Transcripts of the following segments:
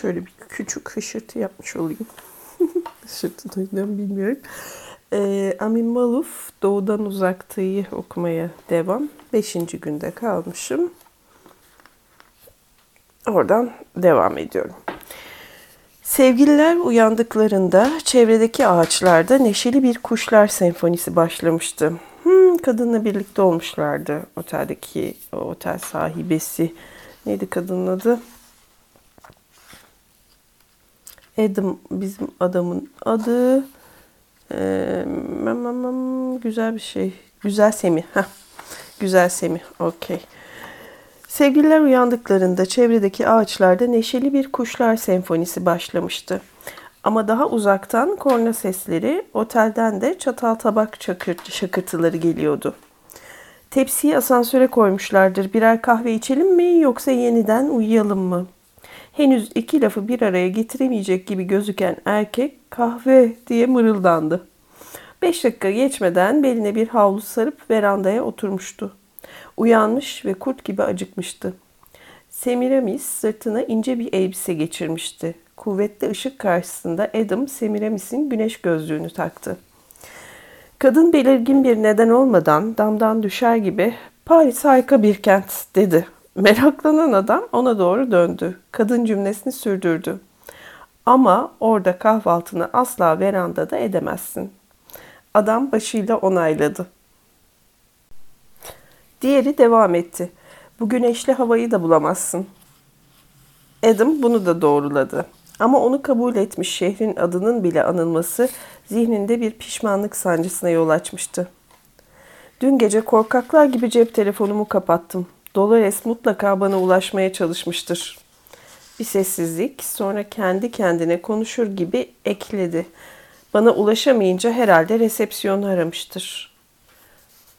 Şöyle bir küçük hışırtı yapmış olayım. hışırtı duydum bilmiyorum. Ee, Amin Maluf Doğudan Uzaktayı okumaya devam. Beşinci günde kalmışım. Oradan devam ediyorum. Sevgililer uyandıklarında çevredeki ağaçlarda neşeli bir kuşlar senfonisi başlamıştı. Hmm, kadınla birlikte olmuşlardı oteldeki o otel sahibesi. Neydi kadının adı? Adam bizim adamın adı. Ee, güzel bir şey. Güzel Semih. Heh. Güzel Semih. Okey. Sevgililer uyandıklarında çevredeki ağaçlarda neşeli bir kuşlar senfonisi başlamıştı. Ama daha uzaktan korna sesleri, otelden de çatal tabak çakır, şakırtıları geliyordu. Tepsiyi asansöre koymuşlardır. Birer kahve içelim mi yoksa yeniden uyuyalım mı? Henüz iki lafı bir araya getiremeyecek gibi gözüken erkek kahve diye mırıldandı. Beş dakika geçmeden beline bir havlu sarıp verandaya oturmuştu. Uyanmış ve kurt gibi acıkmıştı. Semiramis sırtına ince bir elbise geçirmişti. Kuvvetli ışık karşısında Adam Semiramis'in güneş gözlüğünü taktı. Kadın belirgin bir neden olmadan damdan düşer gibi Paris harika bir kent dedi. Meraklanan adam ona doğru döndü. Kadın cümlesini sürdürdü. Ama orada kahvaltını asla verandada edemezsin. Adam başıyla onayladı. Diğeri devam etti. Bu güneşli havayı da bulamazsın. Adam bunu da doğruladı. Ama onu kabul etmiş şehrin adının bile anılması zihninde bir pişmanlık sancısına yol açmıştı. Dün gece korkaklar gibi cep telefonumu kapattım. Dolores mutlaka bana ulaşmaya çalışmıştır. Bir sessizlik, sonra kendi kendine konuşur gibi ekledi. Bana ulaşamayınca herhalde resepsiyonu aramıştır.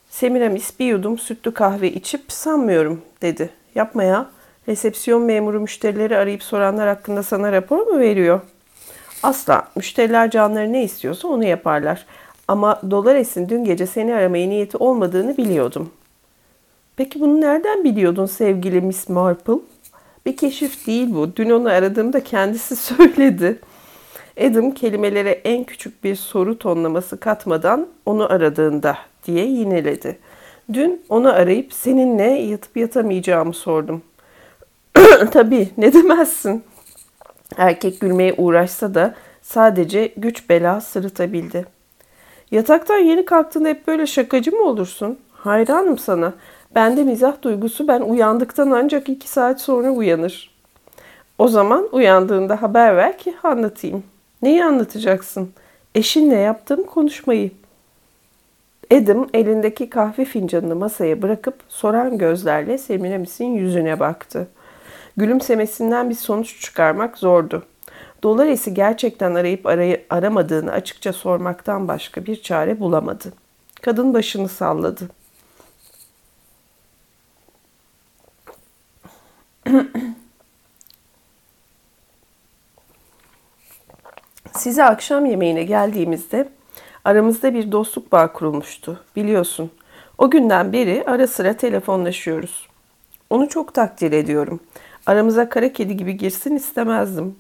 Semiramis bir yudum sütlü kahve içip sanmıyorum dedi. Yapma ya. Resepsiyon memuru müşterileri arayıp soranlar hakkında sana rapor mu veriyor? Asla. Müşteriler canları ne istiyorsa onu yaparlar. Ama Dolores'in dün gece seni aramaya niyeti olmadığını biliyordum. Peki bunu nereden biliyordun sevgili Miss Marple? Bir keşif değil bu. Dün onu aradığımda kendisi söyledi. Adam kelimelere en küçük bir soru tonlaması katmadan onu aradığında diye yineledi. Dün onu arayıp seninle yatıp yatamayacağımı sordum. Tabii ne demezsin. Erkek gülmeye uğraşsa da sadece güç bela sırıtabildi. Yataktan yeni kalktığında hep böyle şakacı mı olursun? Hayranım sana. Bende mizah duygusu ben uyandıktan ancak iki saat sonra uyanır. O zaman uyandığında haber ver ki anlatayım. Neyi anlatacaksın? Eşinle yaptığım konuşmayı. Adam elindeki kahve fincanını masaya bırakıp soran gözlerle Semiramis'in yüzüne baktı. Gülümsemesinden bir sonuç çıkarmak zordu. Dolares'i gerçekten arayıp arayı, aramadığını açıkça sormaktan başka bir çare bulamadı. Kadın başını salladı. Size akşam yemeğine geldiğimizde aramızda bir dostluk bağı kurulmuştu. Biliyorsun. O günden beri ara sıra telefonlaşıyoruz. Onu çok takdir ediyorum. Aramıza kara kedi gibi girsin istemezdim.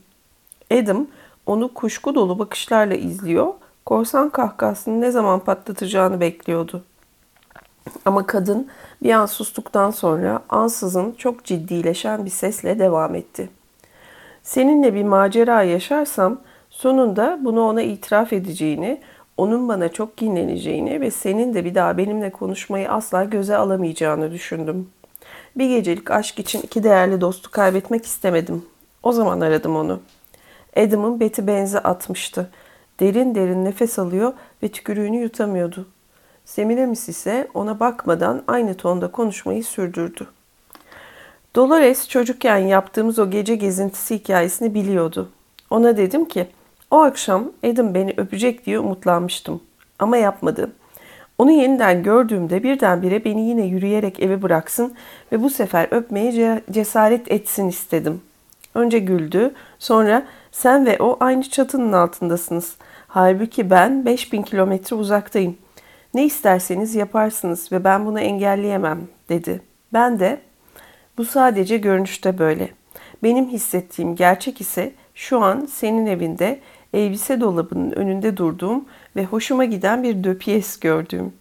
Adam onu kuşku dolu bakışlarla izliyor, korsan kahkahasını ne zaman patlatacağını bekliyordu. Ama kadın bir an sustuktan sonra ansızın çok ciddileşen bir sesle devam etti. Seninle bir macera yaşarsam sonunda bunu ona itiraf edeceğini, onun bana çok kinleneceğini ve senin de bir daha benimle konuşmayı asla göze alamayacağını düşündüm. Bir gecelik aşk için iki değerli dostu kaybetmek istemedim. O zaman aradım onu. Adam'ın beti benzi atmıştı. Derin derin nefes alıyor ve tükürüğünü yutamıyordu. Semiramis ise ona bakmadan aynı tonda konuşmayı sürdürdü. Dolores çocukken yaptığımız o gece gezintisi hikayesini biliyordu. Ona dedim ki, o akşam Adam beni öpecek diye umutlanmıştım. Ama yapmadı. Onu yeniden gördüğümde birdenbire beni yine yürüyerek eve bıraksın ve bu sefer öpmeye cesaret etsin istedim. Önce güldü, sonra sen ve o aynı çatının altındasınız. Halbuki ben 5000 kilometre uzaktayım. Ne isterseniz yaparsınız ve ben bunu engelleyemem dedi. Ben de bu sadece görünüşte böyle. Benim hissettiğim gerçek ise şu an senin evinde elbise dolabının önünde durduğum ve hoşuma giden bir döpiyes gördüğüm.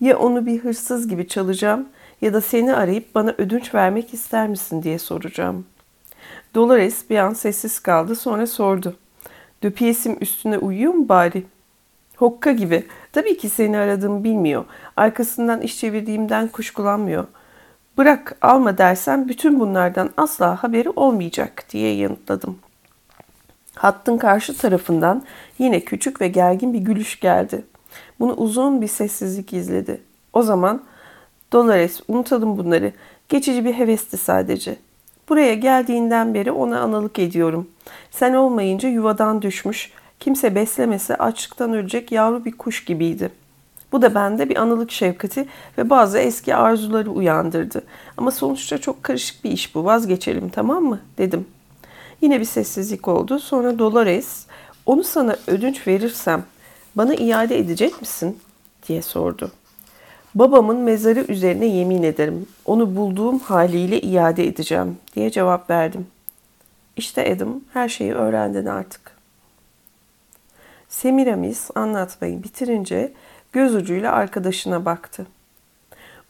Ya onu bir hırsız gibi çalacağım ya da seni arayıp bana ödünç vermek ister misin diye soracağım. Dolores bir an sessiz kaldı sonra sordu. Döpiyesim üstüne uyuyor mu bari? Hokka gibi. Tabii ki seni aradığımı bilmiyor. Arkasından iş çevirdiğimden kuşkulanmıyor. Bırak alma dersen bütün bunlardan asla haberi olmayacak diye yanıtladım. Hattın karşı tarafından yine küçük ve gergin bir gülüş geldi. Bunu uzun bir sessizlik izledi. O zaman Dolores unutalım bunları. Geçici bir hevesti sadece. Buraya geldiğinden beri ona analık ediyorum. Sen olmayınca yuvadan düşmüş, kimse beslemese açlıktan ölecek yavru bir kuş gibiydi. Bu da bende bir anılık şefkati ve bazı eski arzuları uyandırdı. Ama sonuçta çok karışık bir iş bu. Vazgeçelim tamam mı? dedim. Yine bir sessizlik oldu. Sonra Dolores, onu sana ödünç verirsem bana iade edecek misin? diye sordu. Babamın mezarı üzerine yemin ederim. Onu bulduğum haliyle iade edeceğim diye cevap verdim. İşte Adam her şeyi öğrendin artık. Semiramis anlatmayı bitirince göz ucuyla arkadaşına baktı.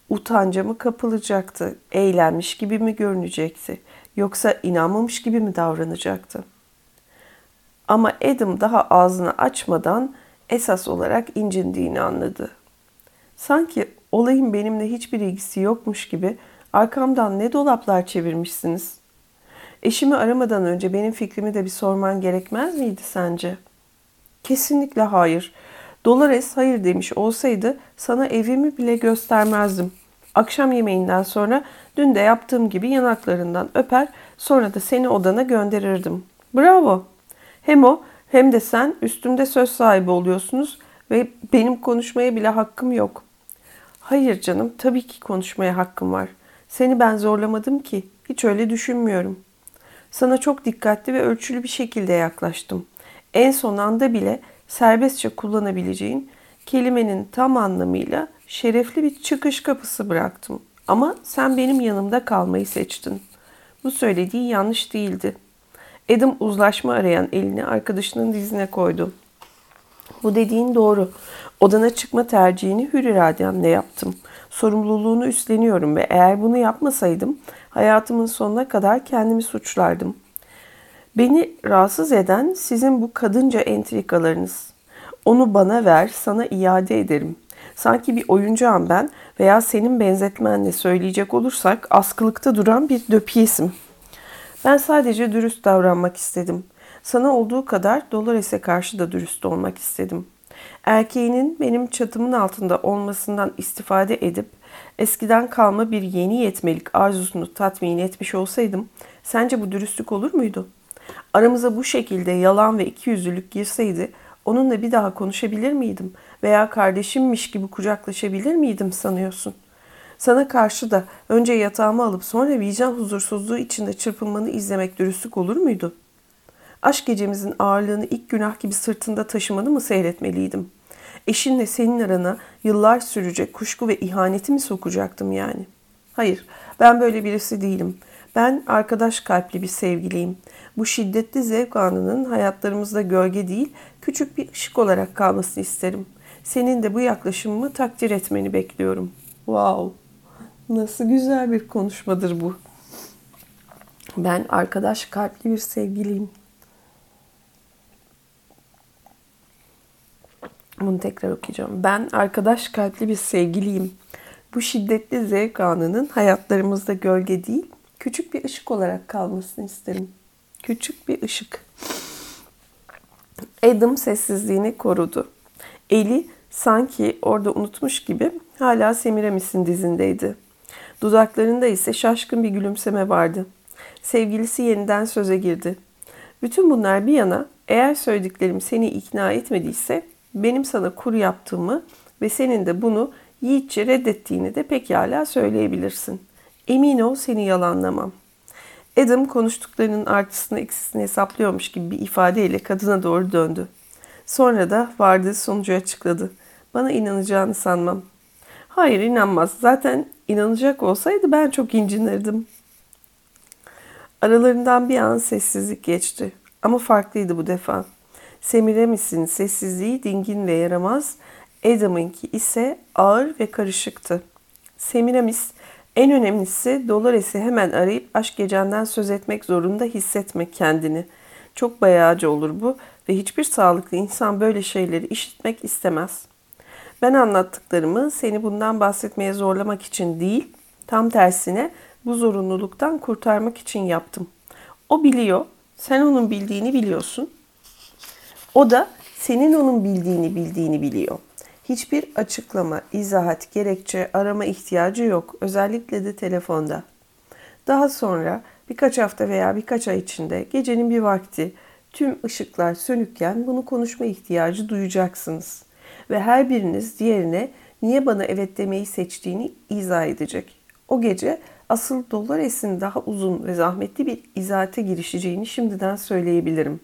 Utanca mı kapılacaktı, eğlenmiş gibi mi görünecekti, yoksa inanmamış gibi mi davranacaktı? Ama Adam daha ağzını açmadan esas olarak incindiğini anladı. Sanki olayın benimle hiçbir ilgisi yokmuş gibi arkamdan ne dolaplar çevirmişsiniz. Eşimi aramadan önce benim fikrimi de bir sorman gerekmez miydi sence? Kesinlikle hayır. Dolores hayır demiş olsaydı sana evimi bile göstermezdim. Akşam yemeğinden sonra dün de yaptığım gibi yanaklarından öper sonra da seni odana gönderirdim. Bravo. Hem o hem de sen üstümde söz sahibi oluyorsunuz ve benim konuşmaya bile hakkım yok. Hayır canım, tabii ki konuşmaya hakkım var. Seni ben zorlamadım ki. Hiç öyle düşünmüyorum. Sana çok dikkatli ve ölçülü bir şekilde yaklaştım. En son anda bile serbestçe kullanabileceğin kelimenin tam anlamıyla şerefli bir çıkış kapısı bıraktım. Ama sen benim yanımda kalmayı seçtin. Bu söylediğin yanlış değildi. Adam uzlaşma arayan elini arkadaşının dizine koydu. Bu dediğin doğru. Odana çıkma tercihini hür irademle yaptım. Sorumluluğunu üstleniyorum ve eğer bunu yapmasaydım hayatımın sonuna kadar kendimi suçlardım. Beni rahatsız eden sizin bu kadınca entrikalarınız. Onu bana ver, sana iade ederim. Sanki bir oyuncağım ben veya senin benzetmenle söyleyecek olursak askılıkta duran bir döpiyesim. Ben sadece dürüst davranmak istedim. Sana olduğu kadar Dolores'e karşı da dürüst olmak istedim. Erkeğinin benim çatımın altında olmasından istifade edip eskiden kalma bir yeni yetmelik arzusunu tatmin etmiş olsaydım sence bu dürüstlük olur muydu? Aramıza bu şekilde yalan ve ikiyüzlülük girseydi onunla bir daha konuşabilir miydim veya kardeşimmiş gibi kucaklaşabilir miydim sanıyorsun? Sana karşı da önce yatağımı alıp sonra vicdan huzursuzluğu içinde çırpınmanı izlemek dürüstlük olur muydu?'' Aşk gecemizin ağırlığını ilk günah gibi sırtında taşımanı mı seyretmeliydim? Eşinle senin arana yıllar sürecek kuşku ve ihaneti mi sokacaktım yani? Hayır, ben böyle birisi değilim. Ben arkadaş kalpli bir sevgiliyim. Bu şiddetli zevk anının hayatlarımızda gölge değil, küçük bir ışık olarak kalmasını isterim. Senin de bu yaklaşımımı takdir etmeni bekliyorum. Wow, nasıl güzel bir konuşmadır bu. Ben arkadaş kalpli bir sevgiliyim. Bunu tekrar okuyacağım. Ben arkadaş kalpli bir sevgiliyim. Bu şiddetli zevk anının hayatlarımızda gölge değil, küçük bir ışık olarak kalmasını isterim. Küçük bir ışık. Adam sessizliğini korudu. Eli sanki orada unutmuş gibi hala Semiramis'in dizindeydi. Dudaklarında ise şaşkın bir gülümseme vardı. Sevgilisi yeniden söze girdi. Bütün bunlar bir yana eğer söylediklerim seni ikna etmediyse benim sana kur yaptığımı ve senin de bunu yiğitçe reddettiğini de pekala söyleyebilirsin. Emin ol seni yalanlamam. Adam konuştuklarının artısını eksisini hesaplıyormuş gibi bir ifadeyle kadına doğru döndü. Sonra da vardığı sonucu açıkladı. Bana inanacağını sanmam. Hayır inanmaz. Zaten inanacak olsaydı ben çok incinirdim. Aralarından bir an sessizlik geçti. Ama farklıydı bu defa. Semiramis'in sessizliği dingin ve yaramaz, Adam'ınki ise ağır ve karışıktı. Semiramis en önemlisi Dolores'i hemen arayıp aşk gecenden söz etmek zorunda hissetmek kendini. Çok bayağıcı olur bu ve hiçbir sağlıklı insan böyle şeyleri işitmek istemez. Ben anlattıklarımı seni bundan bahsetmeye zorlamak için değil, tam tersine bu zorunluluktan kurtarmak için yaptım. O biliyor, sen onun bildiğini biliyorsun. O da senin onun bildiğini bildiğini biliyor. Hiçbir açıklama, izahat, gerekçe arama ihtiyacı yok. Özellikle de telefonda. Daha sonra birkaç hafta veya birkaç ay içinde gecenin bir vakti tüm ışıklar sönükken bunu konuşma ihtiyacı duyacaksınız. Ve her biriniz diğerine niye bana evet demeyi seçtiğini izah edecek. O gece asıl Dolores'in daha uzun ve zahmetli bir izahate girişeceğini şimdiden söyleyebilirim.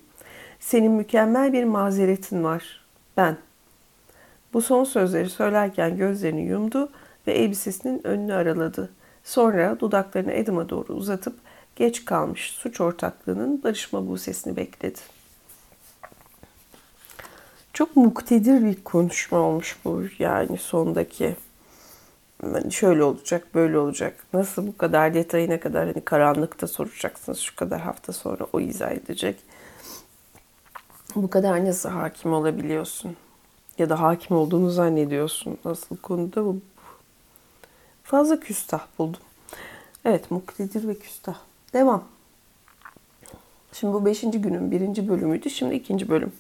Senin mükemmel bir mazeretin var. Ben. Bu son sözleri söylerken gözlerini yumdu ve elbisesinin önünü araladı. Sonra dudaklarını Adam'a doğru uzatıp geç kalmış suç ortaklığının barışma bu sesini bekledi. Çok muktedir bir konuşma olmuş bu yani sondaki. Hani şöyle olacak, böyle olacak. Nasıl bu kadar detayına kadar hani karanlıkta soracaksınız şu kadar hafta sonra o izah edecek. Bu kadar nasıl hakim olabiliyorsun? Ya da hakim olduğunu zannediyorsun. Nasıl konuda bu? Fazla küstah buldum. Evet, muktedir ve küstah. Devam. Şimdi bu beşinci günün birinci bölümüydü. Şimdi ikinci bölüm.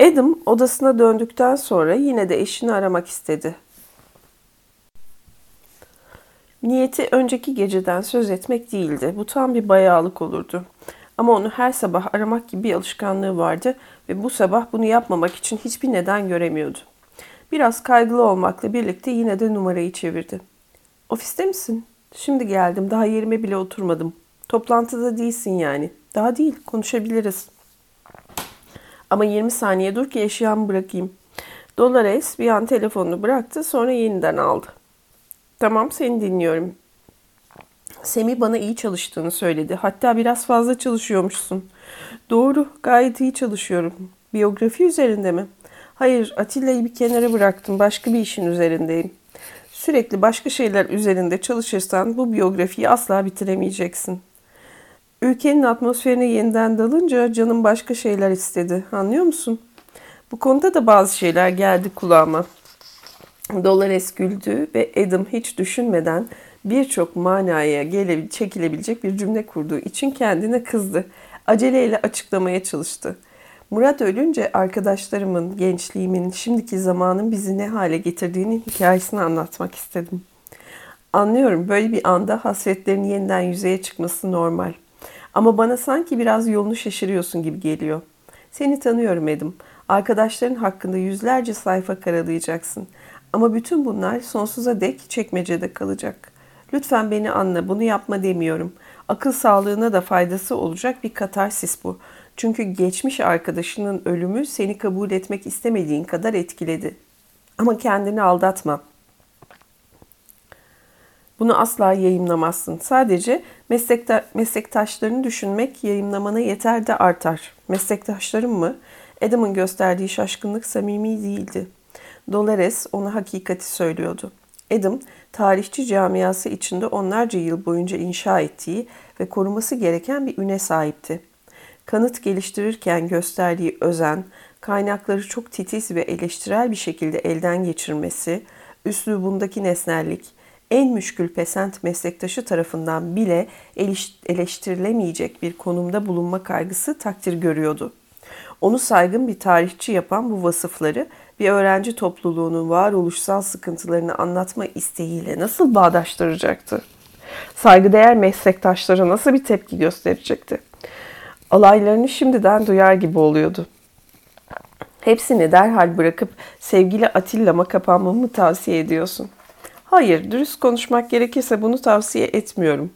Adam odasına döndükten sonra yine de eşini aramak istedi. Niyeti önceki geceden söz etmek değildi. Bu tam bir bayağılık olurdu. Ama onu her sabah aramak gibi bir alışkanlığı vardı ve bu sabah bunu yapmamak için hiçbir neden göremiyordu. Biraz kaygılı olmakla birlikte yine de numarayı çevirdi. Ofiste misin? Şimdi geldim. Daha yerime bile oturmadım. Toplantıda değilsin yani. Daha değil. Konuşabiliriz. Ama 20 saniye dur ki eşyamı bırakayım. Dolores bir an telefonunu bıraktı sonra yeniden aldı. Tamam seni dinliyorum. Semih bana iyi çalıştığını söyledi. Hatta biraz fazla çalışıyormuşsun. Doğru, gayet iyi çalışıyorum. Biyografi üzerinde mi? Hayır, Atilla'yı bir kenara bıraktım. Başka bir işin üzerindeyim. Sürekli başka şeyler üzerinde çalışırsan bu biyografiyi asla bitiremeyeceksin. Ülkenin atmosferine yeniden dalınca canım başka şeyler istedi. Anlıyor musun? Bu konuda da bazı şeyler geldi kulağıma. Dolores güldü ve Adam hiç düşünmeden birçok manaya gele, çekilebilecek bir cümle kurduğu için kendine kızdı. Aceleyle açıklamaya çalıştı. Murat ölünce arkadaşlarımın, gençliğimin, şimdiki zamanın bizi ne hale getirdiğinin hikayesini anlatmak istedim. Anlıyorum böyle bir anda hasretlerin yeniden yüzeye çıkması normal. Ama bana sanki biraz yolunu şaşırıyorsun gibi geliyor. Seni tanıyorum Edim. Arkadaşların hakkında yüzlerce sayfa karalayacaksın. Ama bütün bunlar sonsuza dek çekmecede kalacak. Lütfen beni anla, bunu yapma demiyorum. Akıl sağlığına da faydası olacak bir katarsis bu. Çünkü geçmiş arkadaşının ölümü seni kabul etmek istemediğin kadar etkiledi. Ama kendini aldatma. Bunu asla yayımlamazsın. Sadece meslekta meslektaşlarını düşünmek yayımlamana yeter de artar. Meslektaşlarım mı? Adam'ın gösterdiği şaşkınlık samimi değildi. Dolores ona hakikati söylüyordu. Adam, tarihçi camiası içinde onlarca yıl boyunca inşa ettiği ve koruması gereken bir üne sahipti. Kanıt geliştirirken gösterdiği özen, kaynakları çok titiz ve eleştirel bir şekilde elden geçirmesi, üslubundaki nesnellik, en müşkül pesent meslektaşı tarafından bile eleştirilemeyecek bir konumda bulunma kaygısı takdir görüyordu. Onu saygın bir tarihçi yapan bu vasıfları bir öğrenci topluluğunun varoluşsal sıkıntılarını anlatma isteğiyle nasıl bağdaştıracaktı? Saygıdeğer meslektaşları nasıl bir tepki gösterecekti? Alaylarını şimdiden duyar gibi oluyordu. Hepsini derhal bırakıp sevgili Atilla'ma kapanmamı tavsiye ediyorsun. Hayır, dürüst konuşmak gerekirse bunu tavsiye etmiyorum.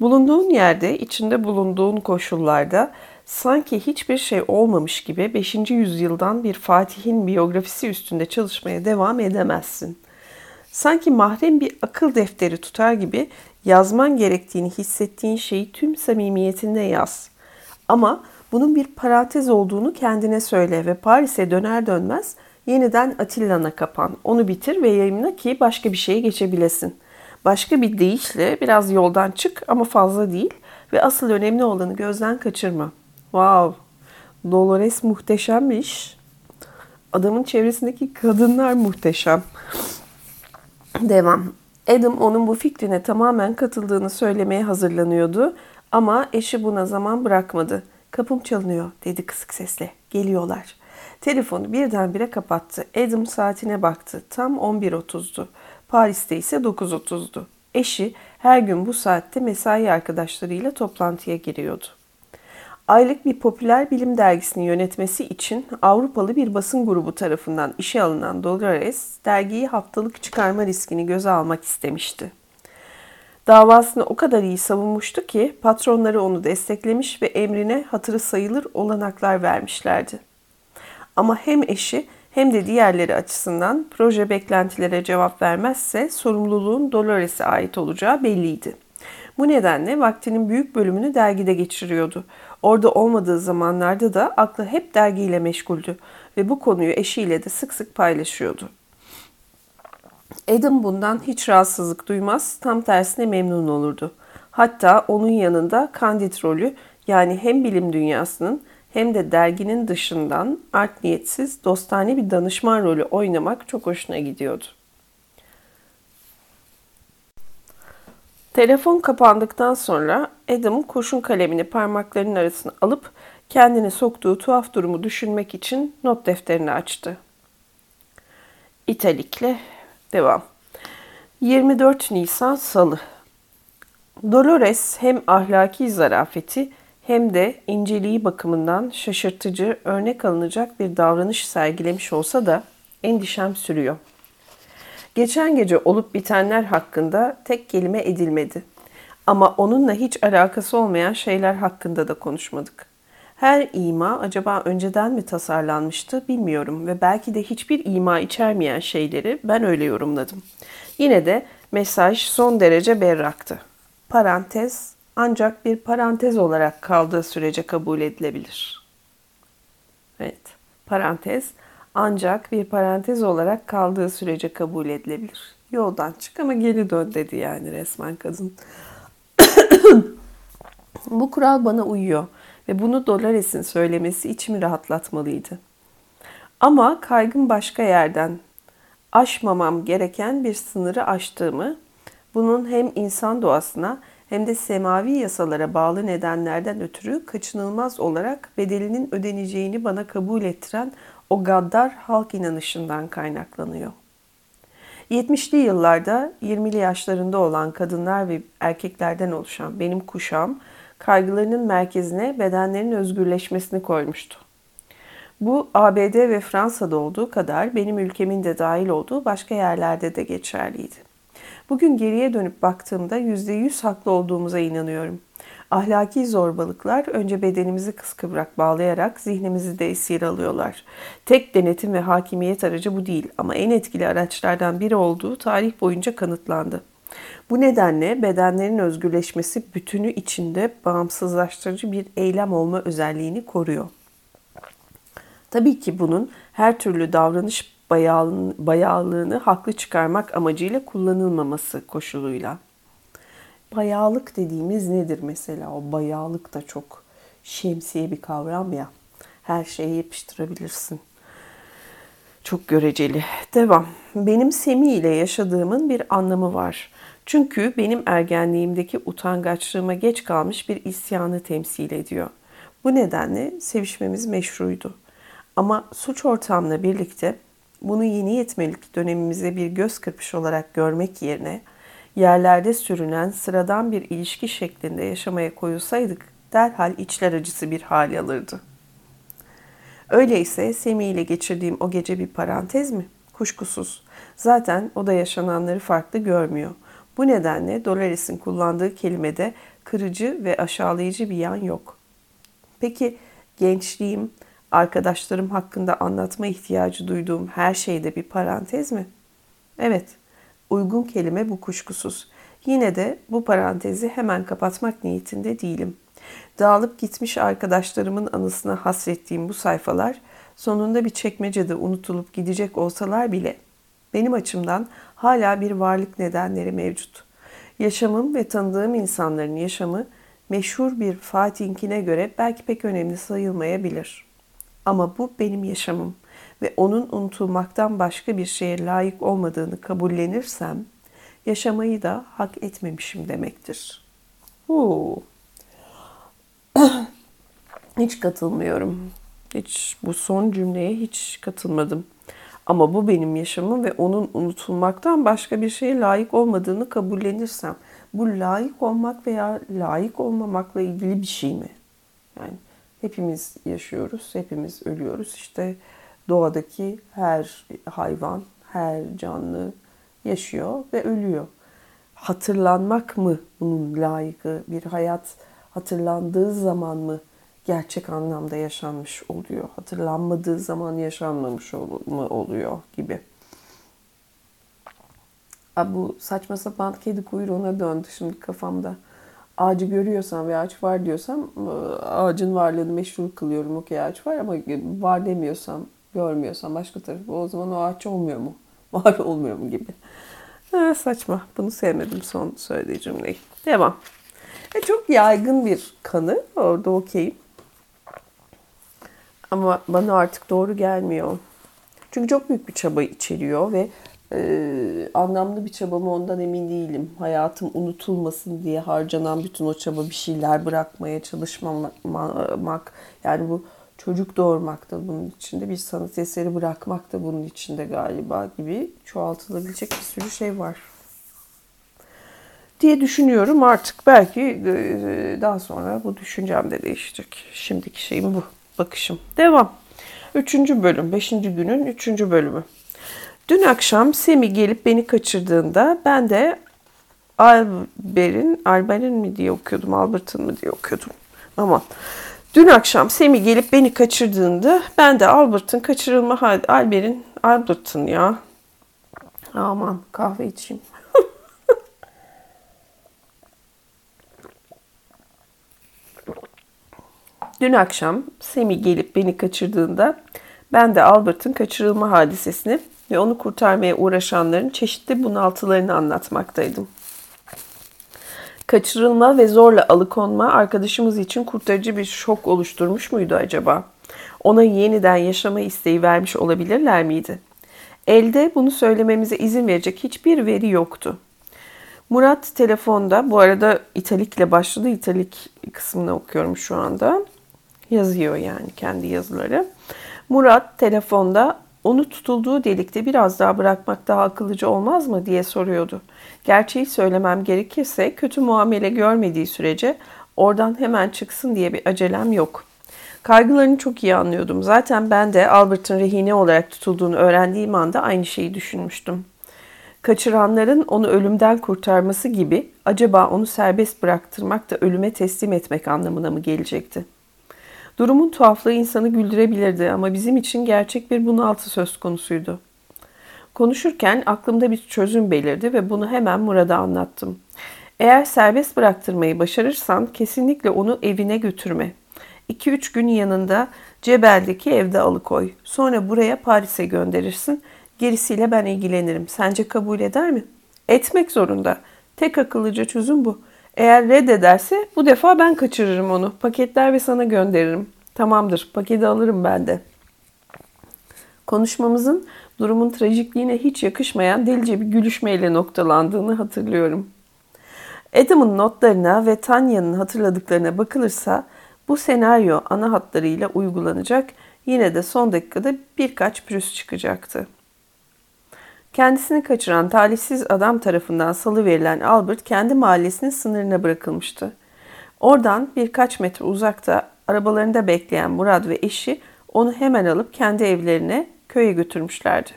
Bulunduğun yerde, içinde bulunduğun koşullarda sanki hiçbir şey olmamış gibi 5. yüzyıldan bir Fatih'in biyografisi üstünde çalışmaya devam edemezsin. Sanki mahrem bir akıl defteri tutar gibi yazman gerektiğini hissettiğin şeyi tüm samimiyetinle yaz. Ama bunun bir parantez olduğunu kendine söyle ve Paris'e döner dönmez yeniden Atilla'na kapan. Onu bitir ve yayınla ki başka bir şeye geçebilesin. Başka bir deyişle biraz yoldan çık ama fazla değil ve asıl önemli olanı gözden kaçırma. Wow, Dolores muhteşemmiş. Adamın çevresindeki kadınlar muhteşem. Devam. Adam onun bu fikrine tamamen katıldığını söylemeye hazırlanıyordu ama eşi buna zaman bırakmadı. Kapım çalınıyor dedi kısık sesle. Geliyorlar. Telefonu birdenbire kapattı. Adam saatine baktı. Tam 11.30'du. Paris'te ise 9.30'du. Eşi her gün bu saatte mesai arkadaşlarıyla toplantıya giriyordu. Aylık bir popüler bilim dergisini yönetmesi için Avrupalı bir basın grubu tarafından işe alınan Dolores, dergiyi haftalık çıkarma riskini göze almak istemişti. Davasını o kadar iyi savunmuştu ki patronları onu desteklemiş ve emrine hatırı sayılır olanaklar vermişlerdi. Ama hem eşi hem de diğerleri açısından proje beklentilere cevap vermezse sorumluluğun Dolores'e ait olacağı belliydi. Bu nedenle vaktinin büyük bölümünü dergide geçiriyordu. Orada olmadığı zamanlarda da aklı hep dergiyle meşguldü ve bu konuyu eşiyle de sık sık paylaşıyordu. Adam bundan hiç rahatsızlık duymaz, tam tersine memnun olurdu. Hatta onun yanında kandit rolü yani hem bilim dünyasının hem de derginin dışından art niyetsiz dostane bir danışman rolü oynamak çok hoşuna gidiyordu. Telefon kapandıktan sonra Adam kurşun kalemini parmaklarının arasına alıp kendini soktuğu tuhaf durumu düşünmek için not defterini açtı. İtalikle devam. 24 Nisan Salı Dolores hem ahlaki zarafeti hem de inceliği bakımından şaşırtıcı, örnek alınacak bir davranış sergilemiş olsa da endişem sürüyor. Geçen gece olup bitenler hakkında tek kelime edilmedi. Ama onunla hiç alakası olmayan şeyler hakkında da konuşmadık. Her ima acaba önceden mi tasarlanmıştı bilmiyorum ve belki de hiçbir ima içermeyen şeyleri ben öyle yorumladım. Yine de mesaj son derece berraktı. Parantez ancak bir parantez olarak kaldığı sürece kabul edilebilir. Evet, parantez ancak bir parantez olarak kaldığı sürece kabul edilebilir. Yoldan çık ama geri dön dedi yani resmen kadın. Bu kural bana uyuyor ve bunu Dolores'in söylemesi içimi rahatlatmalıydı. Ama kaygım başka yerden. Aşmamam gereken bir sınırı aştığımı, bunun hem insan doğasına hem de semavi yasalara bağlı nedenlerden ötürü kaçınılmaz olarak bedelinin ödeneceğini bana kabul ettiren o gaddar halk inanışından kaynaklanıyor. 70'li yıllarda 20'li yaşlarında olan kadınlar ve erkeklerden oluşan benim kuşağım kaygılarının merkezine bedenlerin özgürleşmesini koymuştu. Bu ABD ve Fransa'da olduğu kadar benim ülkemin de dahil olduğu başka yerlerde de geçerliydi. Bugün geriye dönüp baktığımda %100 haklı olduğumuza inanıyorum. Ahlaki zorbalıklar önce bedenimizi kıskıvrak bağlayarak zihnimizi de esir alıyorlar. Tek denetim ve hakimiyet aracı bu değil ama en etkili araçlardan biri olduğu tarih boyunca kanıtlandı. Bu nedenle bedenlerin özgürleşmesi bütünü içinde bağımsızlaştırıcı bir eylem olma özelliğini koruyor. Tabii ki bunun her türlü davranış bayağılığını haklı çıkarmak amacıyla kullanılmaması koşuluyla. Bayağılık dediğimiz nedir mesela? O bayağılık da çok şemsiye bir kavram ya. Her şeye yapıştırabilirsin. Çok göreceli. Devam. Benim Semi ile yaşadığımın bir anlamı var. Çünkü benim ergenliğimdeki utangaçlığıma geç kalmış bir isyanı temsil ediyor. Bu nedenle sevişmemiz meşruydu. Ama suç ortamla birlikte bunu yeni yetmelik dönemimize bir göz kırpış olarak görmek yerine yerlerde sürünen sıradan bir ilişki şeklinde yaşamaya koyulsaydık derhal içler acısı bir hal alırdı. Öyleyse Semih ile geçirdiğim o gece bir parantez mi? Kuşkusuz. Zaten o da yaşananları farklı görmüyor. Bu nedenle Dolores'in kullandığı kelimede kırıcı ve aşağılayıcı bir yan yok. Peki gençliğim, arkadaşlarım hakkında anlatma ihtiyacı duyduğum her şeyde bir parantez mi? Evet, Uygun kelime bu kuşkusuz. Yine de bu parantezi hemen kapatmak niyetinde değilim. Dağılıp gitmiş arkadaşlarımın anısına hasrettiğim bu sayfalar sonunda bir çekmecede unutulup gidecek olsalar bile benim açımdan hala bir varlık nedenleri mevcut. Yaşamım ve tanıdığım insanların yaşamı meşhur bir Fatih'inkine göre belki pek önemli sayılmayabilir. Ama bu benim yaşamım ve onun unutulmaktan başka bir şeye layık olmadığını kabullenirsem yaşamayı da hak etmemişim demektir. Oo. hiç katılmıyorum. Hiç bu son cümleye hiç katılmadım. Ama bu benim yaşamım ve onun unutulmaktan başka bir şeye layık olmadığını kabullenirsem bu layık olmak veya layık olmamakla ilgili bir şey mi? Yani hepimiz yaşıyoruz, hepimiz ölüyoruz. İşte doğadaki her hayvan, her canlı yaşıyor ve ölüyor. Hatırlanmak mı bunun layıkı? Bir hayat hatırlandığı zaman mı gerçek anlamda yaşanmış oluyor? Hatırlanmadığı zaman yaşanmamış mı oluyor gibi. Bu saçma sapan kedi kuyruğuna döndü şimdi kafamda. Ağacı görüyorsam ve ağaç var diyorsam ağacın varlığını meşru kılıyorum. Okey ağaç var ama var demiyorsam, görmüyorsam başka tarafı o zaman o ağaç olmuyor mu? Var olmuyor mu gibi. Ha, saçma. Bunu sevmedim son söylediği cümleyi. Devam. E, çok yaygın bir kanı. Orada okeyim. Ama bana artık doğru gelmiyor. Çünkü çok büyük bir çaba içeriyor ve e, anlamlı bir çaba mı ondan emin değilim. Hayatım unutulmasın diye harcanan bütün o çaba bir şeyler bırakmaya çalışmamak. Yani bu çocuk doğurmak da bunun içinde, bir sanat eseri bırakmak da bunun içinde galiba gibi çoğaltılabilecek bir sürü şey var diye düşünüyorum. Artık belki e, daha sonra bu düşüncem de değişecek. Şimdiki şeyim bu. Bakışım. Devam. Üçüncü bölüm. Beşinci günün üçüncü bölümü. Dün akşam Semi gelip beni kaçırdığında ben de Albert'in, Albert'in mi diye okuyordum, Albert'ın mı diye okuyordum. Ama dün akşam Semi gelip beni kaçırdığında ben de Albert'ın kaçırılma hali, Albert'in, Albert'ın ya. Aman kahve içeyim. Dün akşam Semi gelip beni kaçırdığında ben de Albert'ın kaçırılma hadisesini ve onu kurtarmaya uğraşanların çeşitli bunaltılarını anlatmaktaydım. Kaçırılma ve zorla alıkonma arkadaşımız için kurtarıcı bir şok oluşturmuş muydu acaba? Ona yeniden yaşama isteği vermiş olabilirler miydi? Elde bunu söylememize izin verecek hiçbir veri yoktu. Murat telefonda, bu arada italikle başladı, italik kısmını okuyorum şu anda. Yazıyor yani kendi yazıları. Murat telefonda onu tutulduğu delikte biraz daha bırakmak daha akıllıca olmaz mı diye soruyordu. Gerçeği söylemem gerekirse kötü muamele görmediği sürece oradan hemen çıksın diye bir acelem yok. Kaygılarını çok iyi anlıyordum. Zaten ben de Albert'ın rehine olarak tutulduğunu öğrendiğim anda aynı şeyi düşünmüştüm. Kaçıranların onu ölümden kurtarması gibi acaba onu serbest bıraktırmak da ölüme teslim etmek anlamına mı gelecekti? Durumun tuhaflığı insanı güldürebilirdi ama bizim için gerçek bir bunaltı söz konusuydu. Konuşurken aklımda bir çözüm belirdi ve bunu hemen Murat'a anlattım. Eğer serbest bıraktırmayı başarırsan kesinlikle onu evine götürme. 2-3 gün yanında Cebel'deki evde alıkoy. Sonra buraya Paris'e gönderirsin. Gerisiyle ben ilgilenirim. Sence kabul eder mi? Etmek zorunda. Tek akıllıca çözüm bu. Eğer reddederse bu defa ben kaçırırım onu. Paketler ve sana gönderirim. Tamamdır, paketi alırım ben de. Konuşmamızın durumun trajikliğine hiç yakışmayan delice bir gülüşmeyle noktalandığını hatırlıyorum. Adam'ın notlarına ve Tanya'nın hatırladıklarına bakılırsa bu senaryo ana hatlarıyla uygulanacak yine de son dakikada birkaç pürüz çıkacaktı. Kendisini kaçıran talihsiz adam tarafından salı verilen Albert kendi mahallesinin sınırına bırakılmıştı. Oradan birkaç metre uzakta arabalarında bekleyen Murad ve eşi onu hemen alıp kendi evlerine köye götürmüşlerdi.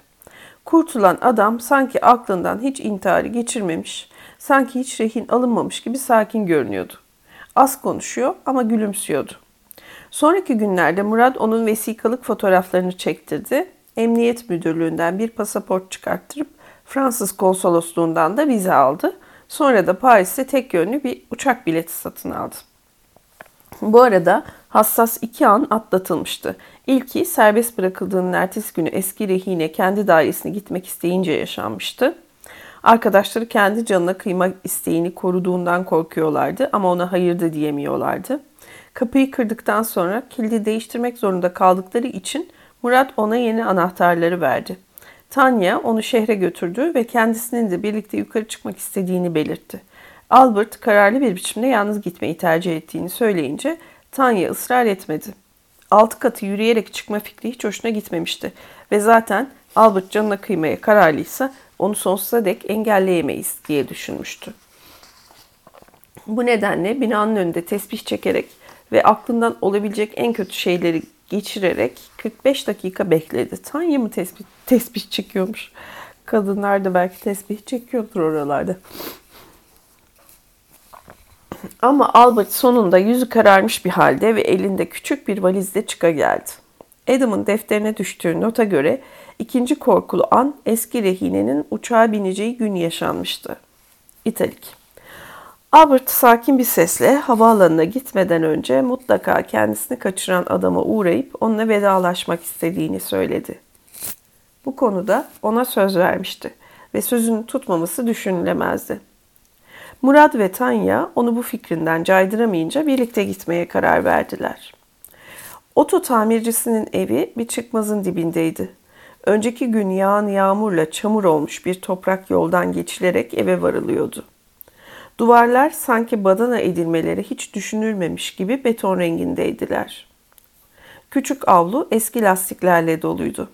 Kurtulan adam sanki aklından hiç intiharı geçirmemiş, sanki hiç rehin alınmamış gibi sakin görünüyordu. Az konuşuyor ama gülümsüyordu. Sonraki günlerde Murad onun vesikalık fotoğraflarını çektirdi Emniyet Müdürlüğü'nden bir pasaport çıkarttırıp Fransız konsolosluğundan da vize aldı. Sonra da Paris'te tek yönlü bir uçak bileti satın aldı. Bu arada hassas iki an atlatılmıştı. İlki serbest bırakıldığının ertesi günü eski rehine kendi dairesine gitmek isteyince yaşanmıştı. Arkadaşları kendi canına kıyma isteğini koruduğundan korkuyorlardı ama ona hayır da diyemiyorlardı. Kapıyı kırdıktan sonra kilidi değiştirmek zorunda kaldıkları için Murat ona yeni anahtarları verdi. Tanya onu şehre götürdü ve kendisinin de birlikte yukarı çıkmak istediğini belirtti. Albert kararlı bir biçimde yalnız gitmeyi tercih ettiğini söyleyince Tanya ısrar etmedi. Altı katı yürüyerek çıkma fikri hiç hoşuna gitmemişti ve zaten Albert canına kıymaya kararlıysa onu sonsuza dek engelleyemeyiz diye düşünmüştü. Bu nedenle binanın önünde tesbih çekerek ve aklından olabilecek en kötü şeyleri geçirerek 45 dakika bekledi. Tanya mı tesbih, tesbih çekiyormuş? Kadınlar da belki tesbih çekiyordur oralarda. Ama Albert sonunda yüzü kararmış bir halde ve elinde küçük bir valizle çıka geldi. Adam'ın defterine düştüğü nota göre ikinci korkulu an eski rehinenin uçağa bineceği gün yaşanmıştı. İtalik. Albert sakin bir sesle havaalanına gitmeden önce mutlaka kendisini kaçıran adama uğrayıp onunla vedalaşmak istediğini söyledi. Bu konuda ona söz vermişti ve sözünü tutmaması düşünülemezdi. Murad ve Tanya onu bu fikrinden caydıramayınca birlikte gitmeye karar verdiler. Oto tamircisinin evi bir çıkmazın dibindeydi. Önceki gün yağan yağmurla çamur olmuş bir toprak yoldan geçilerek eve varılıyordu. Duvarlar sanki badana edilmeleri hiç düşünülmemiş gibi beton rengindeydiler. Küçük avlu eski lastiklerle doluydu.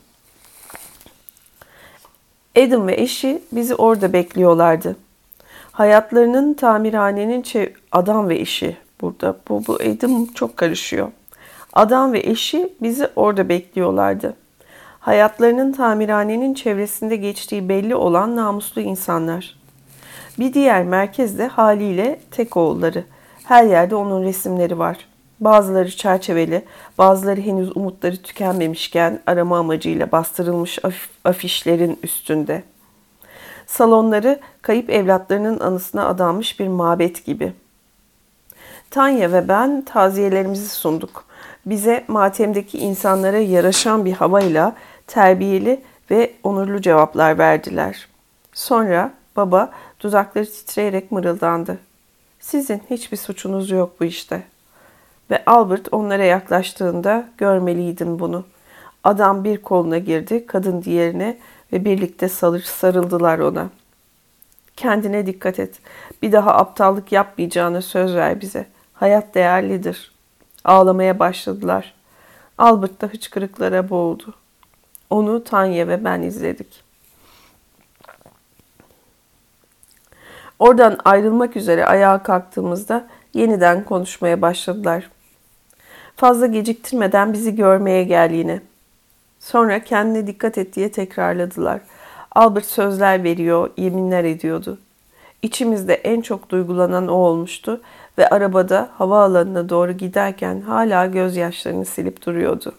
Adam ve eşi bizi orada bekliyorlardı. Hayatlarının tamirhanenin çev- adam ve eşi burada. Bu, bu Adam çok karışıyor. Adam ve eşi bizi orada bekliyorlardı. Hayatlarının tamirhanenin çevresinde geçtiği belli olan namuslu insanlar. Bir diğer merkezde haliyle tek oğulları. Her yerde onun resimleri var. Bazıları çerçeveli, bazıları henüz umutları tükenmemişken arama amacıyla bastırılmış afişlerin üstünde. Salonları kayıp evlatlarının anısına adanmış bir mabet gibi. Tanya ve ben taziyelerimizi sunduk. Bize matemdeki insanlara yaraşan bir havayla terbiyeli ve onurlu cevaplar verdiler. Sonra baba dudakları titreyerek mırıldandı. Sizin hiçbir suçunuz yok bu işte. Ve Albert onlara yaklaştığında görmeliydim bunu. Adam bir koluna girdi, kadın diğerine ve birlikte sarıldılar ona. Kendine dikkat et. Bir daha aptallık yapmayacağını söz ver bize. Hayat değerlidir. Ağlamaya başladılar. Albert da hıçkırıklara boğuldu. Onu Tanya ve ben izledik. Oradan ayrılmak üzere ayağa kalktığımızda yeniden konuşmaya başladılar. Fazla geciktirmeden bizi görmeye gel yine. Sonra kendine dikkat et diye tekrarladılar. Albert sözler veriyor, yeminler ediyordu. İçimizde en çok duygulanan o olmuştu ve arabada havaalanına doğru giderken hala gözyaşlarını silip duruyordu.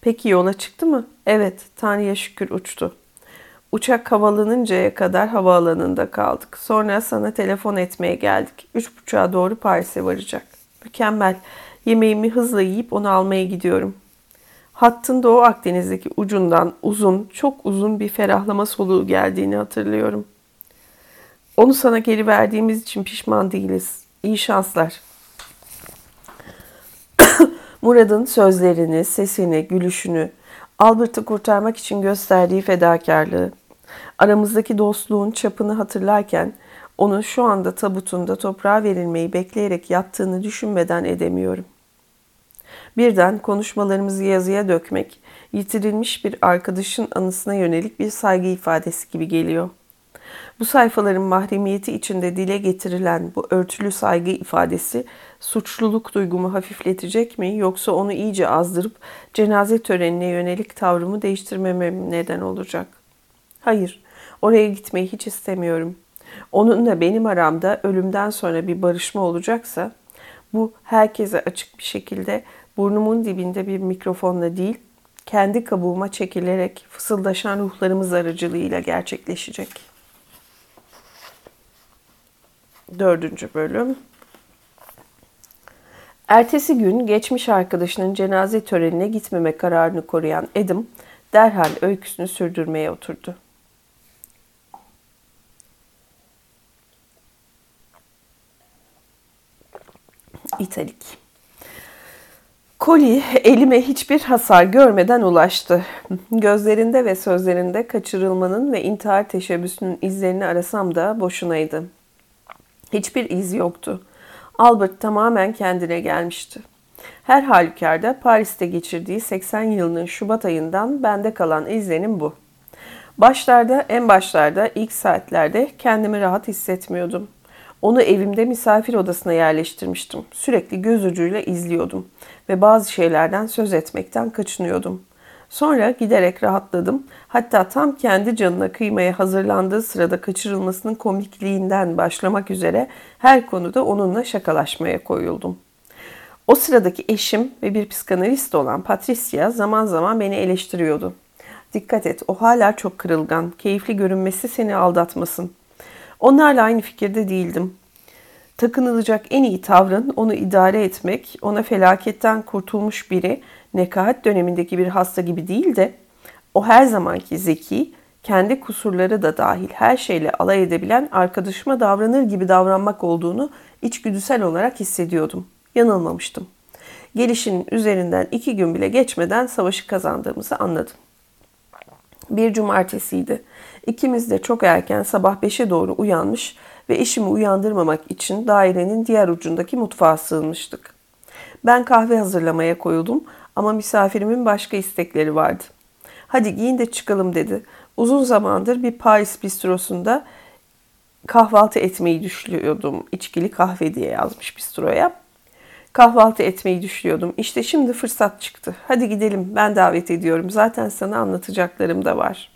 Peki yola çıktı mı? Evet, Tanrı'ya şükür uçtu. Uçak havalanıncaya kadar havaalanında kaldık. Sonra sana telefon etmeye geldik. Üç buçuğa doğru Paris'e varacak. Mükemmel. Yemeğimi hızla yiyip onu almaya gidiyorum. Hattın Doğu Akdeniz'deki ucundan uzun, çok uzun bir ferahlama soluğu geldiğini hatırlıyorum. Onu sana geri verdiğimiz için pişman değiliz. İyi şanslar. Murad'ın sözlerini, sesini, gülüşünü, Albert'ı kurtarmak için gösterdiği fedakarlığı, aramızdaki dostluğun çapını hatırlarken onun şu anda tabutunda toprağa verilmeyi bekleyerek yattığını düşünmeden edemiyorum. Birden konuşmalarımızı yazıya dökmek, yitirilmiş bir arkadaşın anısına yönelik bir saygı ifadesi gibi geliyor. Bu sayfaların mahremiyeti içinde dile getirilen bu örtülü saygı ifadesi suçluluk duygumu hafifletecek mi yoksa onu iyice azdırıp cenaze törenine yönelik tavrımı değiştirmeme neden olacak? Hayır, oraya gitmeyi hiç istemiyorum. Onunla benim aramda ölümden sonra bir barışma olacaksa bu herkese açık bir şekilde burnumun dibinde bir mikrofonla değil, kendi kabuğuma çekilerek fısıldaşan ruhlarımız aracılığıyla gerçekleşecek. Dördüncü bölüm. Ertesi gün geçmiş arkadaşının cenaze törenine gitmeme kararını koruyan Adam derhal öyküsünü sürdürmeye oturdu. İtalik. Koli elime hiçbir hasar görmeden ulaştı. Gözlerinde ve sözlerinde kaçırılmanın ve intihar teşebbüsünün izlerini arasam da boşunaydı. Hiçbir iz yoktu. Albert tamamen kendine gelmişti. Her halükarda Paris'te geçirdiği 80 yılının Şubat ayından bende kalan izlenim bu. Başlarda, en başlarda, ilk saatlerde kendimi rahat hissetmiyordum. Onu evimde misafir odasına yerleştirmiştim. Sürekli göz ucuyla izliyordum ve bazı şeylerden söz etmekten kaçınıyordum. Sonra giderek rahatladım. Hatta tam kendi canına kıymaya hazırlandığı sırada kaçırılmasının komikliğinden başlamak üzere her konuda onunla şakalaşmaya koyuldum. O sıradaki eşim ve bir psikanalist olan Patricia zaman zaman beni eleştiriyordu. Dikkat et, o hala çok kırılgan. Keyifli görünmesi seni aldatmasın. Onlarla aynı fikirde değildim. Takınılacak en iyi tavrın onu idare etmek, ona felaketten kurtulmuş biri, nekahat dönemindeki bir hasta gibi değil de o her zamanki zeki, kendi kusurları da dahil her şeyle alay edebilen arkadaşıma davranır gibi davranmak olduğunu içgüdüsel olarak hissediyordum. Yanılmamıştım. Gelişinin üzerinden iki gün bile geçmeden savaşı kazandığımızı anladım. Bir cumartesiydi. İkimiz de çok erken sabah 5'e doğru uyanmış ve eşimi uyandırmamak için dairenin diğer ucundaki mutfağa sığınmıştık. Ben kahve hazırlamaya koyuldum ama misafirimin başka istekleri vardı. Hadi giyin de çıkalım dedi. Uzun zamandır bir Paris bistrosunda kahvaltı etmeyi düşünüyordum. İçkili kahve diye yazmış bistroya. Kahvaltı etmeyi düşünüyordum. İşte şimdi fırsat çıktı. Hadi gidelim ben davet ediyorum. Zaten sana anlatacaklarım da var.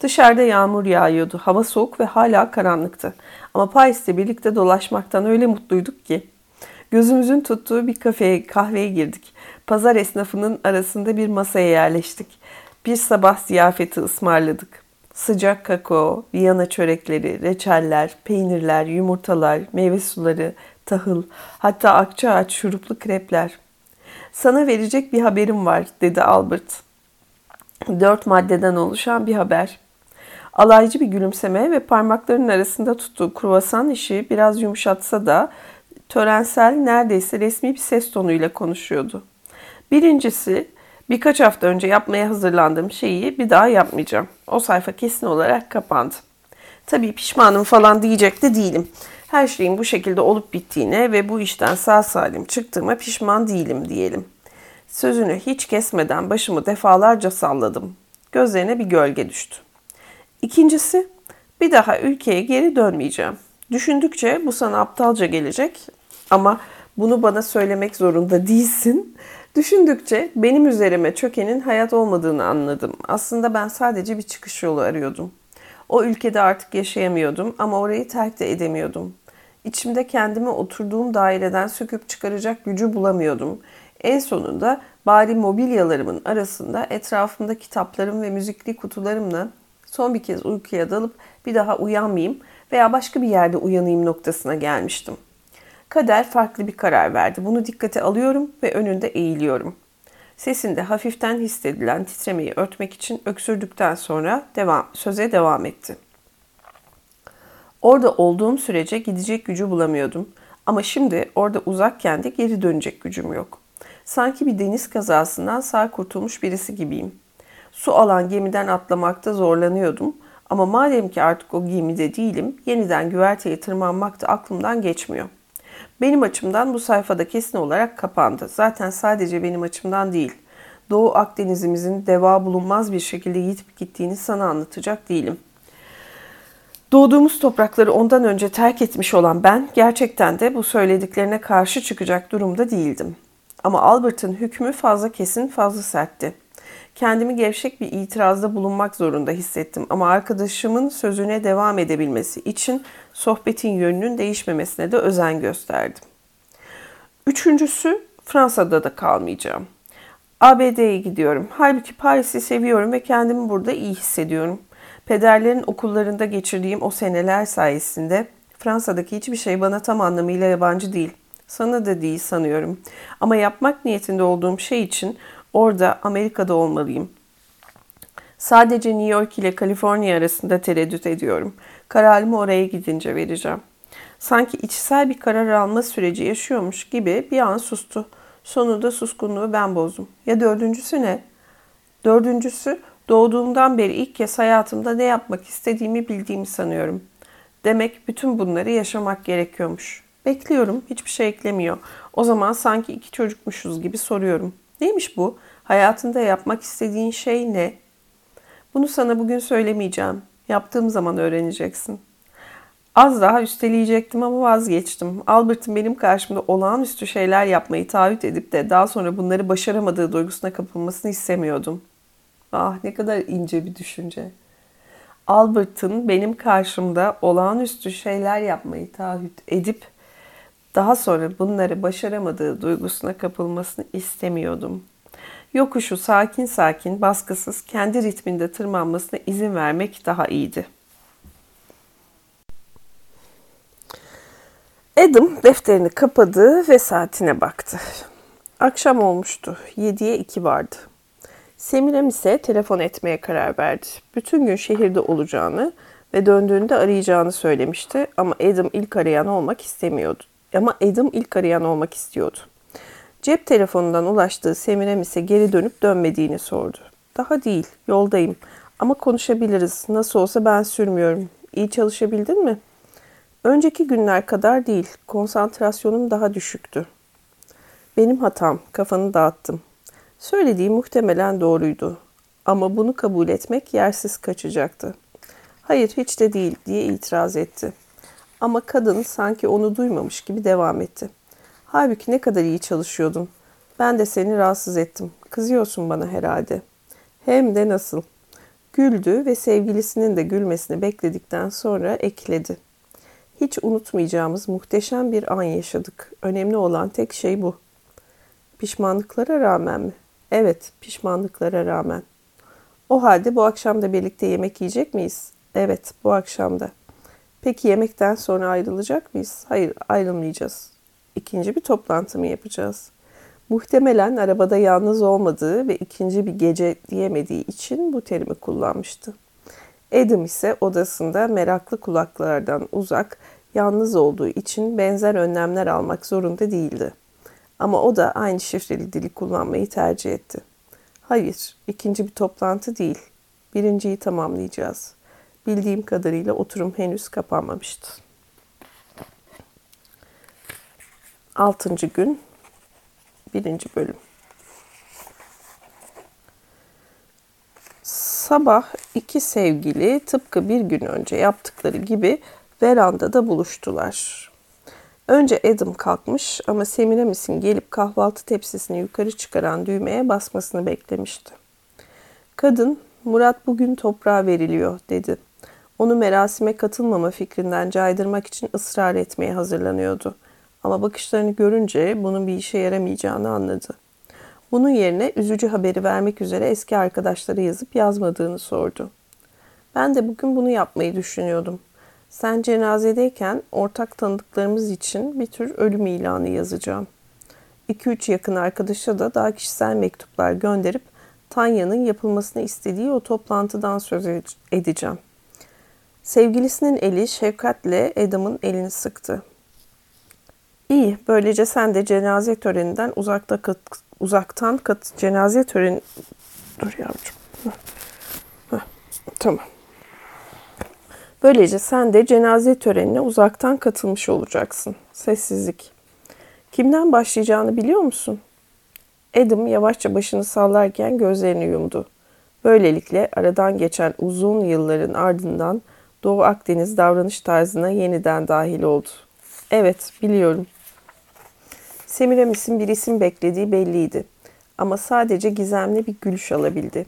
Dışarıda yağmur yağıyordu. Hava soğuk ve hala karanlıktı. Ama Paris'te birlikte dolaşmaktan öyle mutluyduk ki. Gözümüzün tuttuğu bir kafeye, kahveye girdik. Pazar esnafının arasında bir masaya yerleştik. Bir sabah ziyafeti ısmarladık. Sıcak kakao, Viyana çörekleri, reçeller, peynirler, yumurtalar, meyve suları, tahıl, hatta akçaağaç şuruplu krepler. Sana verecek bir haberim var, dedi Albert. Dört maddeden oluşan bir haber. Alaycı bir gülümseme ve parmaklarının arasında tuttuğu kruvasan işi biraz yumuşatsa da törensel neredeyse resmi bir ses tonuyla konuşuyordu. Birincisi birkaç hafta önce yapmaya hazırlandığım şeyi bir daha yapmayacağım. O sayfa kesin olarak kapandı. Tabii pişmanım falan diyecek de değilim. Her şeyin bu şekilde olup bittiğine ve bu işten sağ salim çıktığıma pişman değilim diyelim. Sözünü hiç kesmeden başımı defalarca salladım. Gözlerine bir gölge düştü. İkincisi, bir daha ülkeye geri dönmeyeceğim. Düşündükçe bu sana aptalca gelecek ama bunu bana söylemek zorunda değilsin. Düşündükçe benim üzerime çökenin hayat olmadığını anladım. Aslında ben sadece bir çıkış yolu arıyordum. O ülkede artık yaşayamıyordum ama orayı terk de edemiyordum. İçimde kendimi oturduğum daireden söküp çıkaracak gücü bulamıyordum. En sonunda bari mobilyalarımın arasında etrafımda kitaplarım ve müzikli kutularımla son bir kez uykuya dalıp bir daha uyanmayayım veya başka bir yerde uyanayım noktasına gelmiştim. Kader farklı bir karar verdi. Bunu dikkate alıyorum ve önünde eğiliyorum. Sesinde hafiften hissedilen titremeyi örtmek için öksürdükten sonra devam, söze devam etti. Orada olduğum sürece gidecek gücü bulamıyordum. Ama şimdi orada uzakken de geri dönecek gücüm yok. Sanki bir deniz kazasından sağ kurtulmuş birisi gibiyim. Su alan gemiden atlamakta zorlanıyordum. Ama madem ki artık o gemide değilim, yeniden güverteye tırmanmak da aklımdan geçmiyor. Benim açımdan bu sayfada kesin olarak kapandı. Zaten sadece benim açımdan değil. Doğu Akdeniz'imizin deva bulunmaz bir şekilde yitip gittiğini sana anlatacak değilim. Doğduğumuz toprakları ondan önce terk etmiş olan ben gerçekten de bu söylediklerine karşı çıkacak durumda değildim. Ama Albert'ın hükmü fazla kesin, fazla sertti. Kendimi gevşek bir itirazda bulunmak zorunda hissettim ama arkadaşımın sözüne devam edebilmesi için sohbetin yönünün değişmemesine de özen gösterdim. Üçüncüsü Fransa'da da kalmayacağım. ABD'ye gidiyorum. Halbuki Paris'i seviyorum ve kendimi burada iyi hissediyorum. Pederlerin okullarında geçirdiğim o seneler sayesinde Fransa'daki hiçbir şey bana tam anlamıyla yabancı değil. Sana da değil sanıyorum. Ama yapmak niyetinde olduğum şey için orada Amerika'da olmalıyım. Sadece New York ile Kaliforniya arasında tereddüt ediyorum. Kararımı oraya gidince vereceğim. Sanki içsel bir karar alma süreci yaşıyormuş gibi bir an sustu. Sonunda suskunluğu ben bozdum. Ya dördüncüsü ne? Dördüncüsü doğduğumdan beri ilk kez hayatımda ne yapmak istediğimi bildiğimi sanıyorum. Demek bütün bunları yaşamak gerekiyormuş. Bekliyorum, hiçbir şey eklemiyor. O zaman sanki iki çocukmuşuz gibi soruyorum. Neymiş bu? Hayatında yapmak istediğin şey ne? Bunu sana bugün söylemeyeceğim. Yaptığım zaman öğreneceksin. Az daha üsteleyecektim ama vazgeçtim. Albert'ın benim karşımda olağanüstü şeyler yapmayı taahhüt edip de daha sonra bunları başaramadığı duygusuna kapılmasını istemiyordum. Ah ne kadar ince bir düşünce. Albert'ın benim karşımda olağanüstü şeyler yapmayı taahhüt edip daha sonra bunları başaramadığı duygusuna kapılmasını istemiyordum. Yokuşu sakin sakin, baskısız, kendi ritminde tırmanmasına izin vermek daha iyiydi. Adam defterini kapadı ve saatine baktı. Akşam olmuştu. Yediye iki vardı. Semirem ise telefon etmeye karar verdi. Bütün gün şehirde olacağını ve döndüğünde arayacağını söylemişti ama Adam ilk arayan olmak istemiyordu. Ama Adam ilk arayan olmak istiyordu. Cep telefonundan ulaştığı Semirem ise geri dönüp dönmediğini sordu. Daha değil, yoldayım. Ama konuşabiliriz. Nasıl olsa ben sürmüyorum. İyi çalışabildin mi? Önceki günler kadar değil. Konsantrasyonum daha düşüktü. Benim hatam. Kafanı dağıttım. Söylediği muhtemelen doğruydu. Ama bunu kabul etmek yersiz kaçacaktı. Hayır hiç de değil diye itiraz etti. Ama kadın sanki onu duymamış gibi devam etti. Halbuki ne kadar iyi çalışıyordun. Ben de seni rahatsız ettim. Kızıyorsun bana herhalde. Hem de nasıl. Güldü ve sevgilisinin de gülmesini bekledikten sonra ekledi. Hiç unutmayacağımız muhteşem bir an yaşadık. Önemli olan tek şey bu. Pişmanlıklara rağmen mi? Evet, pişmanlıklara rağmen. O halde bu akşam da birlikte yemek yiyecek miyiz? Evet, bu akşam da. Peki yemekten sonra ayrılacak mıyız? Hayır, ayrılmayacağız. İkinci bir toplantı mı yapacağız? Muhtemelen arabada yalnız olmadığı ve ikinci bir gece diyemediği için bu terimi kullanmıştı. Adam ise odasında meraklı kulaklardan uzak, yalnız olduğu için benzer önlemler almak zorunda değildi. Ama o da aynı şifreli dili kullanmayı tercih etti. Hayır, ikinci bir toplantı değil. Birinciyi tamamlayacağız. Bildiğim kadarıyla oturum henüz kapanmamıştı. Altıncı gün, birinci bölüm. Sabah iki sevgili tıpkı bir gün önce yaptıkları gibi verandada buluştular. Önce Adam kalkmış ama Semiramis'in gelip kahvaltı tepsisini yukarı çıkaran düğmeye basmasını beklemişti. Kadın, Murat bugün toprağa veriliyor dedi. Onu merasime katılmama fikrinden caydırmak için ısrar etmeye hazırlanıyordu. Ama bakışlarını görünce bunun bir işe yaramayacağını anladı. Bunun yerine üzücü haberi vermek üzere eski arkadaşları yazıp yazmadığını sordu. Ben de bugün bunu yapmayı düşünüyordum. Sen cenazedeyken ortak tanıdıklarımız için bir tür ölüm ilanı yazacağım. 2-3 yakın arkadaşa da daha kişisel mektuplar gönderip Tanya'nın yapılmasını istediği o toplantıdan söz edeceğim. Sevgilisinin eli şefkatle Adam'ın elini sıktı. İyi, böylece sen de cenaze töreninden uzakta kat, uzaktan kat, cenaze töreni... Dur yavrucuğum. Heh. Heh. Tamam. Böylece sen de cenaze törenine uzaktan katılmış olacaksın. Sessizlik. Kimden başlayacağını biliyor musun? Adam yavaşça başını sallarken gözlerini yumdu. Böylelikle aradan geçen uzun yılların ardından Doğu Akdeniz davranış tarzına yeniden dahil oldu. Evet, biliyorum. Semiramis'in bir isim beklediği belliydi. Ama sadece gizemli bir gülüş alabildi.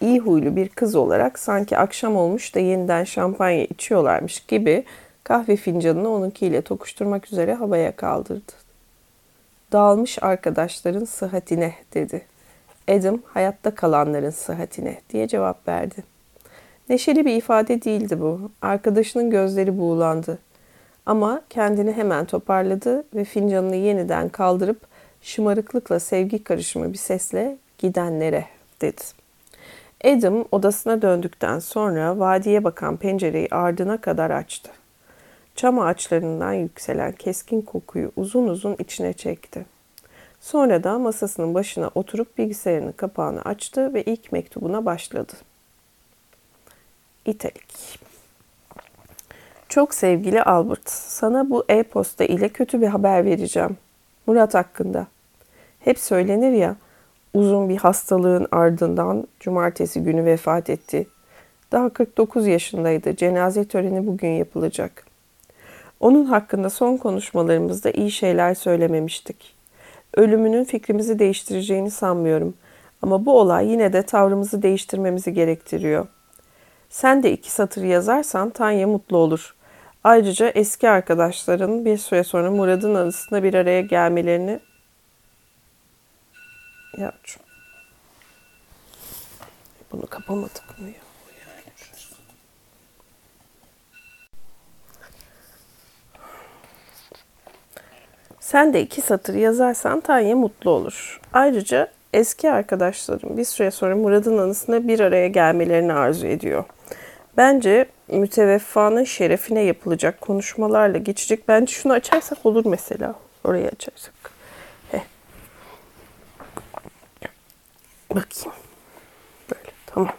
İyi huylu bir kız olarak sanki akşam olmuş da yeniden şampanya içiyorlarmış gibi kahve fincanını onunkiyle tokuşturmak üzere havaya kaldırdı. Dağılmış arkadaşların sıhhatine dedi. Adam hayatta kalanların sıhhatine diye cevap verdi. Neşeli bir ifade değildi bu. Arkadaşının gözleri buğulandı. Ama kendini hemen toparladı ve fincanını yeniden kaldırıp şımarıklıkla sevgi karışımı bir sesle gidenlere dedi. Adam odasına döndükten sonra vadiye bakan pencereyi ardına kadar açtı. Çam ağaçlarından yükselen keskin kokuyu uzun uzun içine çekti. Sonra da masasının başına oturup bilgisayarının kapağını açtı ve ilk mektubuna başladı. İtalik. Çok sevgili Albert, sana bu e-posta ile kötü bir haber vereceğim. Murat hakkında. Hep söylenir ya, uzun bir hastalığın ardından cumartesi günü vefat etti. Daha 49 yaşındaydı. Cenaze töreni bugün yapılacak. Onun hakkında son konuşmalarımızda iyi şeyler söylememiştik. Ölümünün fikrimizi değiştireceğini sanmıyorum. Ama bu olay yine de tavrımızı değiştirmemizi gerektiriyor. Sen de iki satır yazarsan Tanya mutlu olur. Ayrıca eski arkadaşların bir süre sonra Murad'ın anısında bir araya gelmelerini ya bunu kapamadık mı ya? Sen de iki satır yazarsan Tanya mutlu olur. Ayrıca eski arkadaşlarım bir süre sonra Murad'ın anısında bir araya gelmelerini arzu ediyor. Bence müteveffanın şerefine yapılacak konuşmalarla geçecek. Bence şunu açarsak olur mesela. Orayı açarsak. Heh. Bakayım. Böyle tamam.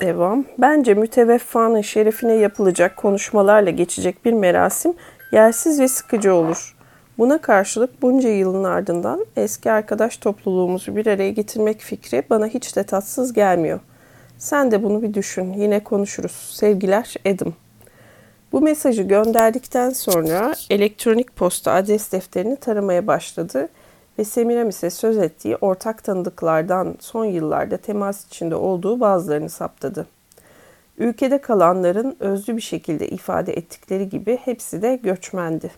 Devam. Bence müteveffanın şerefine yapılacak konuşmalarla geçecek bir merasim yersiz ve sıkıcı olur. Buna karşılık bunca yılın ardından eski arkadaş topluluğumuzu bir araya getirmek fikri bana hiç de tatsız gelmiyor. Sen de bunu bir düşün. Yine konuşuruz. Sevgiler Edim. Bu mesajı gönderdikten sonra elektronik posta adres defterini taramaya başladı ve Semiramis'e söz ettiği ortak tanıdıklardan son yıllarda temas içinde olduğu bazılarını saptadı. Ülkede kalanların özlü bir şekilde ifade ettikleri gibi hepsi de göçmendi.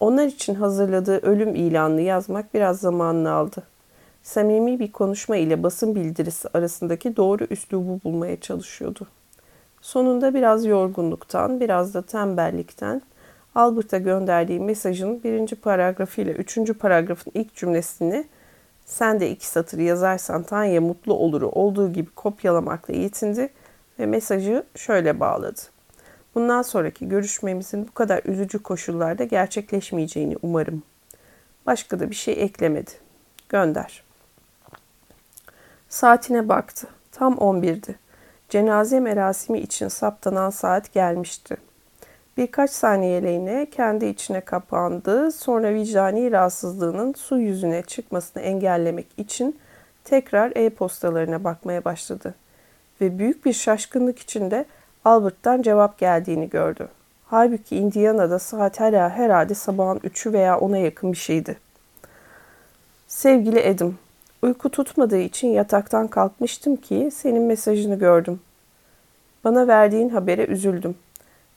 Onlar için hazırladığı ölüm ilanını yazmak biraz zamanını aldı. Samimi bir konuşma ile basın bildirisi arasındaki doğru üslubu bulmaya çalışıyordu. Sonunda biraz yorgunluktan, biraz da tembellikten Albert'a gönderdiği mesajın birinci paragrafı ile üçüncü paragrafın ilk cümlesini sen de iki satır yazarsan Tanya mutlu oluru olduğu gibi kopyalamakla yetindi ve mesajı şöyle bağladı. Bundan sonraki görüşmemizin bu kadar üzücü koşullarda gerçekleşmeyeceğini umarım. Başka da bir şey eklemedi. Gönder. Saatine baktı. Tam 11'di. Cenaze merasimi için saptanan saat gelmişti. Birkaç saniyeliğine kendi içine kapandı. Sonra vicdani rahatsızlığının su yüzüne çıkmasını engellemek için tekrar e-postalarına bakmaya başladı ve büyük bir şaşkınlık içinde Albert'tan cevap geldiğini gördü. Halbuki Indiana'da saat hala herhalde sabahın üçü veya ona yakın bir şeydi. Sevgili Edim, uyku tutmadığı için yataktan kalkmıştım ki senin mesajını gördüm. Bana verdiğin habere üzüldüm.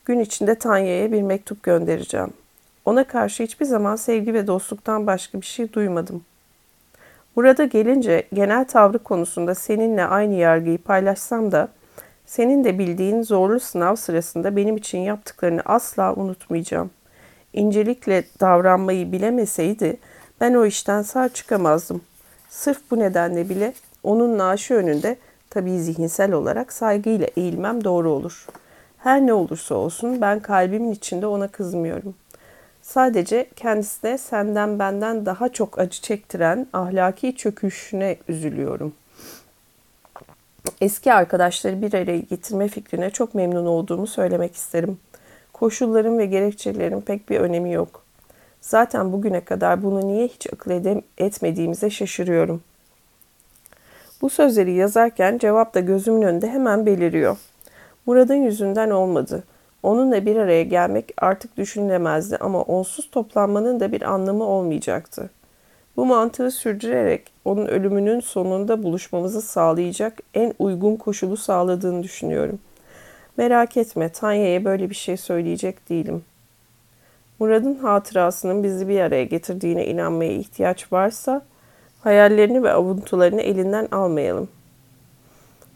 Gün içinde Tanya'ya bir mektup göndereceğim. Ona karşı hiçbir zaman sevgi ve dostluktan başka bir şey duymadım.'' Burada gelince genel tavrı konusunda seninle aynı yargıyı paylaşsam da senin de bildiğin zorlu sınav sırasında benim için yaptıklarını asla unutmayacağım. İncelikle davranmayı bilemeseydi ben o işten sağ çıkamazdım. Sırf bu nedenle bile onun naaşı önünde tabii zihinsel olarak saygıyla eğilmem doğru olur. Her ne olursa olsun ben kalbimin içinde ona kızmıyorum.'' Sadece kendisine senden benden daha çok acı çektiren ahlaki çöküşüne üzülüyorum. Eski arkadaşları bir araya getirme fikrine çok memnun olduğumu söylemek isterim. Koşulların ve gerekçelerin pek bir önemi yok. Zaten bugüne kadar bunu niye hiç akıl etmediğimize şaşırıyorum. Bu sözleri yazarken cevap da gözümün önünde hemen beliriyor. Murad'ın yüzünden olmadı.'' Onunla bir araya gelmek artık düşünülemezdi ama onsuz toplanmanın da bir anlamı olmayacaktı. Bu mantığı sürdürerek onun ölümünün sonunda buluşmamızı sağlayacak en uygun koşulu sağladığını düşünüyorum. Merak etme, Tanya'ya böyle bir şey söyleyecek değilim. Murad'ın hatırasının bizi bir araya getirdiğine inanmaya ihtiyaç varsa hayallerini ve avuntularını elinden almayalım.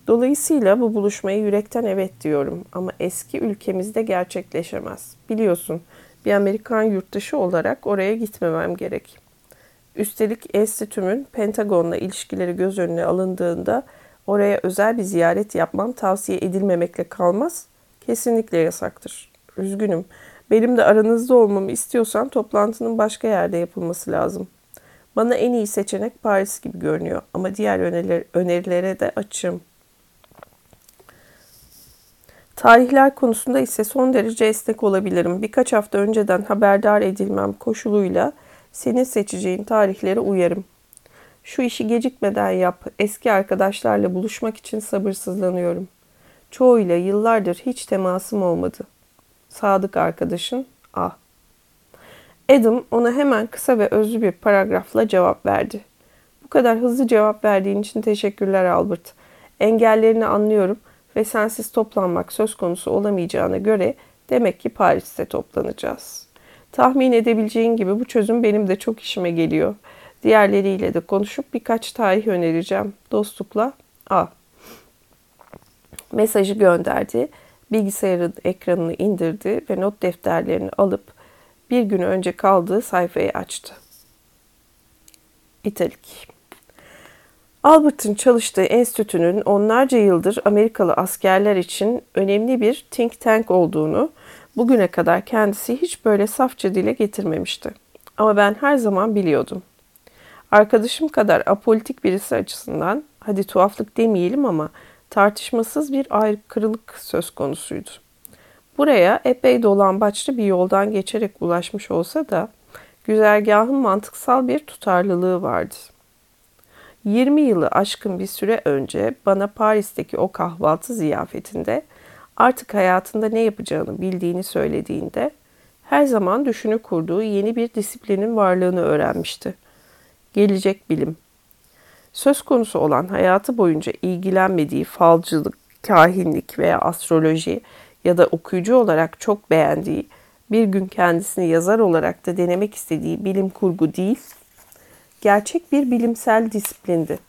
Dolayısıyla bu buluşmaya yürekten evet diyorum ama eski ülkemizde gerçekleşemez. Biliyorsun bir Amerikan yurttaşı olarak oraya gitmemem gerek. Üstelik enstitümün Pentagon'la ilişkileri göz önüne alındığında oraya özel bir ziyaret yapmam tavsiye edilmemekle kalmaz, kesinlikle yasaktır. Üzgünüm. Benim de aranızda olmamı istiyorsan toplantının başka yerde yapılması lazım. Bana en iyi seçenek Paris gibi görünüyor ama diğer öneriler, önerilere de açığım. Tarihler konusunda ise son derece esnek olabilirim. Birkaç hafta önceden haberdar edilmem koşuluyla senin seçeceğin tarihlere uyarım. Şu işi gecikmeden yap. Eski arkadaşlarla buluşmak için sabırsızlanıyorum. Çoğuyla yıllardır hiç temasım olmadı. Sadık arkadaşın A. Adam ona hemen kısa ve özlü bir paragrafla cevap verdi. Bu kadar hızlı cevap verdiğin için teşekkürler Albert. Engellerini anlıyorum ve sensiz toplanmak söz konusu olamayacağına göre demek ki Paris'te toplanacağız. Tahmin edebileceğin gibi bu çözüm benim de çok işime geliyor. Diğerleriyle de konuşup birkaç tarih önereceğim. Dostlukla A. Mesajı gönderdi. Bilgisayarın ekranını indirdi ve not defterlerini alıp bir gün önce kaldığı sayfayı açtı. İtalik Albert'ın çalıştığı enstitünün onlarca yıldır Amerikalı askerler için önemli bir think tank olduğunu bugüne kadar kendisi hiç böyle safça dile getirmemişti. Ama ben her zaman biliyordum. Arkadaşım kadar apolitik birisi açısından, hadi tuhaflık demeyelim ama tartışmasız bir aykırılık söz konusuydu. Buraya epey dolambaçlı bir yoldan geçerek ulaşmış olsa da güzergahın mantıksal bir tutarlılığı vardı. 20 yılı aşkın bir süre önce bana Paris'teki o kahvaltı ziyafetinde artık hayatında ne yapacağını bildiğini söylediğinde her zaman düşünü kurduğu yeni bir disiplinin varlığını öğrenmişti. Gelecek bilim. Söz konusu olan hayatı boyunca ilgilenmediği falcılık, kahinlik veya astroloji ya da okuyucu olarak çok beğendiği, bir gün kendisini yazar olarak da denemek istediği bilim kurgu değil, gerçek bir bilimsel disiplindi.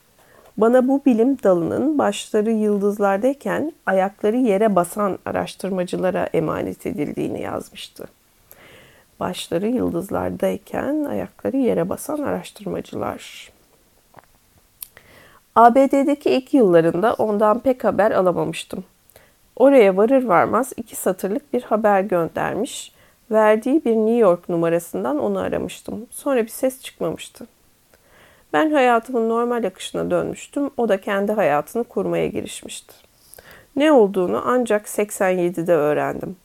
Bana bu bilim dalının başları yıldızlardayken ayakları yere basan araştırmacılara emanet edildiğini yazmıştı. Başları yıldızlardayken ayakları yere basan araştırmacılar. ABD'deki ilk yıllarında ondan pek haber alamamıştım. Oraya varır varmaz iki satırlık bir haber göndermiş, verdiği bir New York numarasından onu aramıştım. Sonra bir ses çıkmamıştı. Ben hayatımın normal akışına dönmüştüm. O da kendi hayatını kurmaya girişmişti. Ne olduğunu ancak 87'de öğrendim.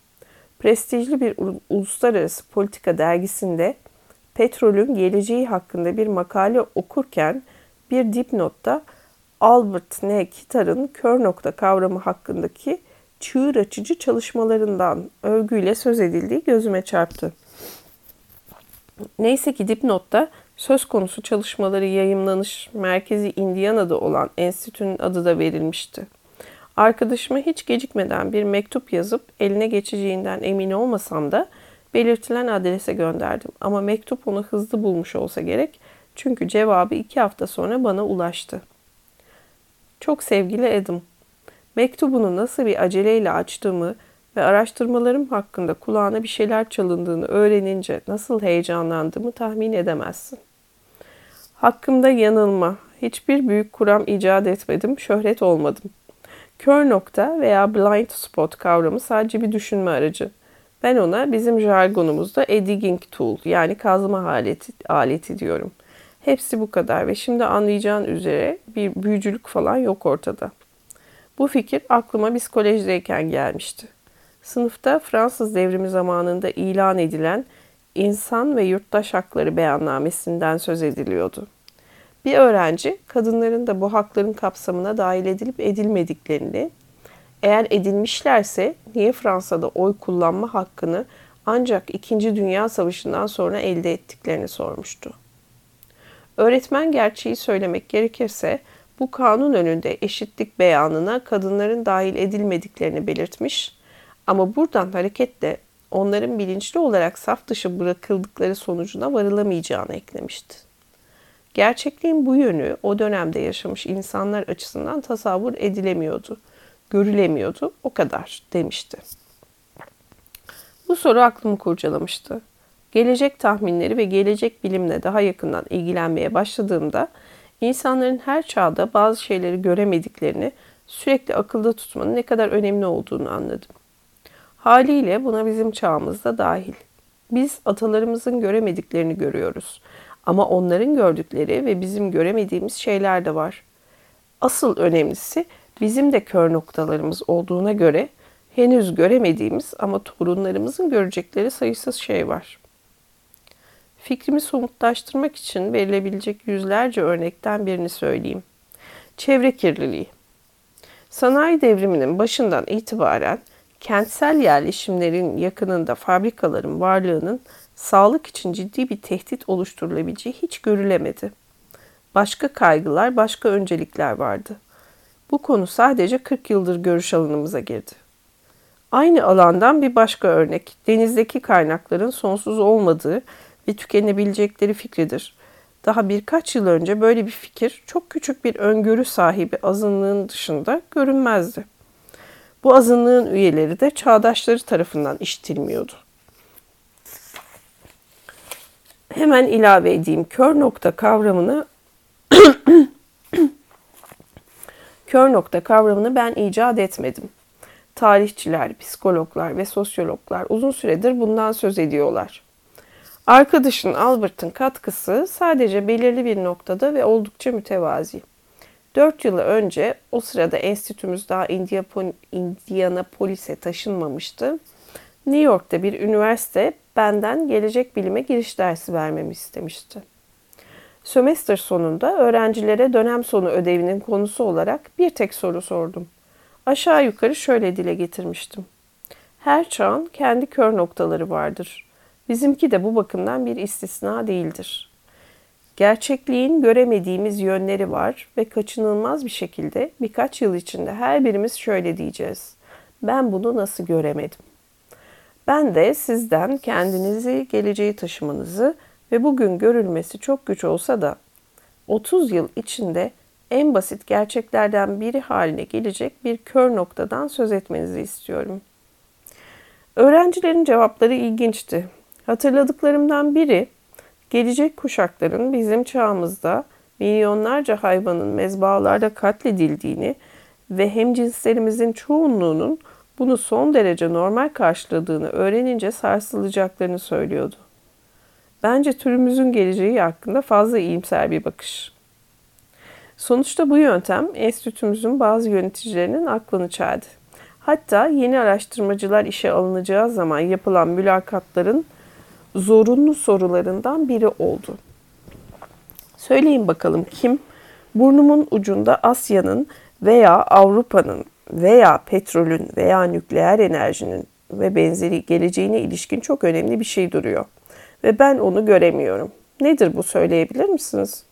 Prestijli bir uluslararası politika dergisinde petrolün geleceği hakkında bir makale okurken bir dipnotta Albert N. Kitar'ın kör nokta kavramı hakkındaki çığır açıcı çalışmalarından övgüyle söz edildiği gözüme çarptı. Neyse ki dipnotta söz konusu çalışmaları yayımlanış merkezi Indiana'da olan enstitünün adı da verilmişti. Arkadaşıma hiç gecikmeden bir mektup yazıp eline geçeceğinden emin olmasam da belirtilen adrese gönderdim. Ama mektup onu hızlı bulmuş olsa gerek çünkü cevabı iki hafta sonra bana ulaştı. Çok sevgili Adam, mektubunu nasıl bir aceleyle açtığımı ve araştırmalarım hakkında kulağına bir şeyler çalındığını öğrenince nasıl heyecanlandığımı tahmin edemezsin. Hakkımda yanılma, hiçbir büyük kuram icat etmedim, şöhret olmadım. Kör nokta veya blind spot kavramı sadece bir düşünme aracı. Ben ona bizim jargonumuzda a digging tool yani kazma aleti, aleti diyorum. Hepsi bu kadar ve şimdi anlayacağın üzere bir büyücülük falan yok ortada. Bu fikir aklıma biz kolejdeyken gelmişti. Sınıfta Fransız devrimi zamanında ilan edilen insan ve yurttaş hakları beyannamesinden söz ediliyordu. Bir öğrenci kadınların da bu hakların kapsamına dahil edilip edilmediklerini, eğer edilmişlerse niye Fransa'da oy kullanma hakkını ancak 2. Dünya Savaşı'ndan sonra elde ettiklerini sormuştu. Öğretmen gerçeği söylemek gerekirse bu kanun önünde eşitlik beyanına kadınların dahil edilmediklerini belirtmiş ama buradan hareketle onların bilinçli olarak saf dışı bırakıldıkları sonucuna varılamayacağını eklemişti. Gerçekliğin bu yönü o dönemde yaşamış insanlar açısından tasavvur edilemiyordu, görülemiyordu, o kadar demişti. Bu soru aklımı kurcalamıştı. Gelecek tahminleri ve gelecek bilimle daha yakından ilgilenmeye başladığımda insanların her çağda bazı şeyleri göremediklerini sürekli akılda tutmanın ne kadar önemli olduğunu anladım. Haliyle buna bizim çağımızda dahil. Biz atalarımızın göremediklerini görüyoruz. Ama onların gördükleri ve bizim göremediğimiz şeyler de var. Asıl önemlisi bizim de kör noktalarımız olduğuna göre henüz göremediğimiz ama torunlarımızın görecekleri sayısız şey var. Fikrimi somutlaştırmak için verilebilecek yüzlerce örnekten birini söyleyeyim. Çevre kirliliği. Sanayi devriminin başından itibaren kentsel yerleşimlerin yakınında fabrikaların varlığının sağlık için ciddi bir tehdit oluşturulabileceği hiç görülemedi. Başka kaygılar, başka öncelikler vardı. Bu konu sadece 40 yıldır görüş alanımıza girdi. Aynı alandan bir başka örnek, denizdeki kaynakların sonsuz olmadığı ve tükenebilecekleri fikridir. Daha birkaç yıl önce böyle bir fikir çok küçük bir öngörü sahibi azınlığın dışında görünmezdi. Bu azınlığın üyeleri de çağdaşları tarafından işitilmiyordu. Hemen ilave edeyim. Kör nokta kavramını kör nokta kavramını ben icat etmedim. Tarihçiler, psikologlar ve sosyologlar uzun süredir bundan söz ediyorlar. Arkadaşın Albert'ın katkısı sadece belirli bir noktada ve oldukça mütevazi. Dört yıl önce o sırada enstitümüz daha Indianapolis'e taşınmamıştı. New York'ta bir üniversite benden gelecek bilime giriş dersi vermemi istemişti. Sömestr sonunda öğrencilere dönem sonu ödevinin konusu olarak bir tek soru sordum. Aşağı yukarı şöyle dile getirmiştim. Her çağın kendi kör noktaları vardır. Bizimki de bu bakımdan bir istisna değildir. Gerçekliğin göremediğimiz yönleri var ve kaçınılmaz bir şekilde birkaç yıl içinde her birimiz şöyle diyeceğiz. Ben bunu nasıl göremedim? Ben de sizden kendinizi geleceği taşımanızı ve bugün görülmesi çok güç olsa da 30 yıl içinde en basit gerçeklerden biri haline gelecek bir kör noktadan söz etmenizi istiyorum. Öğrencilerin cevapları ilginçti. Hatırladıklarımdan biri gelecek kuşakların bizim çağımızda milyonlarca hayvanın mezbahalarda katledildiğini ve hemcinslerimizin çoğunluğunun bunu son derece normal karşıladığını öğrenince sarsılacaklarını söylüyordu. Bence türümüzün geleceği hakkında fazla iyimser bir bakış. Sonuçta bu yöntem enstitümüzün bazı yöneticilerinin aklını çeldi. Hatta yeni araştırmacılar işe alınacağı zaman yapılan mülakatların zorunlu sorularından biri oldu. Söyleyin bakalım kim burnumun ucunda Asya'nın veya Avrupa'nın veya petrolün veya nükleer enerjinin ve benzeri geleceğine ilişkin çok önemli bir şey duruyor. Ve ben onu göremiyorum. Nedir bu söyleyebilir misiniz?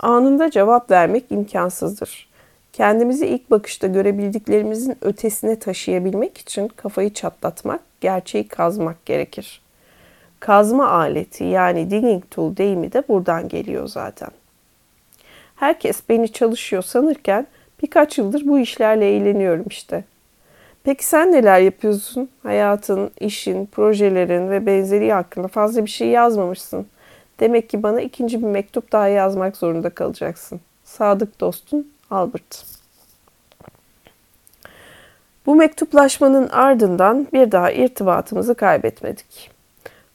Anında cevap vermek imkansızdır. Kendimizi ilk bakışta görebildiklerimizin ötesine taşıyabilmek için kafayı çatlatmak, gerçeği kazmak gerekir. Kazma aleti yani digging tool deyimi de buradan geliyor zaten. Herkes beni çalışıyor sanırken birkaç yıldır bu işlerle eğleniyorum işte. Peki sen neler yapıyorsun? Hayatın, işin, projelerin ve benzeri hakkında fazla bir şey yazmamışsın. Demek ki bana ikinci bir mektup daha yazmak zorunda kalacaksın. Sadık dostun Albert. Bu mektuplaşmanın ardından bir daha irtibatımızı kaybetmedik.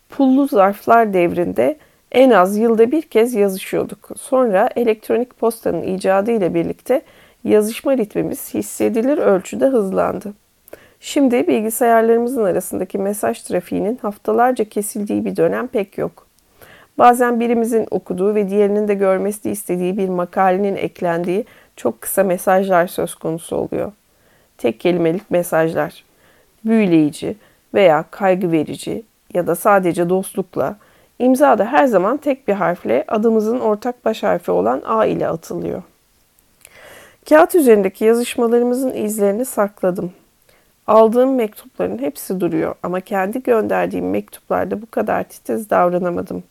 Pullu zarflar devrinde en az yılda bir kez yazışıyorduk. Sonra elektronik postanın icadı ile birlikte yazışma ritmimiz hissedilir ölçüde hızlandı. Şimdi bilgisayarlarımızın arasındaki mesaj trafiğinin haftalarca kesildiği bir dönem pek yok. Bazen birimizin okuduğu ve diğerinin de görmesini istediği bir makalenin eklendiği çok kısa mesajlar söz konusu oluyor. Tek kelimelik mesajlar. Büyüleyici veya kaygı verici ya da sadece dostlukla, imza da her zaman tek bir harfle adımızın ortak baş harfi olan A ile atılıyor. Kağıt üzerindeki yazışmalarımızın izlerini sakladım. Aldığım mektupların hepsi duruyor ama kendi gönderdiğim mektuplarda bu kadar titiz davranamadım.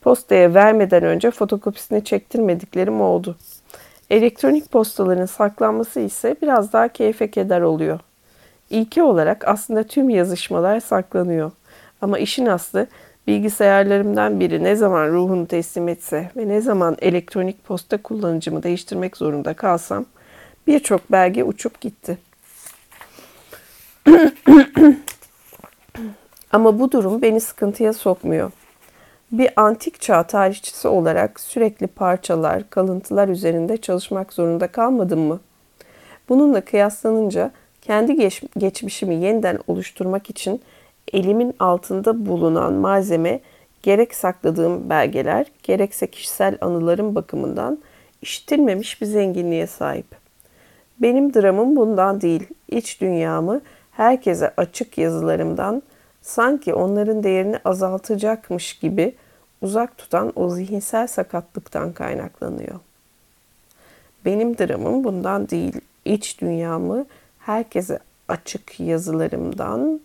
Postaya vermeden önce fotokopisini çektirmediklerim oldu. Elektronik postaların saklanması ise biraz daha keyfe keder oluyor. İlki olarak aslında tüm yazışmalar saklanıyor. Ama işin aslı bilgisayarlarımdan biri ne zaman ruhunu teslim etse ve ne zaman elektronik posta kullanıcımı değiştirmek zorunda kalsam birçok belge uçup gitti. Ama bu durum beni sıkıntıya sokmuyor. Bir antik çağ tarihçisi olarak sürekli parçalar, kalıntılar üzerinde çalışmak zorunda kalmadım mı? Bununla kıyaslanınca kendi geç, geçmişimi yeniden oluşturmak için elimin altında bulunan malzeme gerek sakladığım belgeler, gerekse kişisel anılarım bakımından işitilmemiş bir zenginliğe sahip. Benim dramım bundan değil, iç dünyamı herkese açık yazılarımdan sanki onların değerini azaltacakmış gibi uzak tutan o zihinsel sakatlıktan kaynaklanıyor. Benim dramım bundan değil, iç dünyamı herkese açık yazılarımdan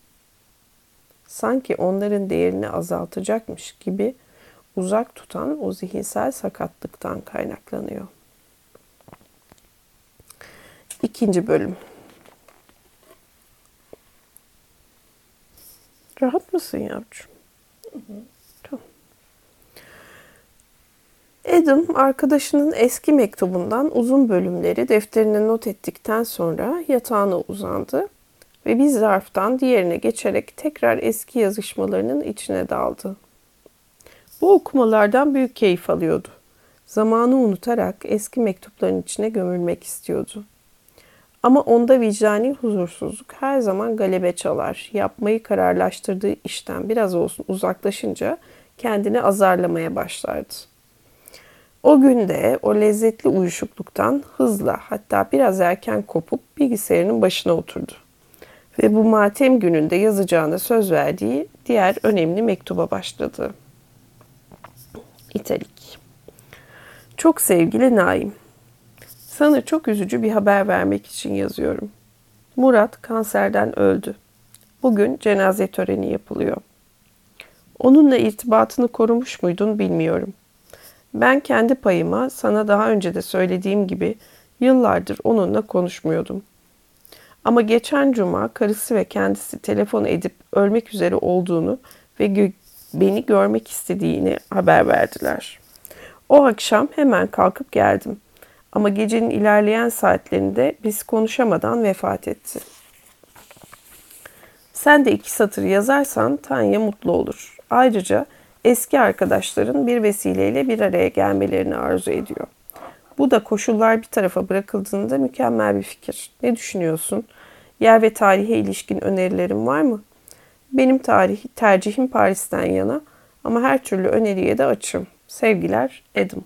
sanki onların değerini azaltacakmış gibi uzak tutan o zihinsel sakatlıktan kaynaklanıyor. İkinci bölüm. Rahat mısın yavrucuğum? Hı. Adam arkadaşının eski mektubundan uzun bölümleri defterine not ettikten sonra yatağına uzandı ve bir zarftan diğerine geçerek tekrar eski yazışmalarının içine daldı. Bu okumalardan büyük keyif alıyordu. Zamanı unutarak eski mektupların içine gömülmek istiyordu. Ama onda vicdani huzursuzluk her zaman galebe çalar. Yapmayı kararlaştırdığı işten biraz olsun uzaklaşınca kendini azarlamaya başlardı. O günde o lezzetli uyuşukluktan hızla hatta biraz erken kopup bilgisayarının başına oturdu. Ve bu matem gününde yazacağına söz verdiği diğer önemli mektuba başladı. İtalik. Çok sevgili Naim. Sana çok üzücü bir haber vermek için yazıyorum. Murat kanserden öldü. Bugün cenaze töreni yapılıyor. Onunla irtibatını korumuş muydun bilmiyorum. Ben kendi payıma sana daha önce de söylediğim gibi yıllardır onunla konuşmuyordum. Ama geçen cuma karısı ve kendisi telefon edip ölmek üzere olduğunu ve gö- beni görmek istediğini haber verdiler. O akşam hemen kalkıp geldim. Ama gecenin ilerleyen saatlerinde biz konuşamadan vefat etti. Sen de iki satır yazarsan Tanya mutlu olur. Ayrıca eski arkadaşların bir vesileyle bir araya gelmelerini arzu ediyor. Bu da koşullar bir tarafa bırakıldığında mükemmel bir fikir. Ne düşünüyorsun? Yer ve tarihe ilişkin önerilerin var mı? Benim tarih, tercihim Paris'ten yana ama her türlü öneriye de açım. Sevgiler Adam.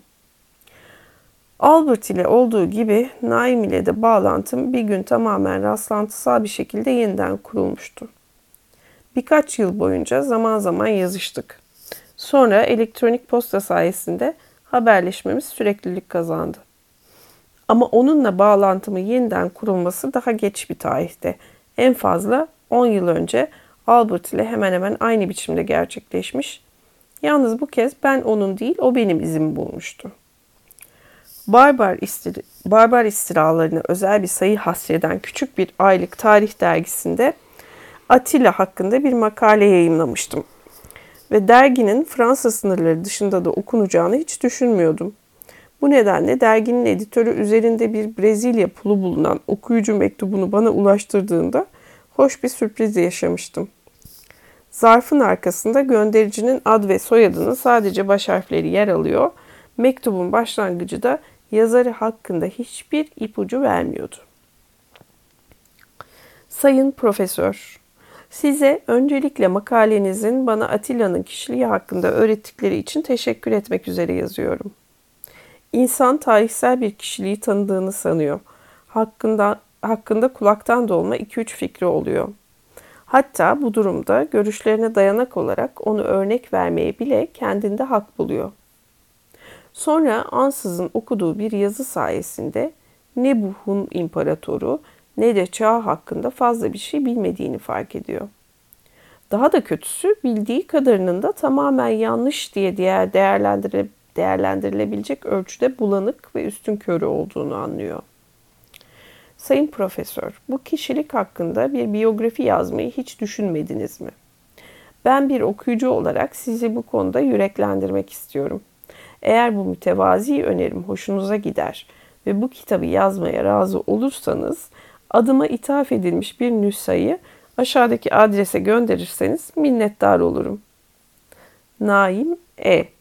Albert ile olduğu gibi Naim ile de bağlantım bir gün tamamen rastlantısal bir şekilde yeniden kurulmuştu. Birkaç yıl boyunca zaman zaman yazıştık. Sonra elektronik posta sayesinde haberleşmemiz süreklilik kazandı. Ama onunla bağlantımı yeniden kurulması daha geç bir tarihte. En fazla 10 yıl önce Albert ile hemen hemen aynı biçimde gerçekleşmiş. Yalnız bu kez ben onun değil o benim izimi bulmuştu. Barbar, istir barbar istiralarına özel bir sayı hasreden küçük bir aylık tarih dergisinde Atilla hakkında bir makale yayınlamıştım. Ve derginin Fransa sınırları dışında da okunacağını hiç düşünmüyordum. Bu nedenle derginin editörü üzerinde bir Brezilya pulu bulunan okuyucu mektubunu bana ulaştırdığında hoş bir sürpriz yaşamıştım. Zarfın arkasında göndericinin ad ve soyadının sadece baş harfleri yer alıyor. Mektubun başlangıcı da yazarı hakkında hiçbir ipucu vermiyordu. Sayın Profesör, size öncelikle makalenizin bana Atilla'nın kişiliği hakkında öğrettikleri için teşekkür etmek üzere yazıyorum. İnsan tarihsel bir kişiliği tanıdığını sanıyor. Hakkında, hakkında kulaktan dolma 2-3 fikri oluyor. Hatta bu durumda görüşlerine dayanak olarak onu örnek vermeye bile kendinde hak buluyor. Sonra ansızın okuduğu bir yazı sayesinde ne bu Hun imparatoru ne de çağ hakkında fazla bir şey bilmediğini fark ediyor. Daha da kötüsü bildiği kadarının da tamamen yanlış diye diğer değerlendire, değerlendirilebilecek ölçüde bulanık ve üstün körü olduğunu anlıyor. Sayın Profesör, bu kişilik hakkında bir biyografi yazmayı hiç düşünmediniz mi? Ben bir okuyucu olarak sizi bu konuda yüreklendirmek istiyorum. Eğer bu mütevazi önerim hoşunuza gider ve bu kitabı yazmaya razı olursanız adıma ithaf edilmiş bir nüshayı aşağıdaki adrese gönderirseniz minnettar olurum. Naim E.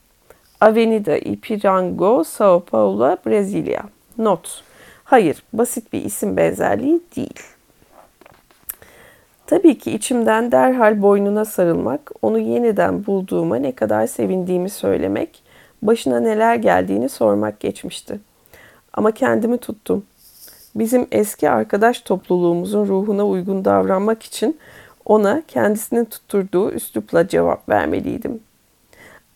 Avenida Ipiranga, Sao Paulo, Brezilya. Not. Hayır, basit bir isim benzerliği değil. Tabii ki içimden derhal boynuna sarılmak, onu yeniden bulduğuma ne kadar sevindiğimi söylemek, başına neler geldiğini sormak geçmişti. Ama kendimi tuttum. Bizim eski arkadaş topluluğumuzun ruhuna uygun davranmak için ona kendisinin tutturduğu üslupla cevap vermeliydim.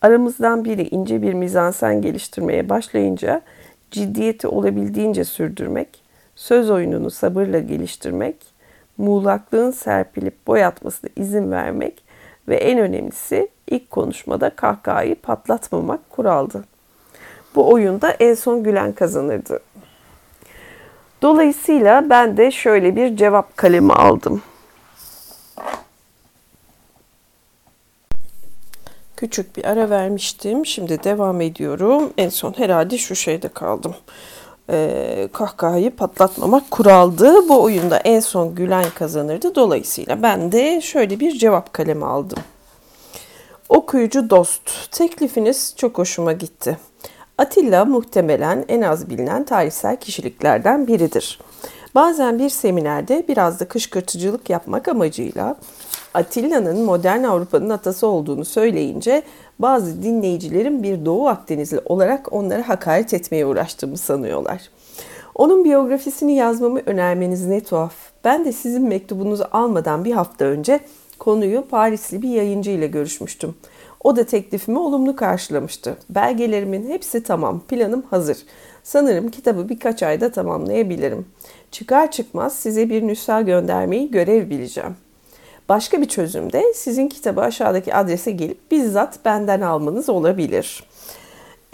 Aramızdan biri ince bir mizansen geliştirmeye başlayınca ciddiyeti olabildiğince sürdürmek, söz oyununu sabırla geliştirmek, muğlaklığın serpilip boyatmasına izin vermek ve en önemlisi ilk konuşmada kahkahayı patlatmamak kuraldı. Bu oyunda en son gülen kazanırdı. Dolayısıyla ben de şöyle bir cevap kalemi aldım. Küçük bir ara vermiştim. Şimdi devam ediyorum. En son herhalde şu şeyde kaldım. Ee, kahkahayı patlatmamak kuraldı. Bu oyunda en son gülen kazanırdı. Dolayısıyla ben de şöyle bir cevap kalemi aldım. Okuyucu dost, teklifiniz çok hoşuma gitti. Atilla muhtemelen en az bilinen tarihsel kişiliklerden biridir. Bazen bir seminerde biraz da kışkırtıcılık yapmak amacıyla Atilla'nın modern Avrupa'nın atası olduğunu söyleyince bazı dinleyicilerin bir Doğu Akdenizli olarak onlara hakaret etmeye uğraştığımı sanıyorlar. Onun biyografisini yazmamı önermeniz ne tuhaf. Ben de sizin mektubunuzu almadan bir hafta önce konuyu Parisli bir yayıncı ile görüşmüştüm. O da teklifimi olumlu karşılamıştı. Belgelerimin hepsi tamam, planım hazır. Sanırım kitabı birkaç ayda tamamlayabilirim. Çıkar çıkmaz size bir nüsha göndermeyi görev bileceğim. Başka bir çözüm de sizin kitabı aşağıdaki adrese gelip bizzat benden almanız olabilir.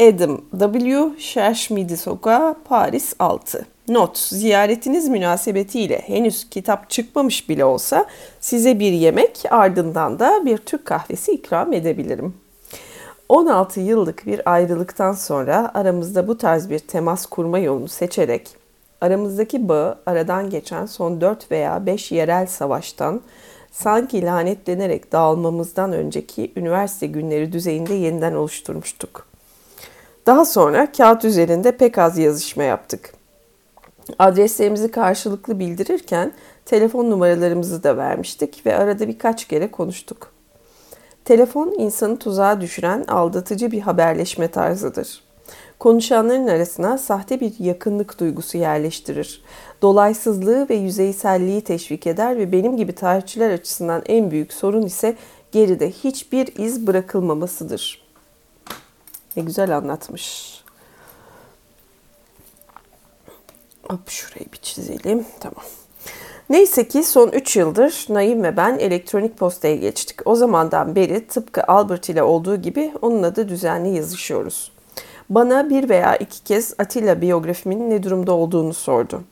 Adam W. Şerşmidi Sokağı, Paris 6. Not, ziyaretiniz münasebetiyle henüz kitap çıkmamış bile olsa size bir yemek ardından da bir Türk kahvesi ikram edebilirim. 16 yıllık bir ayrılıktan sonra aramızda bu tarz bir temas kurma yolunu seçerek aramızdaki bağı aradan geçen son 4 veya 5 yerel savaştan sanki lanetlenerek dağılmamızdan önceki üniversite günleri düzeyinde yeniden oluşturmuştuk. Daha sonra kağıt üzerinde pek az yazışma yaptık. Adreslerimizi karşılıklı bildirirken telefon numaralarımızı da vermiştik ve arada birkaç kere konuştuk. Telefon insanı tuzağa düşüren aldatıcı bir haberleşme tarzıdır. Konuşanların arasına sahte bir yakınlık duygusu yerleştirir. Dolaysızlığı ve yüzeyselliği teşvik eder ve benim gibi tarihçiler açısından en büyük sorun ise geride hiçbir iz bırakılmamasıdır. Ne güzel anlatmış. Hop şurayı bir çizelim. Tamam. Neyse ki son 3 yıldır Naim ve ben elektronik postaya geçtik. O zamandan beri tıpkı Albert ile olduğu gibi onunla da düzenli yazışıyoruz. Bana bir veya iki kez Atilla biyografimin ne durumda olduğunu sordu.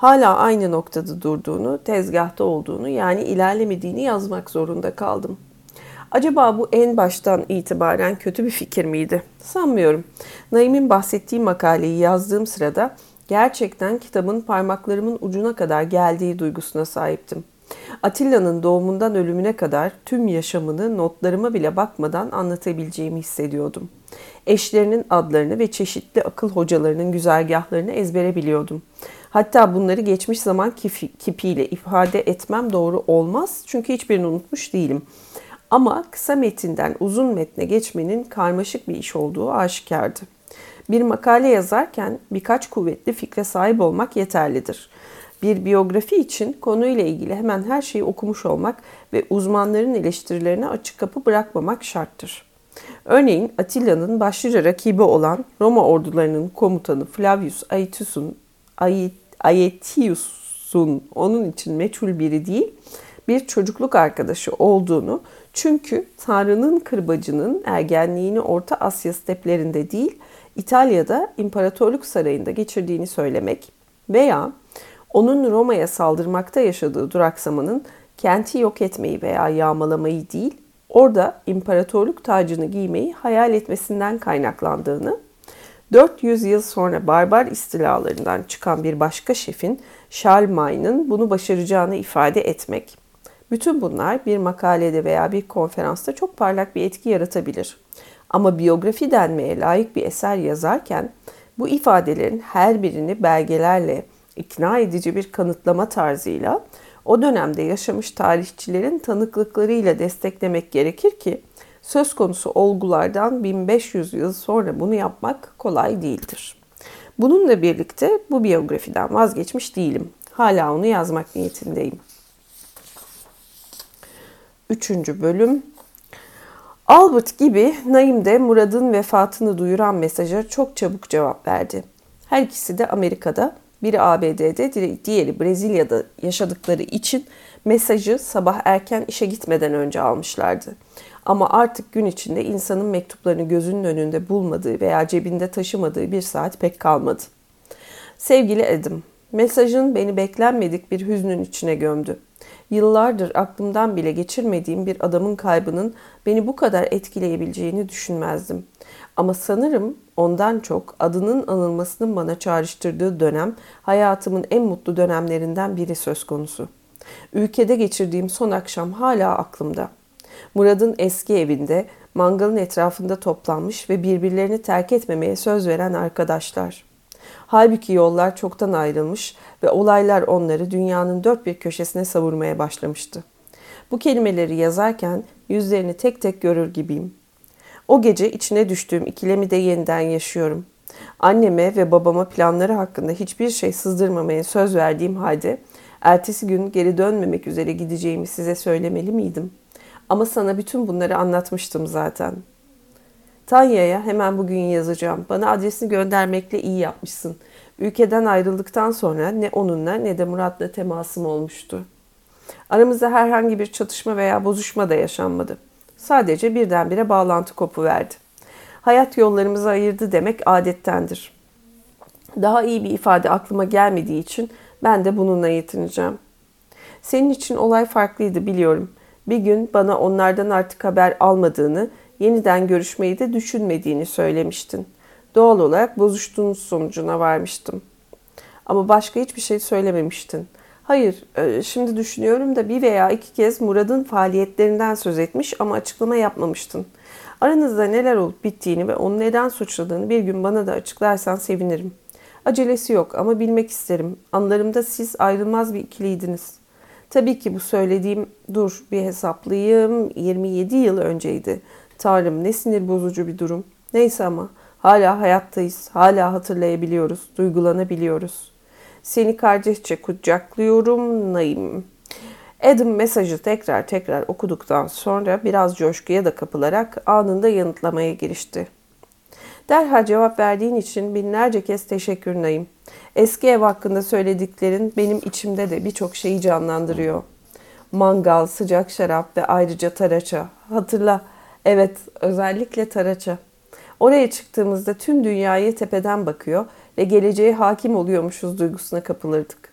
Hala aynı noktada durduğunu, tezgahta olduğunu yani ilerlemediğini yazmak zorunda kaldım. Acaba bu en baştan itibaren kötü bir fikir miydi? Sanmıyorum. Naim'in bahsettiği makaleyi yazdığım sırada gerçekten kitabın parmaklarımın ucuna kadar geldiği duygusuna sahiptim. Atilla'nın doğumundan ölümüne kadar tüm yaşamını notlarıma bile bakmadan anlatabileceğimi hissediyordum. Eşlerinin adlarını ve çeşitli akıl hocalarının güzergahlarını ezbere biliyordum. Hatta bunları geçmiş zaman kipiyle ifade etmem doğru olmaz çünkü hiçbirini unutmuş değilim. Ama kısa metinden uzun metne geçmenin karmaşık bir iş olduğu aşikardı. Bir makale yazarken birkaç kuvvetli fikre sahip olmak yeterlidir. Bir biyografi için konuyla ilgili hemen her şeyi okumuş olmak ve uzmanların eleştirilerine açık kapı bırakmamak şarttır. Örneğin Atilla'nın başlıca rakibi olan Roma ordularının komutanı Flavius Aetius'un Aetius olsun. Onun için meçhul biri değil, bir çocukluk arkadaşı olduğunu çünkü Tanrı'nın kırbacının ergenliğini Orta Asya steplerinde değil, İtalya'da İmparatorluk Sarayı'nda geçirdiğini söylemek veya onun Roma'ya saldırmakta yaşadığı duraksamanın kenti yok etmeyi veya yağmalamayı değil, orada imparatorluk tacını giymeyi hayal etmesinden kaynaklandığını, 400 yıl sonra barbar istilalarından çıkan bir başka şefin Charlemagne'ın bunu başaracağını ifade etmek. Bütün bunlar bir makalede veya bir konferansta çok parlak bir etki yaratabilir. Ama biyografi denmeye layık bir eser yazarken bu ifadelerin her birini belgelerle, ikna edici bir kanıtlama tarzıyla o dönemde yaşamış tarihçilerin tanıklıklarıyla desteklemek gerekir ki söz konusu olgulardan 1500 yıl sonra bunu yapmak kolay değildir. Bununla birlikte bu biyografiden vazgeçmiş değilim. Hala onu yazmak niyetindeyim. Üçüncü bölüm Albert gibi Naim de Murad'ın vefatını duyuran mesaja çok çabuk cevap verdi. Her ikisi de Amerika'da, biri ABD'de, diğeri Brezilya'da yaşadıkları için mesajı sabah erken işe gitmeden önce almışlardı. Ama artık gün içinde insanın mektuplarını gözünün önünde bulmadığı veya cebinde taşımadığı bir saat pek kalmadı. Sevgili Edim, mesajın beni beklenmedik bir hüznün içine gömdü. Yıllardır aklımdan bile geçirmediğim bir adamın kaybının beni bu kadar etkileyebileceğini düşünmezdim. Ama sanırım ondan çok adının anılmasının bana çağrıştırdığı dönem hayatımın en mutlu dönemlerinden biri söz konusu. Ülkede geçirdiğim son akşam hala aklımda. Murad'ın eski evinde mangalın etrafında toplanmış ve birbirlerini terk etmemeye söz veren arkadaşlar. Halbuki yollar çoktan ayrılmış ve olaylar onları dünyanın dört bir köşesine savurmaya başlamıştı. Bu kelimeleri yazarken yüzlerini tek tek görür gibiyim. O gece içine düştüğüm ikilemi de yeniden yaşıyorum. Anneme ve babama planları hakkında hiçbir şey sızdırmamaya söz verdiğim halde ertesi gün geri dönmemek üzere gideceğimi size söylemeli miydim? Ama sana bütün bunları anlatmıştım zaten. Tanya'ya hemen bugün yazacağım. Bana adresini göndermekle iyi yapmışsın. Ülkeden ayrıldıktan sonra ne onunla ne de Murat'la temasım olmuştu. Aramızda herhangi bir çatışma veya bozuşma da yaşanmadı. Sadece birdenbire bağlantı kopu verdi. Hayat yollarımızı ayırdı demek adettendir. Daha iyi bir ifade aklıma gelmediği için ben de bununla yetineceğim. Senin için olay farklıydı biliyorum. Bir gün bana onlardan artık haber almadığını, yeniden görüşmeyi de düşünmediğini söylemiştin. Doğal olarak bozuştuğunuz sonucuna varmıştım. Ama başka hiçbir şey söylememiştin. Hayır, e, şimdi düşünüyorum da bir veya iki kez Murad'ın faaliyetlerinden söz etmiş ama açıklama yapmamıştın. Aranızda neler olup bittiğini ve onu neden suçladığını bir gün bana da açıklarsan sevinirim. Acelesi yok ama bilmek isterim. Anlarımda siz ayrılmaz bir ikiliydiniz. Tabii ki bu söylediğim, dur bir hesaplayayım, 27 yıl önceydi. Tanrım ne sinir bozucu bir durum. Neyse ama hala hayattayız, hala hatırlayabiliyoruz, duygulanabiliyoruz. Seni kardeşçe kucaklıyorum Naim. Adam mesajı tekrar tekrar okuduktan sonra biraz coşkuya da kapılarak anında yanıtlamaya girişti. Derhal cevap verdiğin için binlerce kez teşekkür Naim. Eski ev hakkında söylediklerin benim içimde de birçok şeyi canlandırıyor. Mangal, sıcak şarap ve ayrıca taraça. Hatırla, evet özellikle taraça. Oraya çıktığımızda tüm dünyayı tepeden bakıyor ve geleceğe hakim oluyormuşuz duygusuna kapılırdık.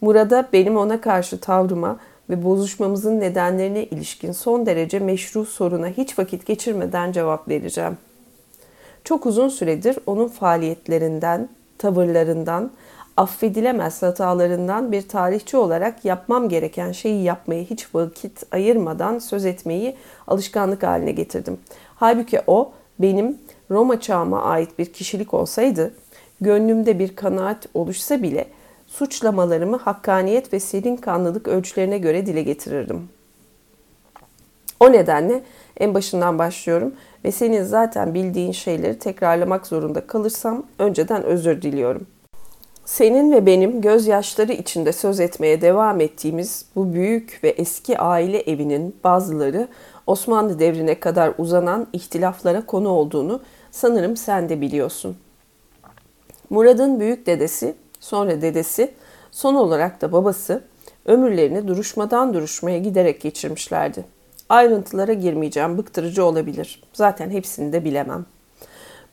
Murad'a benim ona karşı tavrıma ve bozuşmamızın nedenlerine ilişkin son derece meşru soruna hiç vakit geçirmeden cevap vereceğim. Çok uzun süredir onun faaliyetlerinden, tavırlarından, affedilemez hatalarından bir tarihçi olarak yapmam gereken şeyi yapmaya hiç vakit ayırmadan söz etmeyi alışkanlık haline getirdim. Halbuki o benim Roma çağıma ait bir kişilik olsaydı, gönlümde bir kanaat oluşsa bile suçlamalarımı hakkaniyet ve serin kanlılık ölçülerine göre dile getirirdim. O nedenle en başından başlıyorum ve senin zaten bildiğin şeyleri tekrarlamak zorunda kalırsam önceden özür diliyorum. Senin ve benim gözyaşları içinde söz etmeye devam ettiğimiz bu büyük ve eski aile evinin bazıları Osmanlı devrine kadar uzanan ihtilaflara konu olduğunu sanırım sen de biliyorsun. Murad'ın büyük dedesi, sonra dedesi, Son olarak da babası ömürlerini duruşmadan duruşmaya giderek geçirmişlerdi. Ayrıntılara girmeyeceğim, bıktırıcı olabilir. Zaten hepsini de bilemem.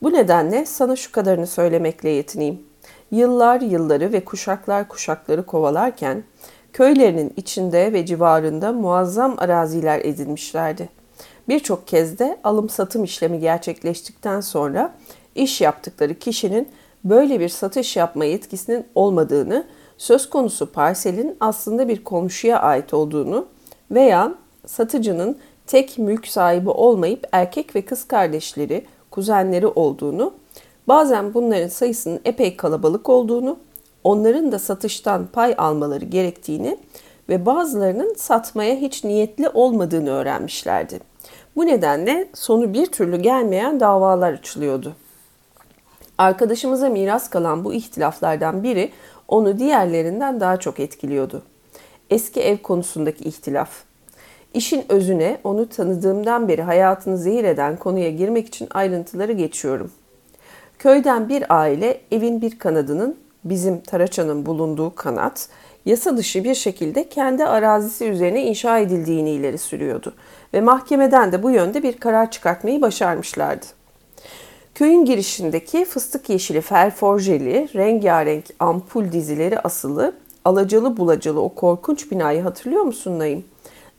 Bu nedenle sana şu kadarını söylemekle yetineyim. Yıllar yılları ve kuşaklar kuşakları kovalarken köylerinin içinde ve civarında muazzam araziler edinmişlerdi. Birçok kez de alım satım işlemi gerçekleştikten sonra iş yaptıkları kişinin böyle bir satış yapma yetkisinin olmadığını, söz konusu parselin aslında bir komşuya ait olduğunu veya satıcının tek mülk sahibi olmayıp erkek ve kız kardeşleri, kuzenleri olduğunu, bazen bunların sayısının epey kalabalık olduğunu, onların da satıştan pay almaları gerektiğini ve bazılarının satmaya hiç niyetli olmadığını öğrenmişlerdi. Bu nedenle sonu bir türlü gelmeyen davalar açılıyordu. Arkadaşımıza miras kalan bu ihtilaflardan biri onu diğerlerinden daha çok etkiliyordu. Eski ev konusundaki ihtilaf. İşin özüne onu tanıdığımdan beri hayatını zehir eden konuya girmek için ayrıntıları geçiyorum. Köyden bir aile evin bir kanadının bizim Taraça'nın bulunduğu kanat yasa dışı bir şekilde kendi arazisi üzerine inşa edildiğini ileri sürüyordu ve mahkemeden de bu yönde bir karar çıkartmayı başarmışlardı. Köyün girişindeki fıstık yeşili ferforjeli, rengarenk ampul dizileri asılı, alacalı bulacalı o korkunç binayı hatırlıyor musun Naim?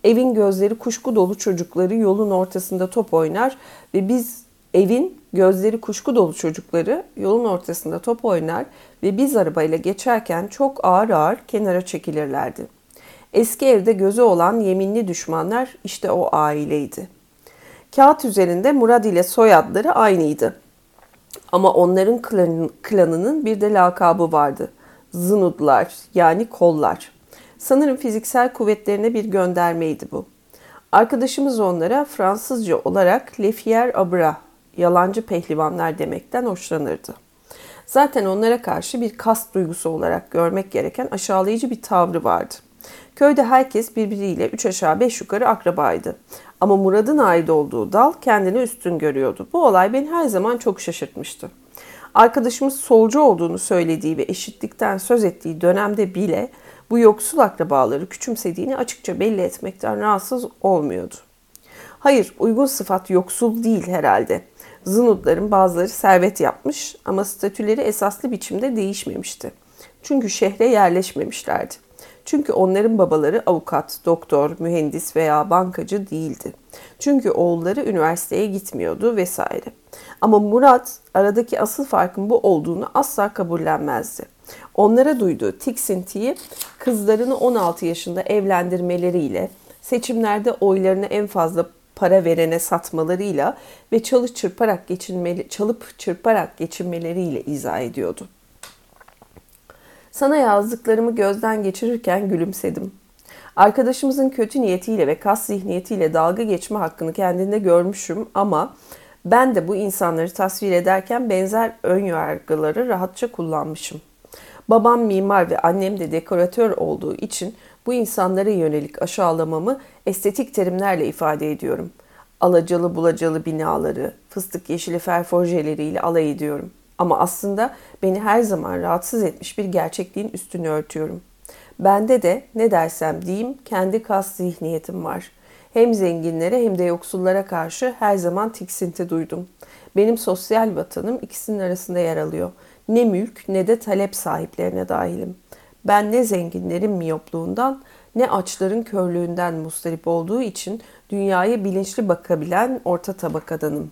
Evin gözleri kuşku dolu çocukları yolun ortasında top oynar ve biz evin gözleri kuşku dolu çocukları yolun ortasında top oynar ve biz arabayla geçerken çok ağır ağır kenara çekilirlerdi. Eski evde gözü olan yeminli düşmanlar işte o aileydi. Kağıt üzerinde Murad ile soyadları aynıydı. Ama onların klanının bir de lakabı vardı. Zınudlar yani kollar. Sanırım fiziksel kuvvetlerine bir göndermeydi bu. Arkadaşımız onlara Fransızca olarak Lefier Abra, yalancı pehlivanlar demekten hoşlanırdı. Zaten onlara karşı bir kast duygusu olarak görmek gereken aşağılayıcı bir tavrı vardı. Köyde herkes birbiriyle üç aşağı beş yukarı akrabaydı. Ama Murad'ın ait olduğu dal kendini üstün görüyordu. Bu olay beni her zaman çok şaşırtmıştı. Arkadaşımız solcu olduğunu söylediği ve eşitlikten söz ettiği dönemde bile bu yoksul akrabaları küçümsediğini açıkça belli etmekten rahatsız olmuyordu. Hayır, uygun sıfat yoksul değil herhalde. Zınutların bazıları servet yapmış ama statüleri esaslı biçimde değişmemişti. Çünkü şehre yerleşmemişlerdi. Çünkü onların babaları avukat, doktor, mühendis veya bankacı değildi. Çünkü oğulları üniversiteye gitmiyordu vesaire. Ama Murat aradaki asıl farkın bu olduğunu asla kabullenmezdi. Onlara duyduğu tiksintiyi kızlarını 16 yaşında evlendirmeleriyle, seçimlerde oylarını en fazla para verene satmalarıyla ve çalış çırparak geçinmeli, çalıp çırparak geçinmeleriyle izah ediyordu. Sana yazdıklarımı gözden geçirirken gülümsedim. Arkadaşımızın kötü niyetiyle ve kas zihniyetiyle dalga geçme hakkını kendinde görmüşüm ama ben de bu insanları tasvir ederken benzer ön yargıları rahatça kullanmışım. Babam mimar ve annem de dekoratör olduğu için bu insanlara yönelik aşağılamamı estetik terimlerle ifade ediyorum. Alacalı bulacalı binaları, fıstık yeşili ferforjeleriyle alay ediyorum. Ama aslında beni her zaman rahatsız etmiş bir gerçekliğin üstünü örtüyorum. Bende de ne dersem diyeyim kendi kas zihniyetim var. Hem zenginlere hem de yoksullara karşı her zaman tiksinti duydum. Benim sosyal vatanım ikisinin arasında yer alıyor. Ne mülk ne de talep sahiplerine dahilim. Ben ne zenginlerin miyopluğundan ne açların körlüğünden mustarip olduğu için dünyaya bilinçli bakabilen orta tabakadanım.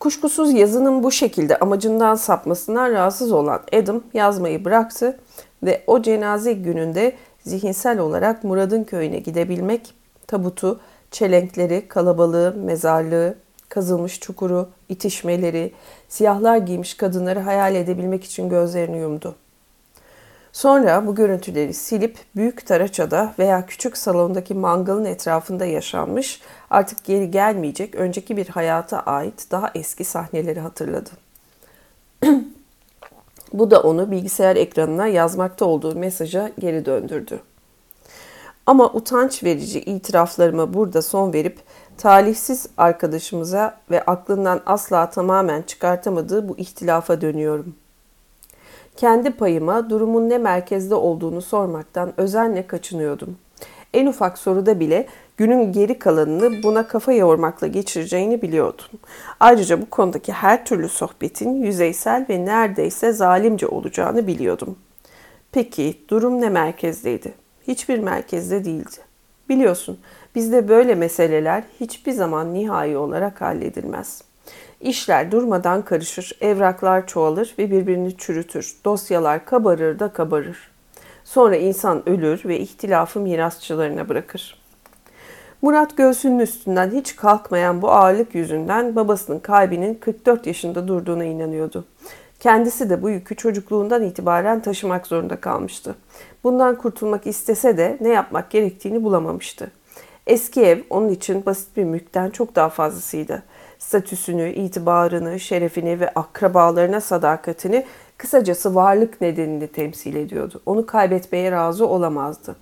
Kuşkusuz yazının bu şekilde amacından sapmasından rahatsız olan Adam yazmayı bıraktı ve o cenaze gününde zihinsel olarak Murad'ın köyüne gidebilmek, tabutu, çelenkleri, kalabalığı, mezarlığı, kazılmış çukuru, itişmeleri, siyahlar giymiş kadınları hayal edebilmek için gözlerini yumdu. Sonra bu görüntüleri silip büyük taraçada veya küçük salondaki mangalın etrafında yaşanmış, artık geri gelmeyecek önceki bir hayata ait daha eski sahneleri hatırladı. bu da onu bilgisayar ekranına yazmakta olduğu mesaja geri döndürdü. Ama utanç verici itiraflarıma burada son verip talihsiz arkadaşımıza ve aklından asla tamamen çıkartamadığı bu ihtilafa dönüyorum. Kendi payıma durumun ne merkezde olduğunu sormaktan özenle kaçınıyordum. En ufak soruda bile günün geri kalanını buna kafa yormakla geçireceğini biliyordum. Ayrıca bu konudaki her türlü sohbetin yüzeysel ve neredeyse zalimce olacağını biliyordum. Peki durum ne merkezdeydi? Hiçbir merkezde değildi. Biliyorsun bizde böyle meseleler hiçbir zaman nihai olarak halledilmez. İşler durmadan karışır, evraklar çoğalır ve birbirini çürütür. Dosyalar kabarır da kabarır. Sonra insan ölür ve ihtilafı mirasçılarına bırakır. Murat göğsünün üstünden hiç kalkmayan bu ağırlık yüzünden babasının kalbinin 44 yaşında durduğuna inanıyordu. Kendisi de bu yükü çocukluğundan itibaren taşımak zorunda kalmıştı. Bundan kurtulmak istese de ne yapmak gerektiğini bulamamıştı. Eski ev onun için basit bir mülkten çok daha fazlasıydı. Statüsünü, itibarını, şerefini ve akrabalarına sadakatini, kısacası varlık nedenini temsil ediyordu. Onu kaybetmeye razı olamazdı.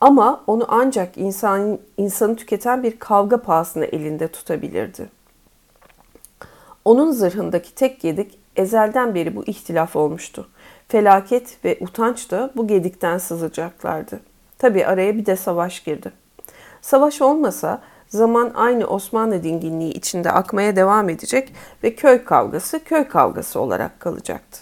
Ama onu ancak insan, insanı tüketen bir kavga pahasına elinde tutabilirdi. Onun zırhındaki tek gedik ezelden beri bu ihtilaf olmuştu. Felaket ve utanç da bu gedikten sızacaklardı. Tabi araya bir de savaş girdi. Savaş olmasa zaman aynı Osmanlı dinginliği içinde akmaya devam edecek ve köy kavgası köy kavgası olarak kalacaktı.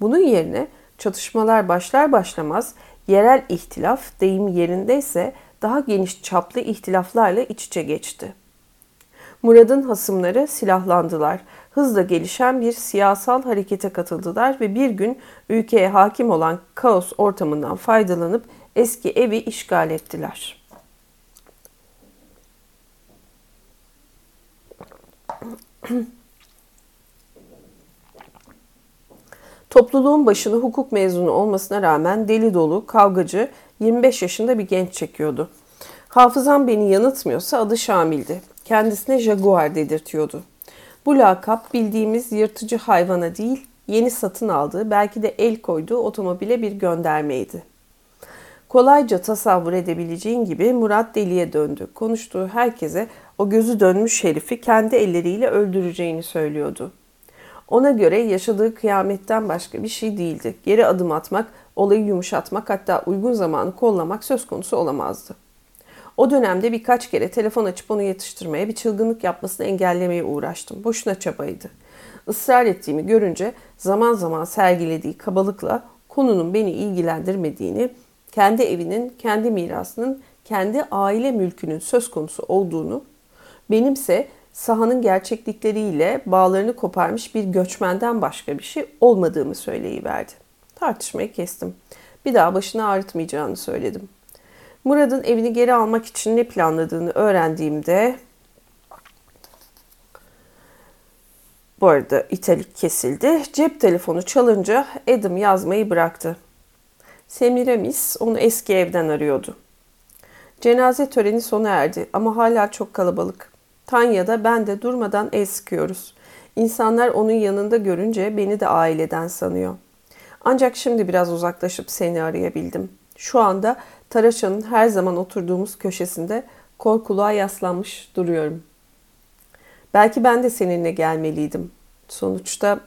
Bunun yerine çatışmalar başlar başlamaz yerel ihtilaf deyim yerindeyse daha geniş çaplı ihtilaflarla iç içe geçti. Murad'ın hasımları silahlandılar. Hızla gelişen bir siyasal harekete katıldılar ve bir gün ülkeye hakim olan kaos ortamından faydalanıp eski evi işgal ettiler. Topluluğun başını hukuk mezunu olmasına rağmen deli dolu, kavgacı, 25 yaşında bir genç çekiyordu. Hafızam beni yanıltmıyorsa adı Şamil'di. Kendisine Jaguar dedirtiyordu. Bu lakap bildiğimiz yırtıcı hayvana değil, yeni satın aldığı, belki de el koyduğu otomobile bir göndermeydi. Kolayca tasavvur edebileceğin gibi Murat deliye döndü. Konuştuğu herkese o gözü dönmüş herifi kendi elleriyle öldüreceğini söylüyordu. Ona göre yaşadığı kıyametten başka bir şey değildi. Geri adım atmak, olayı yumuşatmak hatta uygun zamanı kollamak söz konusu olamazdı. O dönemde birkaç kere telefon açıp onu yetiştirmeye, bir çılgınlık yapmasını engellemeye uğraştım. Boşuna çabaydı. Israr ettiğimi görünce zaman zaman sergilediği kabalıkla konunun beni ilgilendirmediğini, kendi evinin, kendi mirasının, kendi aile mülkünün söz konusu olduğunu, benimse sahanın gerçeklikleriyle bağlarını koparmış bir göçmenden başka bir şey olmadığımı söyleyiverdi. Tartışmayı kestim. Bir daha başını ağrıtmayacağını söyledim. Murad'ın evini geri almak için ne planladığını öğrendiğimde bu arada italik kesildi. Cep telefonu çalınca Adam yazmayı bıraktı. Semiramis onu eski evden arıyordu. Cenaze töreni sona erdi ama hala çok kalabalık. Tanya'da ben de durmadan el sıkıyoruz. İnsanlar onun yanında görünce beni de aileden sanıyor. Ancak şimdi biraz uzaklaşıp seni arayabildim. Şu anda Taraşa'nın her zaman oturduğumuz köşesinde korkuluğa yaslanmış duruyorum. Belki ben de seninle gelmeliydim. Sonuçta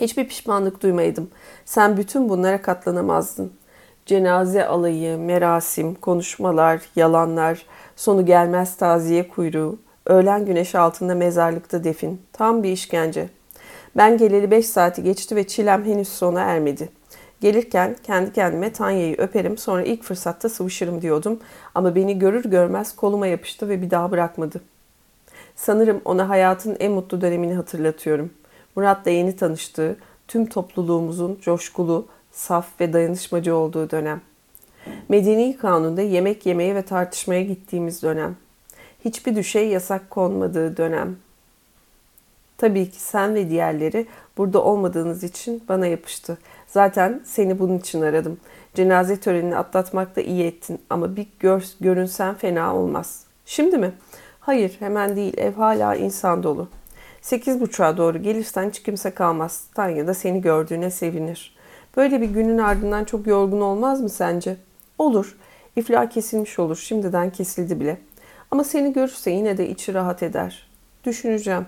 hiçbir pişmanlık duymaydım. Sen bütün bunlara katlanamazdın. Cenaze alayı, merasim, konuşmalar, yalanlar, sonu gelmez taziye kuyruğu, öğlen güneşi altında mezarlıkta defin. Tam bir işkence. Ben geleli beş saati geçti ve çilem henüz sona ermedi. Gelirken kendi kendime Tanya'yı öperim sonra ilk fırsatta sıvışırım diyordum ama beni görür görmez koluma yapıştı ve bir daha bırakmadı. Sanırım ona hayatın en mutlu dönemini hatırlatıyorum. Murat'la yeni tanıştığı, tüm topluluğumuzun coşkulu, saf ve dayanışmacı olduğu dönem. Medeni kanunda yemek yemeye ve tartışmaya gittiğimiz dönem. Hiçbir düşey yasak konmadığı dönem. Tabii ki sen ve diğerleri burada olmadığınız için bana yapıştı. Zaten seni bunun için aradım. Cenaze törenini atlatmakta iyi ettin ama bir gör, görünsen fena olmaz. Şimdi mi? Hayır hemen değil ev hala insan dolu. Sekiz buçuğa doğru gelirsen hiç kimse kalmaz. Tanya da seni gördüğüne sevinir. Böyle bir günün ardından çok yorgun olmaz mı sence? Olur. İflah kesilmiş olur. Şimdiden kesildi bile. Ama seni görürse yine de içi rahat eder. Düşüneceğim.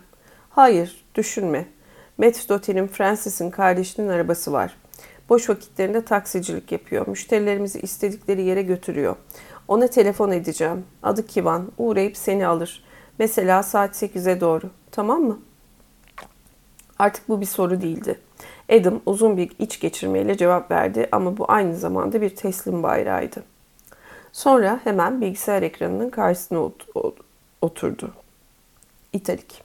Hayır, düşünme. Metzdottir'in Francis'in kardeşinin arabası var. Boş vakitlerinde taksicilik yapıyor. Müşterilerimizi istedikleri yere götürüyor. Ona telefon edeceğim. Adı Kivan. Uğrayıp seni alır. Mesela saat 8'e doğru. Tamam mı? Artık bu bir soru değildi. Adam uzun bir iç geçirmeyle cevap verdi ama bu aynı zamanda bir teslim bayrağıydı. Sonra hemen bilgisayar ekranının karşısına oturdu. İtalik.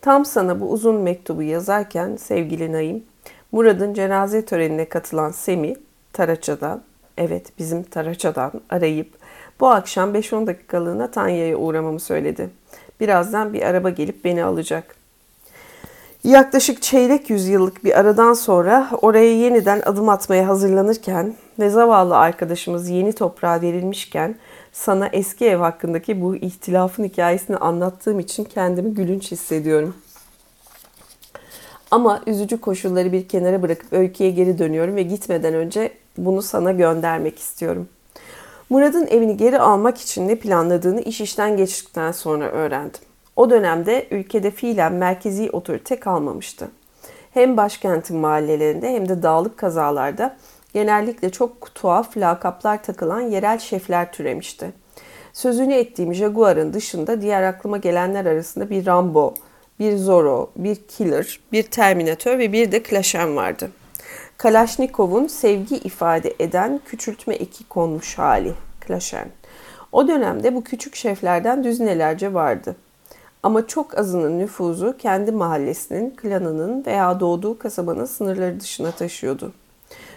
Tam sana bu uzun mektubu yazarken sevgili Naim, Murad'ın cenaze törenine katılan Semi, Taraça'dan, evet bizim Taraça'dan arayıp bu akşam 5-10 dakikalığına Tanya'ya uğramamı söyledi. Birazdan bir araba gelip beni alacak. Yaklaşık çeyrek yüzyıllık bir aradan sonra oraya yeniden adım atmaya hazırlanırken ve zavallı arkadaşımız yeni toprağa verilmişken sana eski ev hakkındaki bu ihtilafın hikayesini anlattığım için kendimi gülünç hissediyorum. Ama üzücü koşulları bir kenara bırakıp öyküye geri dönüyorum ve gitmeden önce bunu sana göndermek istiyorum. Murad'ın evini geri almak için ne planladığını iş işten geçtikten sonra öğrendim. O dönemde ülkede fiilen merkezi otorite kalmamıştı. Hem başkentin mahallelerinde hem de dağlık kazalarda genellikle çok tuhaf lakaplar takılan yerel şefler türemişti. Sözünü ettiğim Jaguar'ın dışında diğer aklıma gelenler arasında bir Rambo, bir Zorro, bir Killer, bir Terminator ve bir de Klashen vardı. Kalashnikov'un sevgi ifade eden küçültme eki konmuş hali Klashen. O dönemde bu küçük şeflerden düzinelerce vardı. Ama çok azının nüfuzu kendi mahallesinin, klanının veya doğduğu kasabanın sınırları dışına taşıyordu.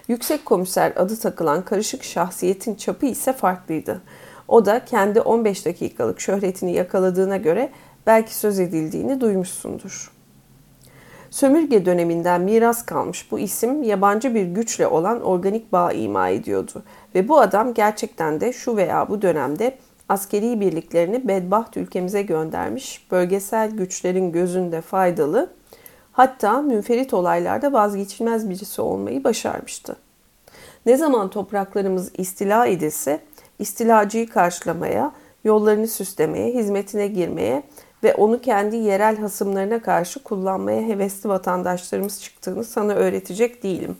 Yüksek komiser adı takılan karışık şahsiyetin çapı ise farklıydı. O da kendi 15 dakikalık şöhretini yakaladığına göre belki söz edildiğini duymuşsundur. Sömürge döneminden miras kalmış bu isim yabancı bir güçle olan organik bağ ima ediyordu ve bu adam gerçekten de şu veya bu dönemde askeri birliklerini bedbaht ülkemize göndermiş, bölgesel güçlerin gözünde faydalı, hatta münferit olaylarda vazgeçilmez birisi olmayı başarmıştı. Ne zaman topraklarımız istila edilse, istilacıyı karşılamaya, yollarını süslemeye, hizmetine girmeye ve onu kendi yerel hasımlarına karşı kullanmaya hevesli vatandaşlarımız çıktığını sana öğretecek değilim.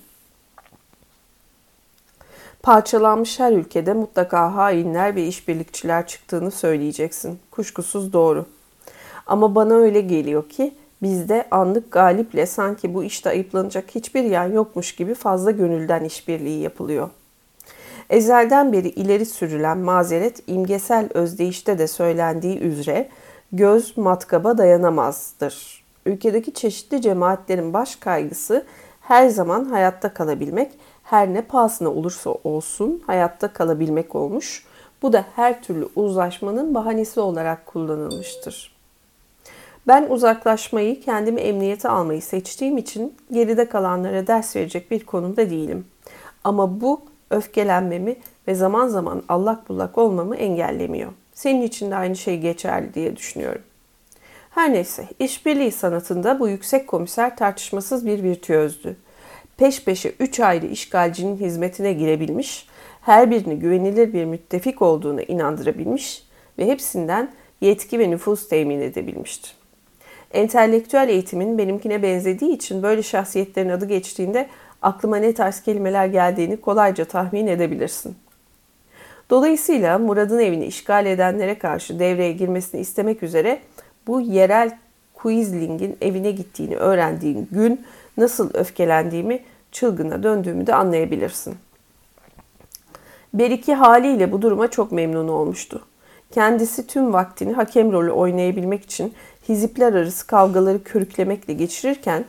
Parçalanmış her ülkede mutlaka hainler ve işbirlikçiler çıktığını söyleyeceksin. Kuşkusuz doğru. Ama bana öyle geliyor ki bizde anlık galiple sanki bu işte ayıplanacak hiçbir yan yokmuş gibi fazla gönülden işbirliği yapılıyor. Ezelden beri ileri sürülen mazeret imgesel özdeyişte de söylendiği üzere göz matkaba dayanamazdır. Ülkedeki çeşitli cemaatlerin baş kaygısı her zaman hayatta kalabilmek, her ne pahasına olursa olsun hayatta kalabilmek olmuş. Bu da her türlü uzlaşmanın bahanesi olarak kullanılmıştır. Ben uzaklaşmayı, kendimi emniyete almayı seçtiğim için geride kalanlara ders verecek bir konumda değilim. Ama bu öfkelenmemi ve zaman zaman allak bullak olmamı engellemiyor. Senin için de aynı şey geçerli diye düşünüyorum. Her neyse, işbirliği sanatında bu yüksek komiser tartışmasız bir virtüözdü. Peş peşe üç ayrı işgalcinin hizmetine girebilmiş, her birini güvenilir bir müttefik olduğunu inandırabilmiş ve hepsinden yetki ve nüfus temin edebilmişti. Entelektüel eğitimin benimkine benzediği için böyle şahsiyetlerin adı geçtiğinde aklıma ne tarz kelimeler geldiğini kolayca tahmin edebilirsin. Dolayısıyla Murad'ın evini işgal edenlere karşı devreye girmesini istemek üzere bu yerel Quizling'in evine gittiğini öğrendiğin gün nasıl öfkelendiğimi, çılgına döndüğümü de anlayabilirsin. Beriki haliyle bu duruma çok memnun olmuştu. Kendisi tüm vaktini hakem rolü oynayabilmek için hizipler arası kavgaları körüklemekle geçirirken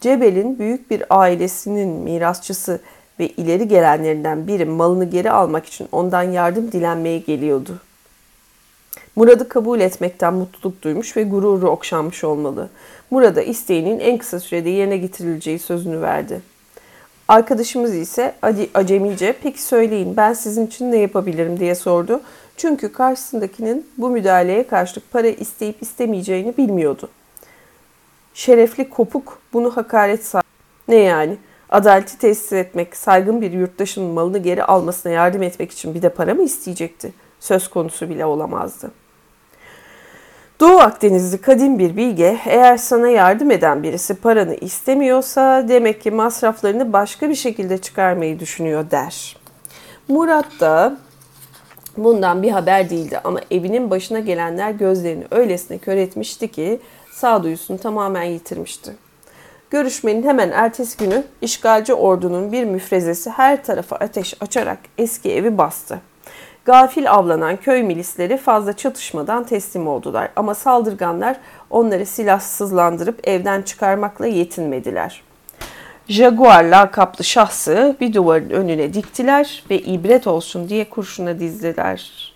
Cebel'in büyük bir ailesinin mirasçısı ve ileri gelenlerinden biri malını geri almak için ondan yardım dilenmeye geliyordu. Murad'ı kabul etmekten mutluluk duymuş ve gururu okşanmış olmalı. Murad'a isteğinin en kısa sürede yerine getirileceği sözünü verdi. Arkadaşımız ise acemice peki söyleyin ben sizin için ne yapabilirim diye sordu. Çünkü karşısındakinin bu müdahaleye karşılık para isteyip istemeyeceğini bilmiyordu. Şerefli kopuk bunu hakaret saydı. Ne yani? Adaleti tesis etmek, saygın bir yurttaşın malını geri almasına yardım etmek için bir de para mı isteyecekti? Söz konusu bile olamazdı. Doğu Akdenizli kadim bir bilge eğer sana yardım eden birisi paranı istemiyorsa demek ki masraflarını başka bir şekilde çıkarmayı düşünüyor der. Murat da bundan bir haber değildi ama evinin başına gelenler gözlerini öylesine kör etmişti ki sağduyusunu tamamen yitirmişti. Görüşmenin hemen ertesi günü işgalci ordunun bir müfrezesi her tarafa ateş açarak eski evi bastı. Gafil avlanan köy milisleri fazla çatışmadan teslim oldular ama saldırganlar onları silahsızlandırıp evden çıkarmakla yetinmediler. Jaguar lakaplı şahsı bir duvarın önüne diktiler ve ibret olsun diye kurşuna dizdiler.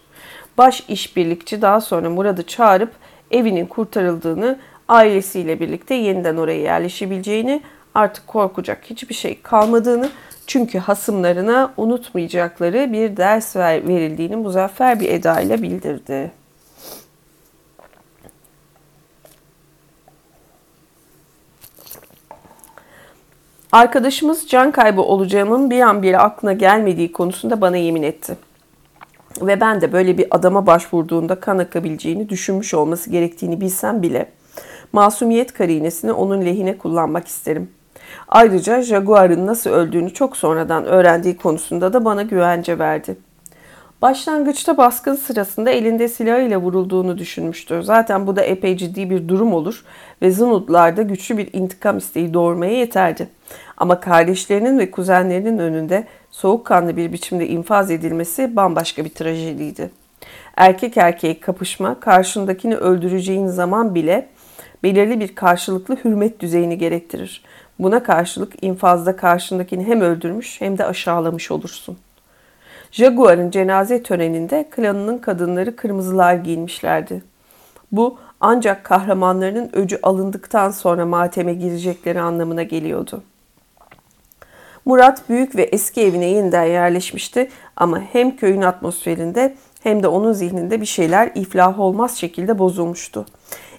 Baş işbirlikçi daha sonra Murad'ı çağırıp evinin kurtarıldığını, ailesiyle birlikte yeniden oraya yerleşebileceğini, artık korkacak hiçbir şey kalmadığını çünkü hasımlarına unutmayacakları bir ders ver, verildiğini muzaffer bir edayla bildirdi. Arkadaşımız can kaybı olacağımın bir an bile aklına gelmediği konusunda bana yemin etti. Ve ben de böyle bir adama başvurduğunda kan akabileceğini düşünmüş olması gerektiğini bilsem bile masumiyet karinesini onun lehine kullanmak isterim. Ayrıca Jaguar'ın nasıl öldüğünü çok sonradan öğrendiği konusunda da bana güvence verdi. Başlangıçta baskın sırasında elinde silahıyla vurulduğunu düşünmüştü. Zaten bu da epey ciddi bir durum olur ve Zunudlarda güçlü bir intikam isteği doğurmaya yeterdi. Ama kardeşlerinin ve kuzenlerinin önünde soğukkanlı bir biçimde infaz edilmesi bambaşka bir trajediydi. Erkek erkeğe kapışma, karşındakini öldüreceğin zaman bile belirli bir karşılıklı hürmet düzeyini gerektirir. Buna karşılık infazda karşındakini hem öldürmüş hem de aşağılamış olursun. Jaguar'ın cenaze töreninde klanının kadınları kırmızılar giyinmişlerdi. Bu ancak kahramanlarının öcü alındıktan sonra mateme girecekleri anlamına geliyordu. Murat büyük ve eski evine yeniden yerleşmişti ama hem köyün atmosferinde hem de onun zihninde bir şeyler iflah olmaz şekilde bozulmuştu.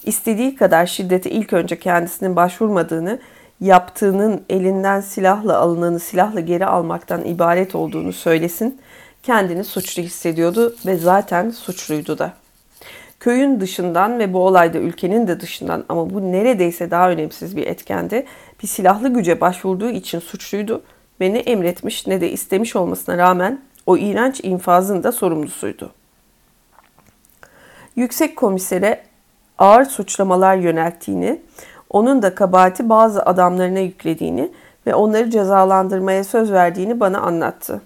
İstediği kadar şiddete ilk önce kendisinin başvurmadığını yaptığının elinden silahla alınanı silahla geri almaktan ibaret olduğunu söylesin, kendini suçlu hissediyordu ve zaten suçluydu da. Köyün dışından ve bu olayda ülkenin de dışından ama bu neredeyse daha önemsiz bir etkendi. Bir silahlı güce başvurduğu için suçluydu ve ne emretmiş ne de istemiş olmasına rağmen o iğrenç infazın da sorumlusuydu. Yüksek komisere ağır suçlamalar yönelttiğini, onun da kabahati bazı adamlarına yüklediğini ve onları cezalandırmaya söz verdiğini bana anlattı.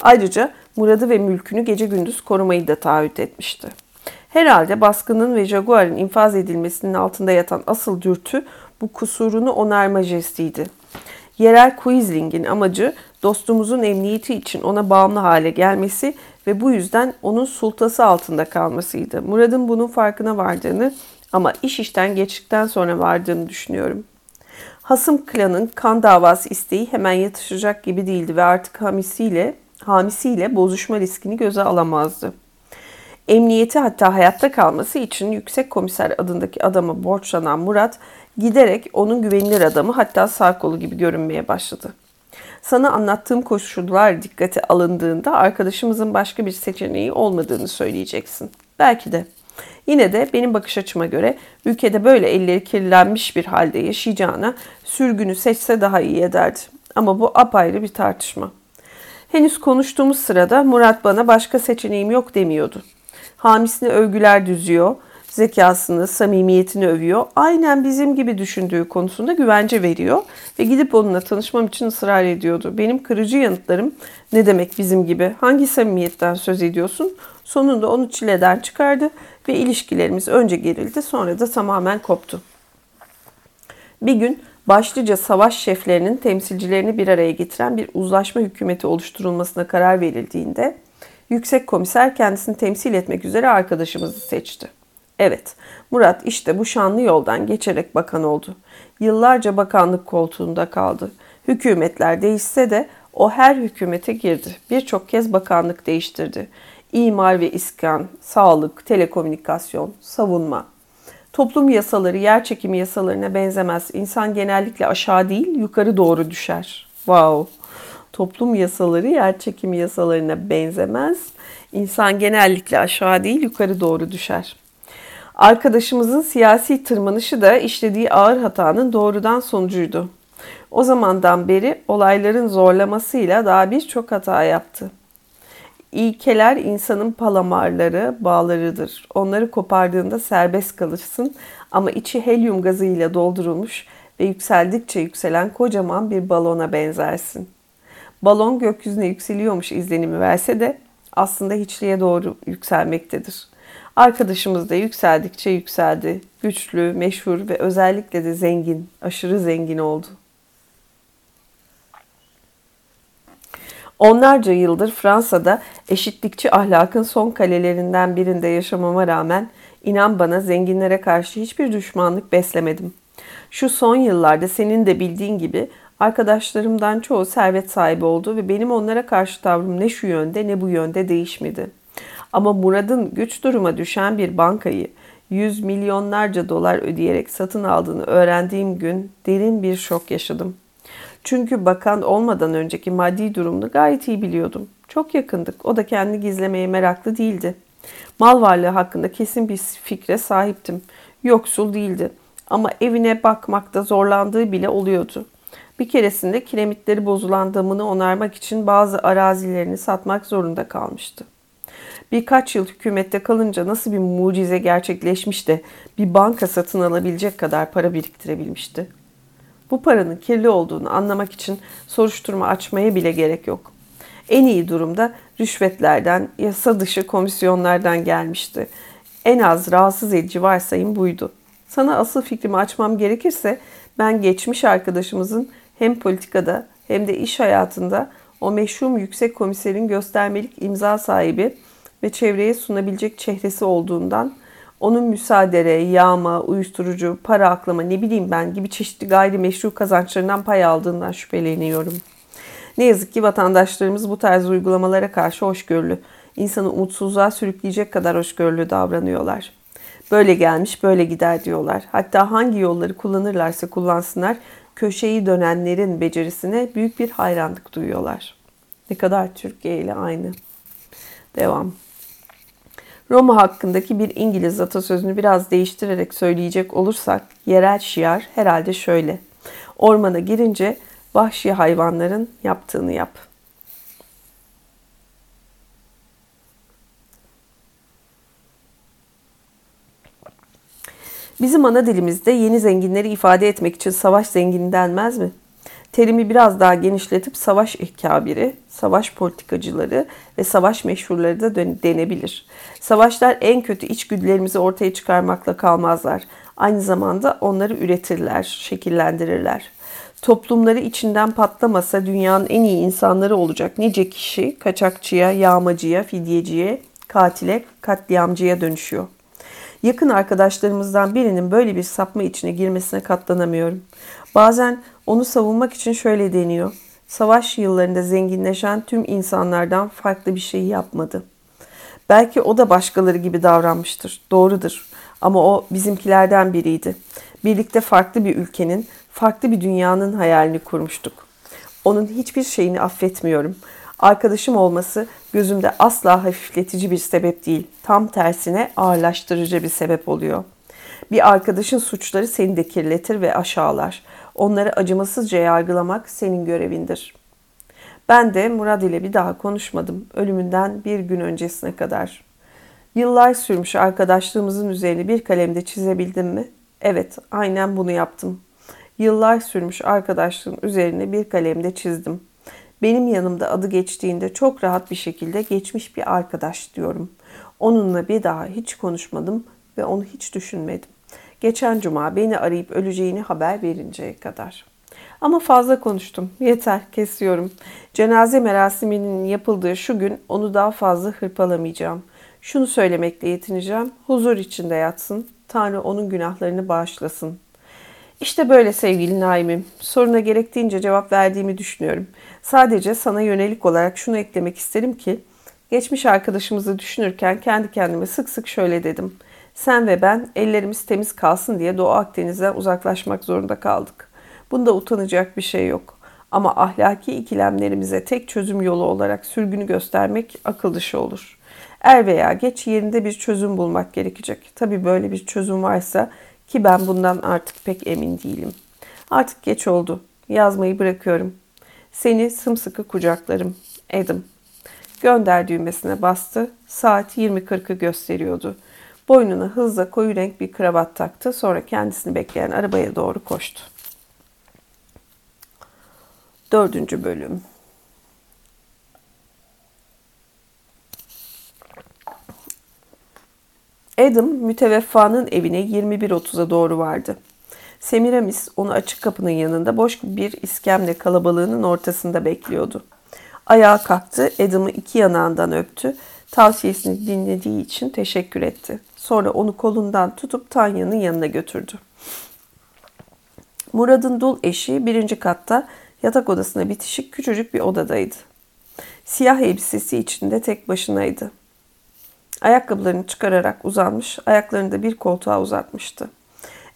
Ayrıca Murad'ı ve mülkünü gece gündüz korumayı da taahhüt etmişti. Herhalde baskının ve Jaguar'ın infaz edilmesinin altında yatan asıl dürtü bu kusurunu onarma jestiydi. Yerel Quisling'in amacı dostumuzun emniyeti için ona bağımlı hale gelmesi ve bu yüzden onun sultası altında kalmasıydı. Murad'ın bunun farkına vardığını ama iş işten geçtikten sonra vardığını düşünüyorum. Hasım klanın kan davası isteği hemen yatışacak gibi değildi ve artık hamisiyle, hamisiyle bozuşma riskini göze alamazdı. Emniyeti hatta hayatta kalması için yüksek komiser adındaki adama borçlanan Murat giderek onun güvenilir adamı hatta sağ kolu gibi görünmeye başladı. Sana anlattığım koşullar dikkate alındığında arkadaşımızın başka bir seçeneği olmadığını söyleyeceksin. Belki de. Yine de benim bakış açıma göre ülkede böyle elleri kirlenmiş bir halde yaşayacağına sürgünü seçse daha iyi ederdi. Ama bu apayrı bir tartışma. Henüz konuştuğumuz sırada Murat bana başka seçeneğim yok demiyordu. Hamisine övgüler düzüyor, zekasını, samimiyetini övüyor. Aynen bizim gibi düşündüğü konusunda güvence veriyor ve gidip onunla tanışmam için ısrar ediyordu. Benim kırıcı yanıtlarım ne demek bizim gibi? Hangi samimiyetten söz ediyorsun? Sonunda onu çileden çıkardı ve ilişkilerimiz önce gerildi sonra da tamamen koptu. Bir gün başlıca savaş şeflerinin temsilcilerini bir araya getiren bir uzlaşma hükümeti oluşturulmasına karar verildiğinde yüksek komiser kendisini temsil etmek üzere arkadaşımızı seçti. Evet, Murat işte bu şanlı yoldan geçerek bakan oldu. Yıllarca bakanlık koltuğunda kaldı. Hükümetler değişse de o her hükümete girdi. Birçok kez bakanlık değiştirdi. İmal ve iskan, sağlık, telekomünikasyon, savunma. Toplum yasaları yer çekimi yasalarına benzemez. İnsan genellikle aşağı değil yukarı doğru düşer. Wow. Toplum yasaları yer çekimi yasalarına benzemez. İnsan genellikle aşağı değil yukarı doğru düşer. Arkadaşımızın siyasi tırmanışı da işlediği ağır hatanın doğrudan sonucuydu. O zamandan beri olayların zorlamasıyla daha birçok hata yaptı. İlkeler insanın palamarları, bağlarıdır. Onları kopardığında serbest kalırsın ama içi helyum gazıyla doldurulmuş ve yükseldikçe yükselen kocaman bir balona benzersin. Balon gökyüzüne yükseliyormuş izlenimi verse de aslında hiçliğe doğru yükselmektedir. Arkadaşımız da yükseldikçe yükseldi. Güçlü, meşhur ve özellikle de zengin, aşırı zengin oldu. Onlarca yıldır Fransa'da eşitlikçi ahlakın son kalelerinden birinde yaşamama rağmen inan bana zenginlere karşı hiçbir düşmanlık beslemedim. Şu son yıllarda senin de bildiğin gibi arkadaşlarımdan çoğu servet sahibi oldu ve benim onlara karşı tavrım ne şu yönde ne bu yönde değişmedi. Ama Murad'ın güç duruma düşen bir bankayı yüz milyonlarca dolar ödeyerek satın aldığını öğrendiğim gün derin bir şok yaşadım. Çünkü bakan olmadan önceki maddi durumunu gayet iyi biliyordum. Çok yakındık. O da kendi gizlemeye meraklı değildi. Mal varlığı hakkında kesin bir fikre sahiptim. Yoksul değildi. Ama evine bakmakta zorlandığı bile oluyordu. Bir keresinde kiremitleri bozulan damını onarmak için bazı arazilerini satmak zorunda kalmıştı. Birkaç yıl hükümette kalınca nasıl bir mucize gerçekleşmiş de bir banka satın alabilecek kadar para biriktirebilmişti. Bu paranın kirli olduğunu anlamak için soruşturma açmaya bile gerek yok. En iyi durumda rüşvetlerden, yasa dışı komisyonlardan gelmişti. En az rahatsız edici varsayım buydu. Sana asıl fikrimi açmam gerekirse ben geçmiş arkadaşımızın hem politikada hem de iş hayatında o meşhum yüksek komiserin göstermelik imza sahibi ve çevreye sunabilecek çehresi olduğundan onun müsaadere, yağma, uyuşturucu, para aklama ne bileyim ben gibi çeşitli gayrimeşru kazançlarından pay aldığından şüpheleniyorum. Ne yazık ki vatandaşlarımız bu tarz uygulamalara karşı hoşgörülü, insanı umutsuzluğa sürükleyecek kadar hoşgörülü davranıyorlar. Böyle gelmiş böyle gider diyorlar. Hatta hangi yolları kullanırlarsa kullansınlar köşeyi dönenlerin becerisine büyük bir hayranlık duyuyorlar. Ne kadar Türkiye ile aynı. Devam. Roma hakkındaki bir İngiliz atasözünü biraz değiştirerek söyleyecek olursak yerel şiar herhalde şöyle. Ormana girince vahşi hayvanların yaptığını yap. Bizim ana dilimizde yeni zenginleri ifade etmek için savaş zengini denmez mi? Terimi biraz daha genişletip savaş ekabiri, savaş politikacıları ve savaş meşhurları da denebilir. Savaşlar en kötü içgüdülerimizi ortaya çıkarmakla kalmazlar. Aynı zamanda onları üretirler, şekillendirirler. Toplumları içinden patlamasa dünyanın en iyi insanları olacak nice kişi kaçakçıya, yağmacıya, fidyeciye, katile, katliamcıya dönüşüyor. Yakın arkadaşlarımızdan birinin böyle bir sapma içine girmesine katlanamıyorum. Bazen onu savunmak için şöyle deniyor. Savaş yıllarında zenginleşen tüm insanlardan farklı bir şey yapmadı. Belki o da başkaları gibi davranmıştır. Doğrudur. Ama o bizimkilerden biriydi. Birlikte farklı bir ülkenin, farklı bir dünyanın hayalini kurmuştuk. Onun hiçbir şeyini affetmiyorum. Arkadaşım olması gözümde asla hafifletici bir sebep değil. Tam tersine ağırlaştırıcı bir sebep oluyor. Bir arkadaşın suçları seni de kirletir ve aşağılar. Onları acımasızca yargılamak senin görevindir. Ben de Murad ile bir daha konuşmadım ölümünden bir gün öncesine kadar. Yıllar sürmüş arkadaşlığımızın üzerine bir kalemde çizebildim mi? Evet, aynen bunu yaptım. Yıllar sürmüş arkadaşlığın üzerine bir kalemde çizdim. Benim yanımda adı geçtiğinde çok rahat bir şekilde geçmiş bir arkadaş diyorum. Onunla bir daha hiç konuşmadım ve onu hiç düşünmedim. Geçen cuma beni arayıp öleceğini haber verinceye kadar. Ama fazla konuştum. Yeter, kesiyorum. Cenaze merasiminin yapıldığı şu gün onu daha fazla hırpalamayacağım. Şunu söylemekle yetineceğim. Huzur içinde yatsın. Tanrı onun günahlarını bağışlasın. İşte böyle sevgili Naim'im. Soruna gerektiğince cevap verdiğimi düşünüyorum. Sadece sana yönelik olarak şunu eklemek isterim ki, geçmiş arkadaşımızı düşünürken kendi kendime sık sık şöyle dedim. Sen ve ben ellerimiz temiz kalsın diye Doğu Akdeniz'den uzaklaşmak zorunda kaldık. Bunda utanacak bir şey yok. Ama ahlaki ikilemlerimize tek çözüm yolu olarak sürgünü göstermek akıl dışı olur. Er veya geç yerinde bir çözüm bulmak gerekecek. Tabii böyle bir çözüm varsa ki ben bundan artık pek emin değilim. Artık geç oldu. Yazmayı bırakıyorum. Seni sımsıkı kucaklarım. Adam. Gönder düğmesine bastı. Saat 20.40'ı gösteriyordu. Boynuna hızla koyu renk bir kravat taktı. Sonra kendisini bekleyen arabaya doğru koştu. Dördüncü bölüm. Adam müteveffanın evine 21.30'a doğru vardı. Semiramis onu açık kapının yanında boş bir iskemle kalabalığının ortasında bekliyordu. Ayağa kalktı, Adam'ı iki yanağından öptü. Tavsiyesini dinlediği için teşekkür etti. Sonra onu kolundan tutup Tanya'nın yanına götürdü. Murad'ın dul eşi birinci katta yatak odasına bitişik küçücük bir odadaydı. Siyah elbisesi içinde tek başınaydı. Ayakkabılarını çıkararak uzanmış, ayaklarını da bir koltuğa uzatmıştı.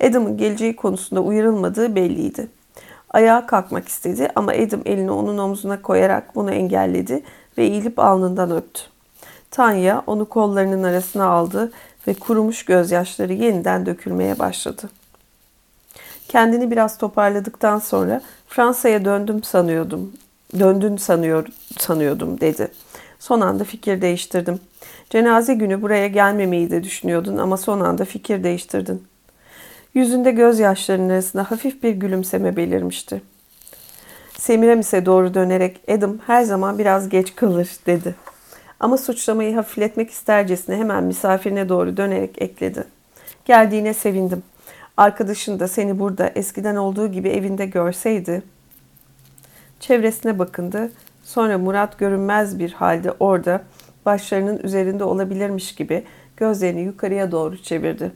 Adam'ın geleceği konusunda uyarılmadığı belliydi. Ayağa kalkmak istedi ama Adam elini onun omzuna koyarak bunu engelledi ve eğilip alnından öptü. Tanya onu kollarının arasına aldı ve kurumuş gözyaşları yeniden dökülmeye başladı. Kendini biraz toparladıktan sonra Fransa'ya döndüm sanıyordum. Döndün sanıyor sanıyordum dedi. Son anda fikir değiştirdim. Cenaze günü buraya gelmemeyi de düşünüyordun ama son anda fikir değiştirdin. Yüzünde gözyaşlarının arasında hafif bir gülümseme belirmişti. Semiramis'e doğru dönerek Adam her zaman biraz geç kalır dedi. Ama suçlamayı hafifletmek istercesine hemen misafirine doğru dönerek ekledi. Geldiğine sevindim. Arkadaşın da seni burada eskiden olduğu gibi evinde görseydi. Çevresine bakındı. Sonra Murat görünmez bir halde orada başlarının üzerinde olabilirmiş gibi gözlerini yukarıya doğru çevirdi.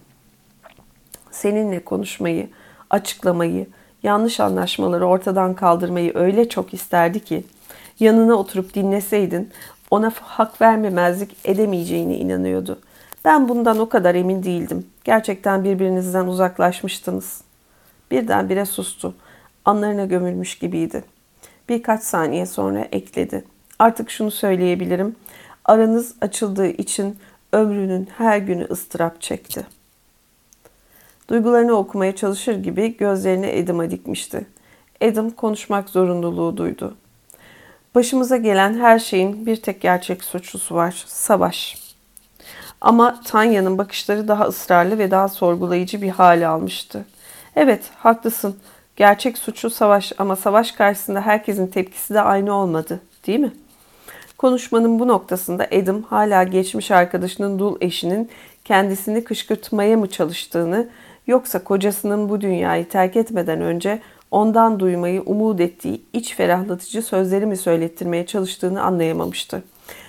Seninle konuşmayı, açıklamayı, yanlış anlaşmaları ortadan kaldırmayı öyle çok isterdi ki yanına oturup dinleseydin ona hak vermemezlik edemeyeceğine inanıyordu. Ben bundan o kadar emin değildim. Gerçekten birbirinizden uzaklaşmıştınız. Birdenbire sustu. Anlarına gömülmüş gibiydi. Birkaç saniye sonra ekledi. Artık şunu söyleyebilirim. Aranız açıldığı için ömrünün her günü ıstırap çekti. Duygularını okumaya çalışır gibi gözlerini Adam'a dikmişti. Adam konuşmak zorunluluğu duydu. Başımıza gelen her şeyin bir tek gerçek suçlusu var. Savaş. Ama Tanya'nın bakışları daha ısrarlı ve daha sorgulayıcı bir hale almıştı. Evet, haklısın. Gerçek suçlu savaş ama savaş karşısında herkesin tepkisi de aynı olmadı, değil mi? Konuşmanın bu noktasında Adam hala geçmiş arkadaşının dul eşinin kendisini kışkırtmaya mı çalıştığını yoksa kocasının bu dünyayı terk etmeden önce ondan duymayı umut ettiği iç ferahlatıcı sözleri mi söylettirmeye çalıştığını anlayamamıştı.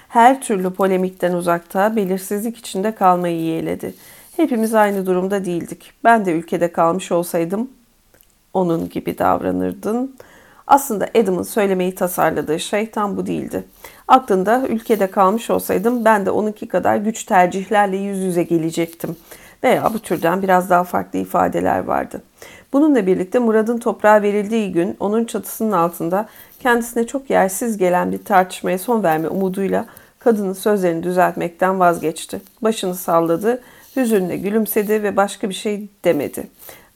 Her türlü polemikten uzakta belirsizlik içinde kalmayı yeğledi. Hepimiz aynı durumda değildik. Ben de ülkede kalmış olsaydım onun gibi davranırdın. Aslında Adam'ın söylemeyi tasarladığı şey tam bu değildi. Aklında ülkede kalmış olsaydım ben de onunki kadar güç tercihlerle yüz yüze gelecektim. Veya bu türden biraz daha farklı ifadeler vardı. Bununla birlikte Murad'ın toprağa verildiği gün onun çatısının altında kendisine çok yersiz gelen bir tartışmaya son verme umuduyla kadının sözlerini düzeltmekten vazgeçti. Başını salladı, hüzünle gülümsedi ve başka bir şey demedi.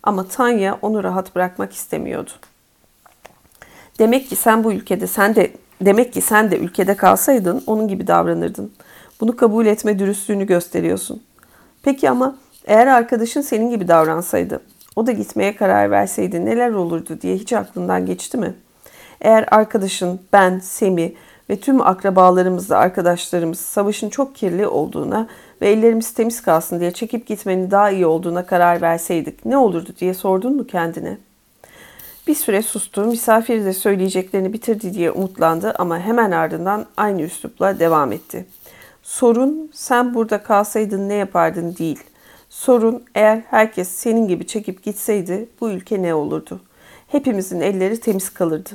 Ama Tanya onu rahat bırakmak istemiyordu. Demek ki sen bu ülkede sen de demek ki sen de ülkede kalsaydın onun gibi davranırdın. Bunu kabul etme dürüstlüğünü gösteriyorsun. Peki ama eğer arkadaşın senin gibi davransaydı, o da gitmeye karar verseydi neler olurdu diye hiç aklından geçti mi? Eğer arkadaşın, ben, Semi ve tüm akrabalarımızla arkadaşlarımız savaşın çok kirli olduğuna ve ellerimiz temiz kalsın diye çekip gitmenin daha iyi olduğuna karar verseydik ne olurdu diye sordun mu kendine? Bir süre sustu, misafir de söyleyeceklerini bitirdi diye umutlandı ama hemen ardından aynı üslupla devam etti. Sorun sen burada kalsaydın ne yapardın değil. Sorun eğer herkes senin gibi çekip gitseydi bu ülke ne olurdu? Hepimizin elleri temiz kalırdı.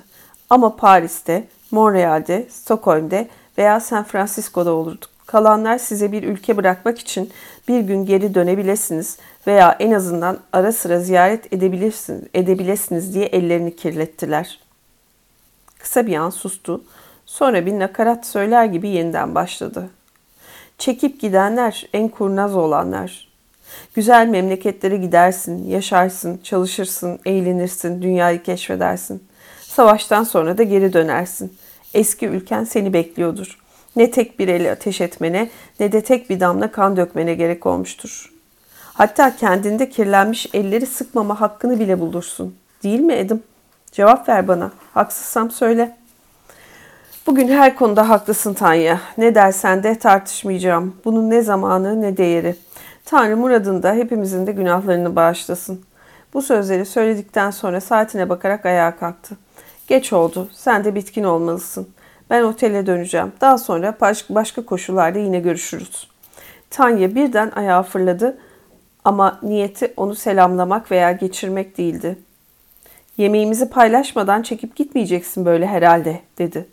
Ama Paris'te, Montreal'de, Stockholm'de veya San Francisco'da olurduk. Kalanlar size bir ülke bırakmak için bir gün geri dönebilirsiniz veya en azından ara sıra ziyaret edebilirsiniz, edebilirsiniz diye ellerini kirlettiler. Kısa bir an sustu. Sonra bir nakarat söyler gibi yeniden başladı. Çekip gidenler en kurnaz olanlar. Güzel memleketlere gidersin, yaşarsın, çalışırsın, eğlenirsin, dünyayı keşfedersin. Savaştan sonra da geri dönersin. Eski ülken seni bekliyordur. Ne tek bir eli ateş etmene ne de tek bir damla kan dökmene gerek olmuştur. Hatta kendinde kirlenmiş elleri sıkmama hakkını bile bulursun. Değil mi Edim? Cevap ver bana. Haksızsam söyle. Bugün her konuda haklısın Tanya. Ne dersen de tartışmayacağım. Bunun ne zamanı ne değeri. Tanrı muradında hepimizin de günahlarını bağışlasın. Bu sözleri söyledikten sonra saatine bakarak ayağa kalktı. Geç oldu. Sen de bitkin olmalısın. Ben otele döneceğim. Daha sonra başka koşullarda yine görüşürüz. Tanya birden ayağa fırladı ama niyeti onu selamlamak veya geçirmek değildi. Yemeğimizi paylaşmadan çekip gitmeyeceksin böyle herhalde dedi.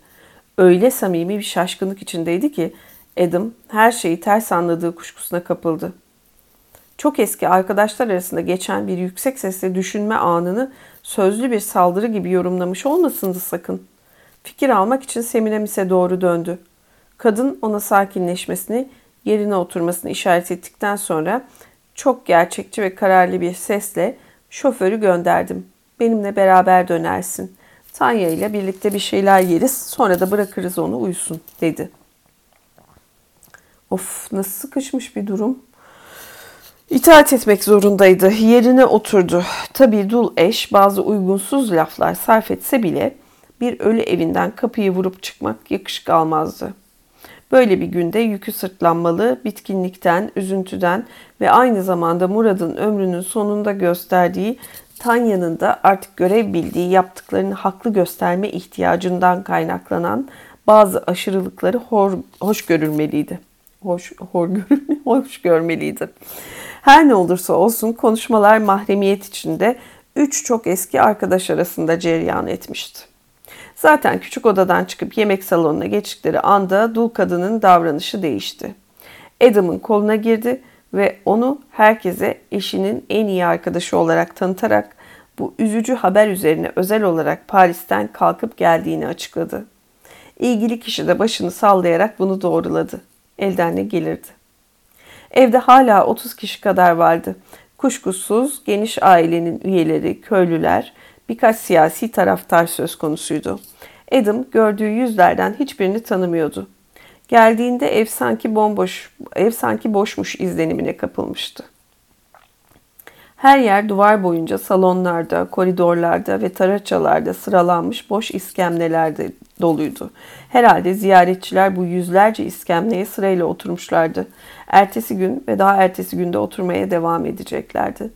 Öyle samimi bir şaşkınlık içindeydi ki Adam her şeyi ters anladığı kuşkusuna kapıldı. Çok eski arkadaşlar arasında geçen bir yüksek sesle düşünme anını sözlü bir saldırı gibi yorumlamış olmasındı sakın. Fikir almak için Semiramis'e doğru döndü. Kadın ona sakinleşmesini, yerine oturmasını işaret ettikten sonra çok gerçekçi ve kararlı bir sesle şoförü gönderdim. Benimle beraber dönersin. Tanya ile birlikte bir şeyler yeriz sonra da bırakırız onu uyusun dedi. Of nasıl sıkışmış bir durum. İtaat etmek zorundaydı. Yerine oturdu. Tabii dul eş bazı uygunsuz laflar sarf etse bile bir ölü evinden kapıyı vurup çıkmak yakışık almazdı. Böyle bir günde yükü sırtlanmalı, bitkinlikten, üzüntüden ve aynı zamanda Murad'ın ömrünün sonunda gösterdiği Tanya'nın da artık görev bildiği yaptıklarını haklı gösterme ihtiyacından kaynaklanan bazı aşırılıkları hor, hoş görülmeliydi. Hoş, hor görülme, hoş görmeliydi. Her ne olursa olsun konuşmalar mahremiyet içinde üç çok eski arkadaş arasında cereyan etmişti. Zaten küçük odadan çıkıp yemek salonuna geçtikleri anda dul kadının davranışı değişti. Adam'ın koluna girdi ve onu herkese eşinin en iyi arkadaşı olarak tanıtarak bu üzücü haber üzerine özel olarak Paris'ten kalkıp geldiğini açıkladı. İlgili kişi de başını sallayarak bunu doğruladı. Elden ne gelirdi. Evde hala 30 kişi kadar vardı. Kuşkusuz geniş ailenin üyeleri, köylüler, birkaç siyasi taraftar söz konusuydu. Adam gördüğü yüzlerden hiçbirini tanımıyordu. Geldiğinde ev sanki bomboş, ev sanki boşmuş izlenimine kapılmıştı. Her yer duvar boyunca salonlarda, koridorlarda ve taraçalarda sıralanmış boş iskemlelerde doluydu. Herhalde ziyaretçiler bu yüzlerce iskemleye sırayla oturmuşlardı. Ertesi gün ve daha ertesi günde oturmaya devam edeceklerdi.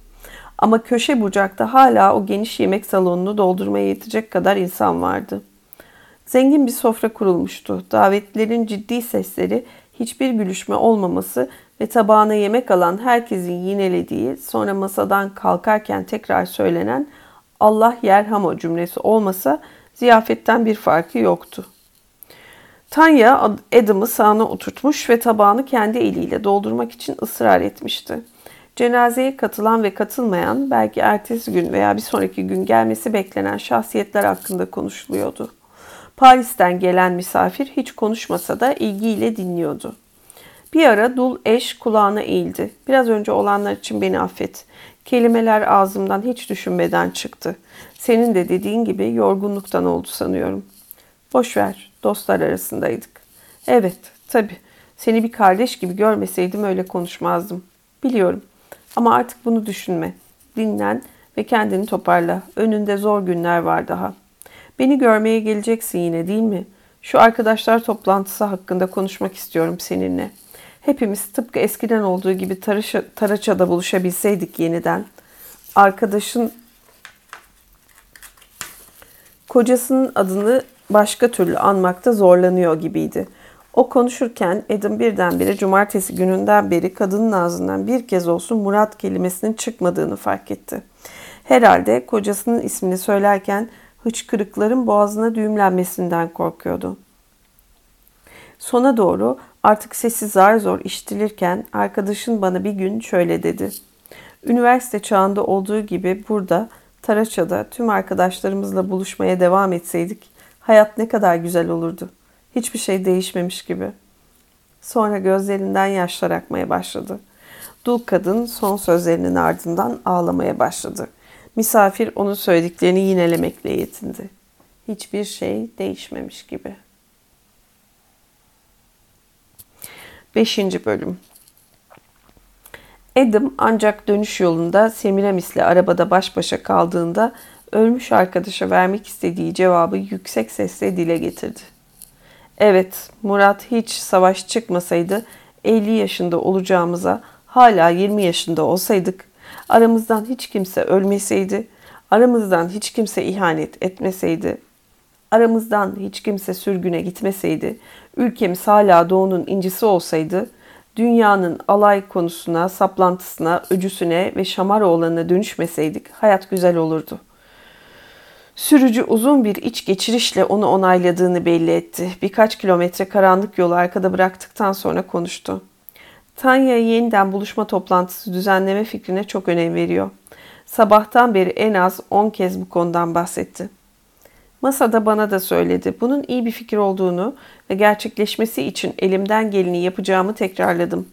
Ama köşe bucakta hala o geniş yemek salonunu doldurmaya yetecek kadar insan vardı. Zengin bir sofra kurulmuştu. Davetlilerin ciddi sesleri, hiçbir gülüşme olmaması ve tabağına yemek alan herkesin yinelediği, sonra masadan kalkarken tekrar söylenen Allah yerhamo cümlesi olmasa ziyafetten bir farkı yoktu. Tanya Adam'ı sağına oturtmuş ve tabağını kendi eliyle doldurmak için ısrar etmişti. Cenazeye katılan ve katılmayan, belki ertesi gün veya bir sonraki gün gelmesi beklenen şahsiyetler hakkında konuşuluyordu. Paris'ten gelen misafir hiç konuşmasa da ilgiyle dinliyordu. Bir ara dul eş kulağına eğildi. Biraz önce olanlar için beni affet. Kelimeler ağzımdan hiç düşünmeden çıktı. Senin de dediğin gibi yorgunluktan oldu sanıyorum. Boş ver, dostlar arasındaydık. Evet, tabii. Seni bir kardeş gibi görmeseydim öyle konuşmazdım. Biliyorum. Ama artık bunu düşünme. Dinlen ve kendini toparla. Önünde zor günler var daha. Beni görmeye geleceksin yine değil mi? Şu arkadaşlar toplantısı hakkında konuşmak istiyorum seninle.'' Hepimiz tıpkı eskiden olduğu gibi Taraşa, Taraça'da buluşabilseydik yeniden. Arkadaşın kocasının adını başka türlü anmakta zorlanıyor gibiydi. O konuşurken Adam birdenbire cumartesi gününden beri kadının ağzından bir kez olsun Murat kelimesinin çıkmadığını fark etti. Herhalde kocasının ismini söylerken hıçkırıkların boğazına düğümlenmesinden korkuyordu. Sona doğru Artık sesi zar zor işitilirken arkadaşın bana bir gün şöyle dedi. Üniversite çağında olduğu gibi burada Taraça'da tüm arkadaşlarımızla buluşmaya devam etseydik hayat ne kadar güzel olurdu. Hiçbir şey değişmemiş gibi. Sonra gözlerinden yaşlar akmaya başladı. Dul kadın son sözlerinin ardından ağlamaya başladı. Misafir onun söylediklerini yinelemekle yetindi. Hiçbir şey değişmemiş gibi. 5. Bölüm Adam ancak dönüş yolunda Semiramis'le arabada baş başa kaldığında ölmüş arkadaşa vermek istediği cevabı yüksek sesle dile getirdi. Evet, Murat hiç savaş çıkmasaydı 50 yaşında olacağımıza hala 20 yaşında olsaydık, aramızdan hiç kimse ölmeseydi, aramızdan hiç kimse ihanet etmeseydi, aramızdan hiç kimse sürgüne gitmeseydi, ülkemiz hala doğunun incisi olsaydı, dünyanın alay konusuna, saplantısına, öcüsüne ve Şamaroğlan'a dönüşmeseydik hayat güzel olurdu. Sürücü uzun bir iç geçirişle onu onayladığını belli etti. Birkaç kilometre karanlık yolu arkada bıraktıktan sonra konuştu. Tanya yeniden buluşma toplantısı düzenleme fikrine çok önem veriyor. Sabahtan beri en az 10 kez bu konudan bahsetti. Masada bana da söyledi. Bunun iyi bir fikir olduğunu ve gerçekleşmesi için elimden geleni yapacağımı tekrarladım.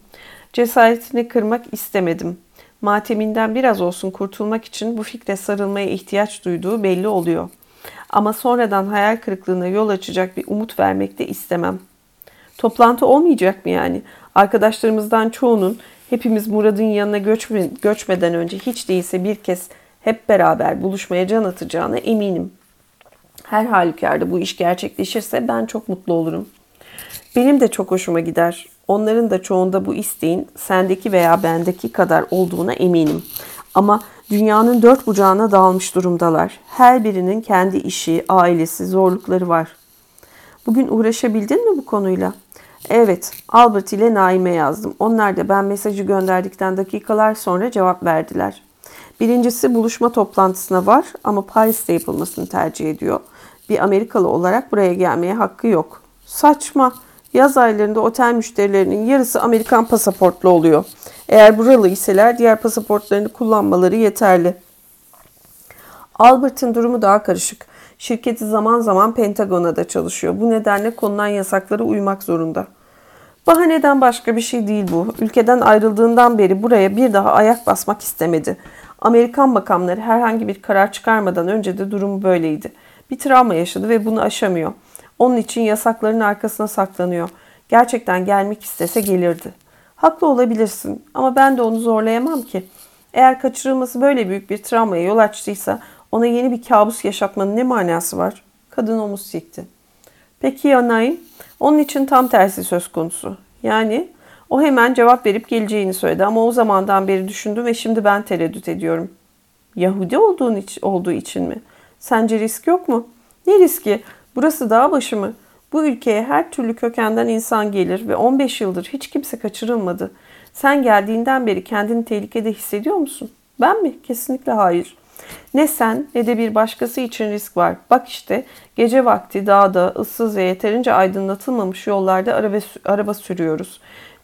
Cesaretini kırmak istemedim. Mateminden biraz olsun kurtulmak için bu fikre sarılmaya ihtiyaç duyduğu belli oluyor. Ama sonradan hayal kırıklığına yol açacak bir umut vermek de istemem. Toplantı olmayacak mı yani? Arkadaşlarımızdan çoğunun hepimiz Murad'ın yanına göçme, göçmeden önce hiç değilse bir kez hep beraber buluşmaya can atacağına eminim. Her halükarda bu iş gerçekleşirse ben çok mutlu olurum. Benim de çok hoşuma gider. Onların da çoğunda bu isteğin sendeki veya bendeki kadar olduğuna eminim. Ama dünyanın dört bucağına dağılmış durumdalar. Her birinin kendi işi, ailesi, zorlukları var. Bugün uğraşabildin mi bu konuyla? Evet, Albert ile Naime yazdım. Onlar da ben mesajı gönderdikten dakikalar sonra cevap verdiler. Birincisi buluşma toplantısına var ama Paris'te yapılmasını tercih ediyor. Bir Amerikalı olarak buraya gelmeye hakkı yok. Saçma. Yaz aylarında otel müşterilerinin yarısı Amerikan pasaportlu oluyor. Eğer buralı iseler diğer pasaportlarını kullanmaları yeterli. Albert'ın durumu daha karışık. Şirketi zaman zaman Pentagon'a da çalışıyor. Bu nedenle konulan yasaklara uymak zorunda. Bahaneden başka bir şey değil bu. Ülkeden ayrıldığından beri buraya bir daha ayak basmak istemedi. Amerikan makamları herhangi bir karar çıkarmadan önce de durumu böyleydi. Bir travma yaşadı ve bunu aşamıyor. Onun için yasakların arkasına saklanıyor. Gerçekten gelmek istese gelirdi. Haklı olabilirsin ama ben de onu zorlayamam ki. Eğer kaçırılması böyle büyük bir travmaya yol açtıysa ona yeni bir kabus yaşatmanın ne manası var? Kadın omuz sikti. Peki ya Naim? Onun için tam tersi söz konusu. Yani o hemen cevap verip geleceğini söyledi ama o zamandan beri düşündüm ve şimdi ben tereddüt ediyorum. Yahudi olduğun için, olduğu için mi? Sence risk yok mu? Ne riski? Burası dağ başı mı? Bu ülkeye her türlü kökenden insan gelir ve 15 yıldır hiç kimse kaçırılmadı. Sen geldiğinden beri kendini tehlikede hissediyor musun? Ben mi? Kesinlikle hayır. Ne sen ne de bir başkası için risk var. Bak işte gece vakti dağda ıssız ve yeterince aydınlatılmamış yollarda araba, araba sürüyoruz.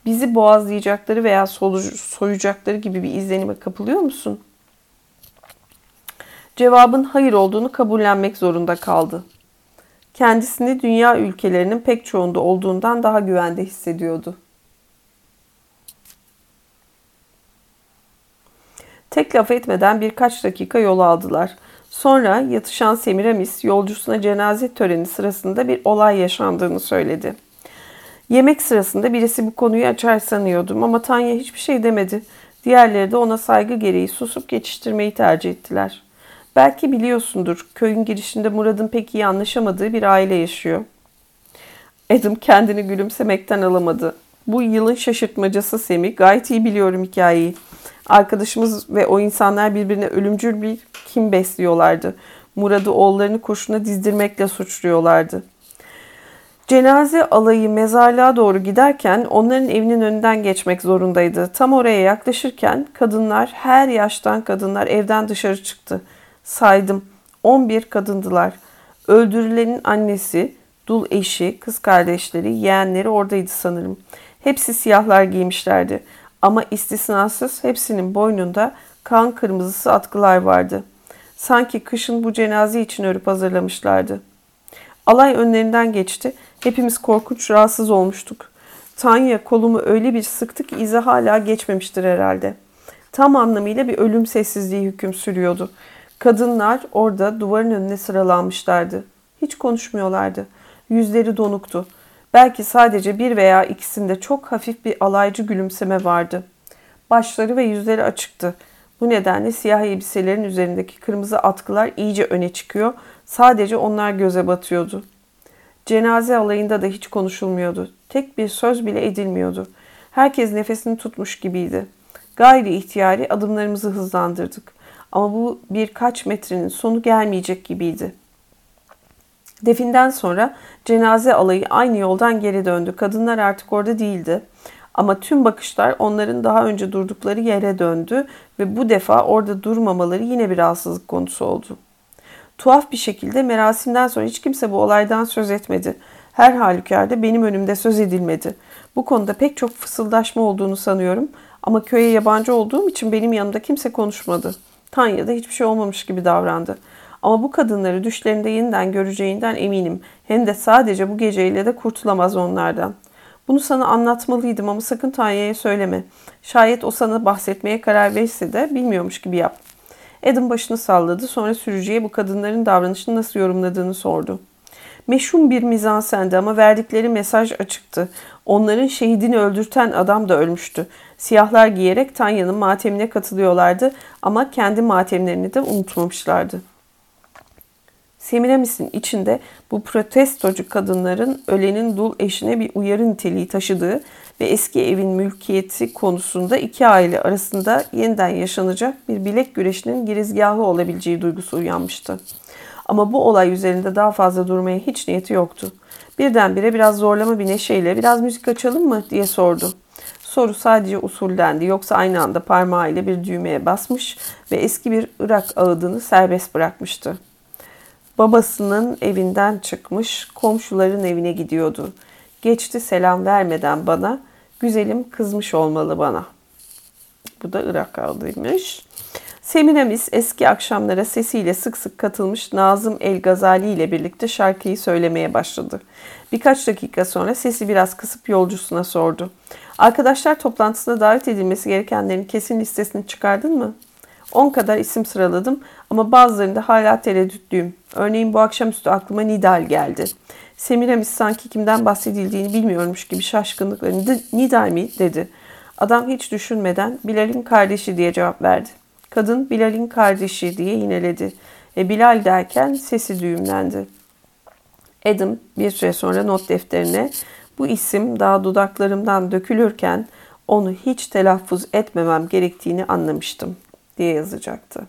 Bizi boğazlayacakları veya soyacakları gibi bir izlenime kapılıyor musun? Cevabın hayır olduğunu kabullenmek zorunda kaldı. Kendisini dünya ülkelerinin pek çoğunda olduğundan daha güvende hissediyordu. Tek laf etmeden birkaç dakika yol aldılar. Sonra yatışan Semiramis yolcusuna cenaze töreni sırasında bir olay yaşandığını söyledi. Yemek sırasında birisi bu konuyu açar sanıyordum ama Tanya hiçbir şey demedi. Diğerleri de ona saygı gereği susup geçiştirmeyi tercih ettiler. Belki biliyorsundur, köyün girişinde Murad'ın pek iyi anlaşamadığı bir aile yaşıyor. Adam kendini gülümsemekten alamadı. Bu yılın şaşırtmacası Semi. Gayet iyi biliyorum hikayeyi. Arkadaşımız ve o insanlar birbirine ölümcül bir kim besliyorlardı. Murad'ı oğullarını kurşuna dizdirmekle suçluyorlardı. Cenaze alayı mezarlığa doğru giderken onların evinin önünden geçmek zorundaydı. Tam oraya yaklaşırken kadınlar, her yaştan kadınlar evden dışarı çıktı. Saydım. 11 kadındılar. Öldürülenin annesi, Dul eşi, kız kardeşleri, yeğenleri oradaydı sanırım. Hepsi siyahlar giymişlerdi. Ama istisnasız hepsinin boynunda kan kırmızısı atkılar vardı. Sanki kışın bu cenaze için örüp hazırlamışlardı. Alay önlerinden geçti. Hepimiz korkunç rahatsız olmuştuk. Tanya kolumu öyle bir sıktı ki izi hala geçmemiştir herhalde. Tam anlamıyla bir ölüm sessizliği hüküm sürüyordu. Kadınlar orada duvarın önüne sıralanmışlardı. Hiç konuşmuyorlardı. Yüzleri donuktu. Belki sadece bir veya ikisinde çok hafif bir alaycı gülümseme vardı. Başları ve yüzleri açıktı. Bu nedenle siyah elbiselerin üzerindeki kırmızı atkılar iyice öne çıkıyor. Sadece onlar göze batıyordu. Cenaze alayında da hiç konuşulmuyordu. Tek bir söz bile edilmiyordu. Herkes nefesini tutmuş gibiydi. Gayri ihtiyari adımlarımızı hızlandırdık. Ama bu birkaç metrenin sonu gelmeyecek gibiydi. Definden sonra cenaze alayı aynı yoldan geri döndü. Kadınlar artık orada değildi. Ama tüm bakışlar onların daha önce durdukları yere döndü ve bu defa orada durmamaları yine bir rahatsızlık konusu oldu. Tuhaf bir şekilde merasimden sonra hiç kimse bu olaydan söz etmedi. Her halükarda benim önümde söz edilmedi. Bu konuda pek çok fısıldaşma olduğunu sanıyorum ama köye yabancı olduğum için benim yanımda kimse konuşmadı. Tanya da hiçbir şey olmamış gibi davrandı. Ama bu kadınları düşlerinde yeniden göreceğinden eminim. Hem de sadece bu geceyle de kurtulamaz onlardan. Bunu sana anlatmalıydım ama sakın Tanya'ya söyleme. Şayet o sana bahsetmeye karar verirse de bilmiyormuş gibi yap. Adam başını salladı sonra sürücüye bu kadınların davranışını nasıl yorumladığını sordu. Meşhum bir mizansendi ama verdikleri mesaj açıktı. Onların şehidini öldürten adam da ölmüştü. Siyahlar giyerek Tanya'nın matemine katılıyorlardı ama kendi matemlerini de unutmamışlardı. Semiramis'in içinde bu protestocu kadınların ölenin dul eşine bir uyarı niteliği taşıdığı ve eski evin mülkiyeti konusunda iki aile arasında yeniden yaşanacak bir bilek güreşinin girizgahı olabileceği duygusu uyanmıştı. Ama bu olay üzerinde daha fazla durmaya hiç niyeti yoktu. Birdenbire biraz zorlama bir neşeyle biraz müzik açalım mı diye sordu. Soru sadece usuldendi yoksa aynı anda parmağıyla bir düğmeye basmış ve eski bir Irak ağıdını serbest bırakmıştı. Babasının evinden çıkmış, komşuların evine gidiyordu. Geçti selam vermeden bana, güzelim kızmış olmalı bana. Bu da Irak ağıdıymış. Semiramis eski akşamlara sesiyle sık sık katılmış Nazım El Gazali ile birlikte şarkıyı söylemeye başladı. Birkaç dakika sonra sesi biraz kısıp yolcusuna sordu. Arkadaşlar toplantısına davet edilmesi gerekenlerin kesin listesini çıkardın mı? 10 kadar isim sıraladım ama bazılarında hala tereddütlüyüm. Örneğin bu akşamüstü aklıma Nidal geldi. Semiramis sanki kimden bahsedildiğini bilmiyormuş gibi şaşkınlıkla Nidal mi dedi. Adam hiç düşünmeden Bilal'in kardeşi diye cevap verdi. Kadın Bilal'in kardeşi diye yineledi. E, Bilal derken sesi düğümlendi. Adam bir süre sonra not defterine bu isim daha dudaklarımdan dökülürken onu hiç telaffuz etmemem gerektiğini anlamıştım diye yazacaktı.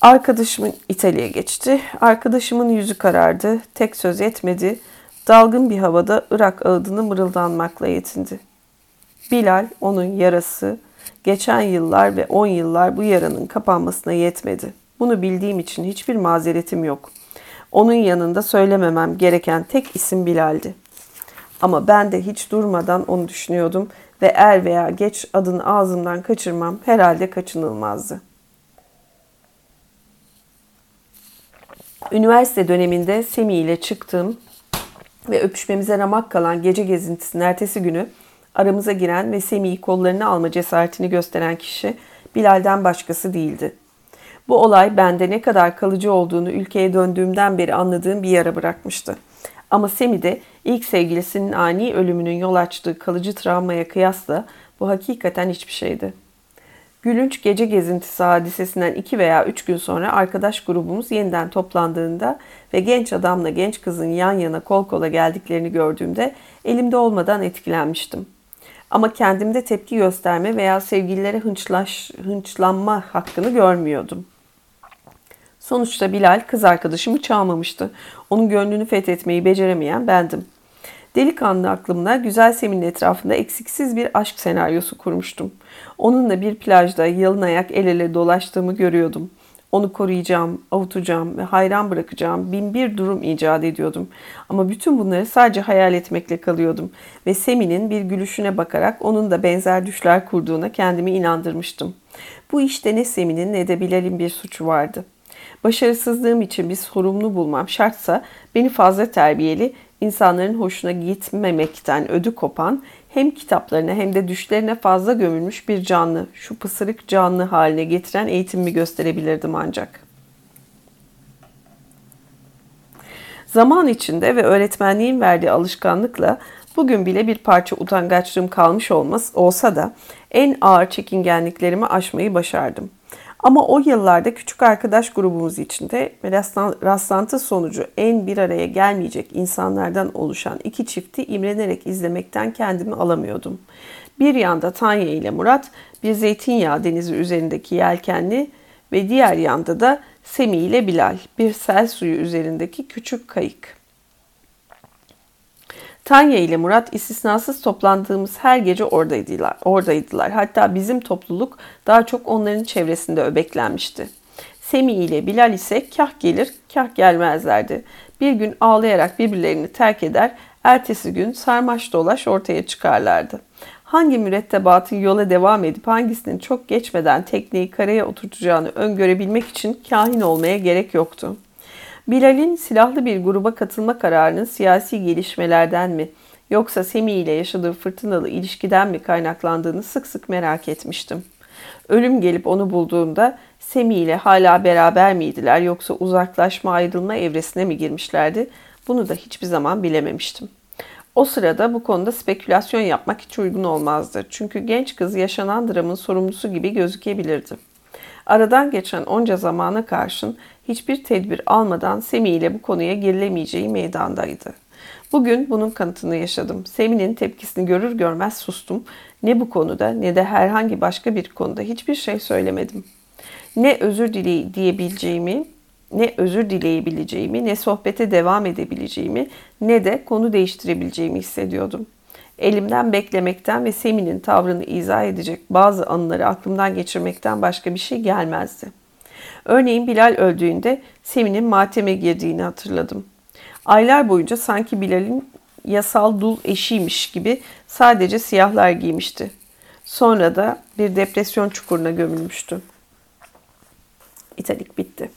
Arkadaşımın İtalya'ya geçti. Arkadaşımın yüzü karardı. Tek söz etmedi. Dalgın bir havada Irak ağıdını mırıldanmakla yetindi. Bilal onun yarası, geçen yıllar ve on yıllar bu yaranın kapanmasına yetmedi. Bunu bildiğim için hiçbir mazeretim yok. Onun yanında söylememem gereken tek isim Bilal'di. Ama ben de hiç durmadan onu düşünüyordum ve er veya geç adını ağzımdan kaçırmam herhalde kaçınılmazdı. Üniversite döneminde Semi ile çıktım ve öpüşmemize ramak kalan gece gezintisinin ertesi günü aramıza giren ve Semi'yi kollarına alma cesaretini gösteren kişi Bilal'den başkası değildi. Bu olay bende ne kadar kalıcı olduğunu ülkeye döndüğümden beri anladığım bir yara bırakmıştı. Ama Semi de ilk sevgilisinin ani ölümünün yol açtığı kalıcı travmaya kıyasla bu hakikaten hiçbir şeydi. Gülünç gece gezintisi hadisesinden iki veya üç gün sonra arkadaş grubumuz yeniden toplandığında ve genç adamla genç kızın yan yana kol kola geldiklerini gördüğümde elimde olmadan etkilenmiştim. Ama kendimde tepki gösterme veya sevgililere hınçlaş, hınçlanma hakkını görmüyordum. Sonuçta Bilal kız arkadaşımı çalmamıştı. Onun gönlünü fethetmeyi beceremeyen bendim. Delikanlı aklımda güzel Semin'in etrafında eksiksiz bir aşk senaryosu kurmuştum. Onunla bir plajda yalın ayak el ele dolaştığımı görüyordum. Onu koruyacağım, avutacağım ve hayran bırakacağım bin bir durum icat ediyordum. Ama bütün bunları sadece hayal etmekle kalıyordum. Ve Semi'nin bir gülüşüne bakarak onun da benzer düşler kurduğuna kendimi inandırmıştım. Bu işte ne Semi'nin ne de Bilal'in bir suçu vardı. Başarısızlığım için bir sorumlu bulmam şartsa beni fazla terbiyeli, insanların hoşuna gitmemekten ödü kopan, hem kitaplarına hem de düşlerine fazla gömülmüş bir canlı, şu pısırık canlı haline getiren eğitimimi gösterebilirdim ancak. Zaman içinde ve öğretmenliğin verdiği alışkanlıkla bugün bile bir parça utangaçlığım kalmış olmaz, olsa da en ağır çekingenliklerimi aşmayı başardım. Ama o yıllarda küçük arkadaş grubumuz içinde rastlantı sonucu en bir araya gelmeyecek insanlardan oluşan iki çifti imrenerek izlemekten kendimi alamıyordum. Bir yanda Tanya ile Murat, bir zeytinyağı denizi üzerindeki yelkenli ve diğer yanda da Semi ile Bilal, bir sel suyu üzerindeki küçük kayık. Tanya ile Murat istisnasız toplandığımız her gece oradaydılar. oradaydılar. Hatta bizim topluluk daha çok onların çevresinde öbeklenmişti. Semi ile Bilal ise kah gelir, kah gelmezlerdi. Bir gün ağlayarak birbirlerini terk eder, ertesi gün sarmaş dolaş ortaya çıkarlardı. Hangi mürettebatın yola devam edip hangisinin çok geçmeden tekneyi karaya oturtacağını öngörebilmek için kahin olmaya gerek yoktu. Bilal'in silahlı bir gruba katılma kararının siyasi gelişmelerden mi yoksa Semih ile yaşadığı fırtınalı ilişkiden mi kaynaklandığını sık sık merak etmiştim. Ölüm gelip onu bulduğunda Semih ile hala beraber miydiler yoksa uzaklaşma ayrılma evresine mi girmişlerdi? Bunu da hiçbir zaman bilememiştim. O sırada bu konuda spekülasyon yapmak hiç uygun olmazdı. Çünkü genç kız yaşanan dramın sorumlusu gibi gözükebilirdi. Aradan geçen onca zamana karşın hiçbir tedbir almadan Semi ile bu konuya girilemeyeceği meydandaydı. Bugün bunun kanıtını yaşadım. Semi'nin tepkisini görür görmez sustum. Ne bu konuda ne de herhangi başka bir konuda hiçbir şey söylemedim. Ne özür dile diyebileceğimi, ne özür dileyebileceğimi, ne sohbete devam edebileceğimi, ne de konu değiştirebileceğimi hissediyordum. Elimden beklemekten ve Semi'nin tavrını izah edecek bazı anıları aklımdan geçirmekten başka bir şey gelmezdi. Örneğin Bilal öldüğünde Semi'nin mateme girdiğini hatırladım. Aylar boyunca sanki Bilal'in yasal dul eşiymiş gibi sadece siyahlar giymişti. Sonra da bir depresyon çukuruna gömülmüştü. İtalik bitti.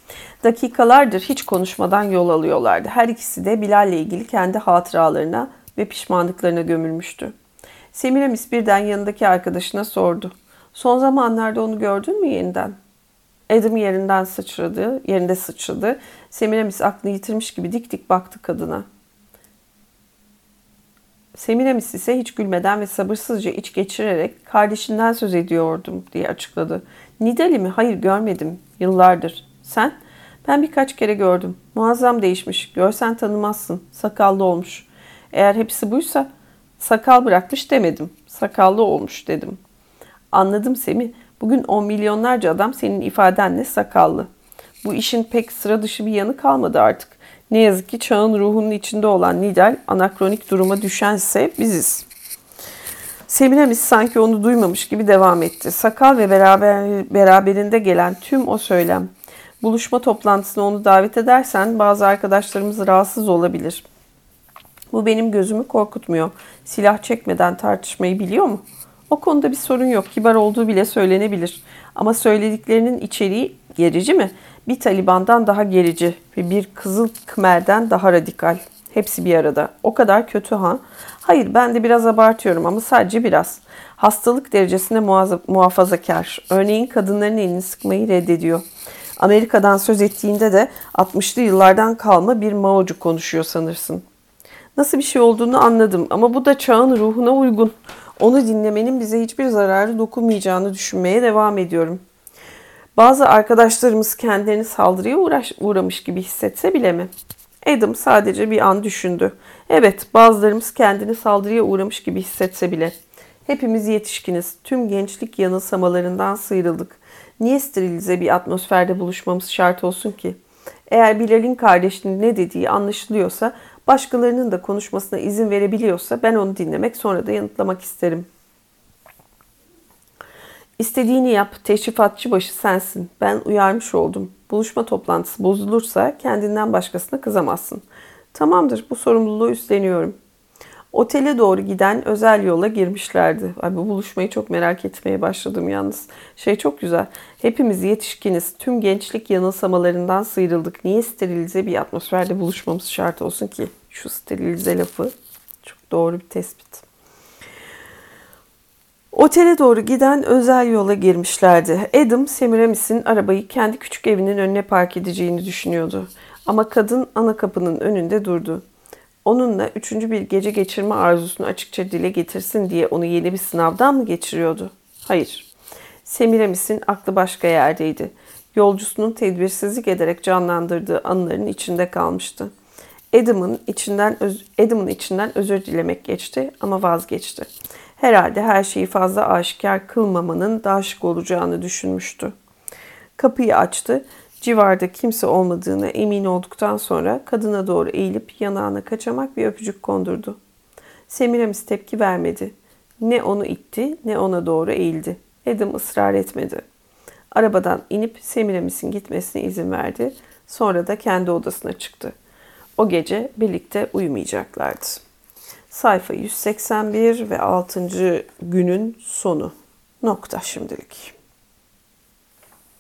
Dakikalardır hiç konuşmadan yol alıyorlardı. Her ikisi de Bilal'le ilgili kendi hatıralarına ve pişmanlıklarına gömülmüştü. Semiramis birden yanındaki arkadaşına sordu. Son zamanlarda onu gördün mü yeniden? Adam yerinden sıçradı, yerinde sıçradı. Semiramis aklını yitirmiş gibi dik dik baktı kadına. Semiramis ise hiç gülmeden ve sabırsızca iç geçirerek kardeşinden söz ediyordum diye açıkladı. Nidali mi? Hayır görmedim. Yıllardır. Sen? Ben birkaç kere gördüm. Muazzam değişmiş. Görsen tanımazsın. Sakallı olmuş. Eğer hepsi buysa sakal bırakmış demedim. Sakallı olmuş dedim. Anladım Semi. Bugün on milyonlarca adam senin ifadenle sakallı. Bu işin pek sıra dışı bir yanı kalmadı artık. Ne yazık ki çağın ruhunun içinde olan Nidal anakronik duruma düşense biziz. Semiramis sanki onu duymamış gibi devam etti. Sakal ve beraber, beraberinde gelen tüm o söylem. Buluşma toplantısına onu davet edersen bazı arkadaşlarımız rahatsız olabilir. Bu benim gözümü korkutmuyor. Silah çekmeden tartışmayı biliyor mu? O konuda bir sorun yok. Kibar olduğu bile söylenebilir. Ama söylediklerinin içeriği gerici mi? Bir Taliban'dan daha gerici ve bir Kızıl Kmer'den daha radikal. Hepsi bir arada. O kadar kötü ha? Hayır ben de biraz abartıyorum ama sadece biraz. Hastalık derecesinde muhafazakar. Örneğin kadınların elini sıkmayı reddediyor. Amerika'dan söz ettiğinde de 60'lı yıllardan kalma bir Mao'cu konuşuyor sanırsın. Nasıl bir şey olduğunu anladım ama bu da çağın ruhuna uygun. Onu dinlemenin bize hiçbir zararı dokunmayacağını düşünmeye devam ediyorum. Bazı arkadaşlarımız kendilerini saldırıya uğraş, uğramış gibi hissetse bile mi? Adam sadece bir an düşündü. Evet, bazılarımız kendini saldırıya uğramış gibi hissetse bile. Hepimiz yetişkiniz. Tüm gençlik yanılsamalarından sıyrıldık. Niye sterilize bir atmosferde buluşmamız şart olsun ki? Eğer Bilal'in kardeşinin ne dediği anlaşılıyorsa başkalarının da konuşmasına izin verebiliyorsa ben onu dinlemek sonra da yanıtlamak isterim. İstediğini yap, teşrifatçı başı sensin. Ben uyarmış oldum. Buluşma toplantısı bozulursa kendinden başkasına kızamazsın. Tamamdır, bu sorumluluğu üstleniyorum. Otele doğru giden özel yola girmişlerdi. Ay bu buluşmayı çok merak etmeye başladım yalnız. Şey çok güzel. Hepimiz yetişkiniz. Tüm gençlik yanılsamalarından sıyrıldık. Niye sterilize bir atmosferde buluşmamız şart olsun ki? Şu sterilize lafı çok doğru bir tespit. Otele doğru giden özel yola girmişlerdi. Adam, Semiramis'in arabayı kendi küçük evinin önüne park edeceğini düşünüyordu. Ama kadın ana kapının önünde durdu. Onunla üçüncü bir gece geçirme arzusunu açıkça dile getirsin diye onu yeni bir sınavdan mı geçiriyordu? Hayır. Semiramis'in aklı başka yerdeydi. Yolcusunun tedbirsizlik ederek canlandırdığı anıların içinde kalmıştı. Adam'ın içinden Adam'ın içinden özür dilemek geçti ama vazgeçti. Herhalde her şeyi fazla aşikar kılmamanın daha şık olacağını düşünmüştü. Kapıyı açtı. Civarda kimse olmadığına emin olduktan sonra kadına doğru eğilip yanağına kaçamak bir öpücük kondurdu. Semiramis tepki vermedi. Ne onu itti ne ona doğru eğildi. Adam ısrar etmedi. Arabadan inip Semiramis'in gitmesine izin verdi. Sonra da kendi odasına çıktı. O gece birlikte uyumayacaklardı. Sayfa 181 ve 6. günün sonu. Nokta şimdilik.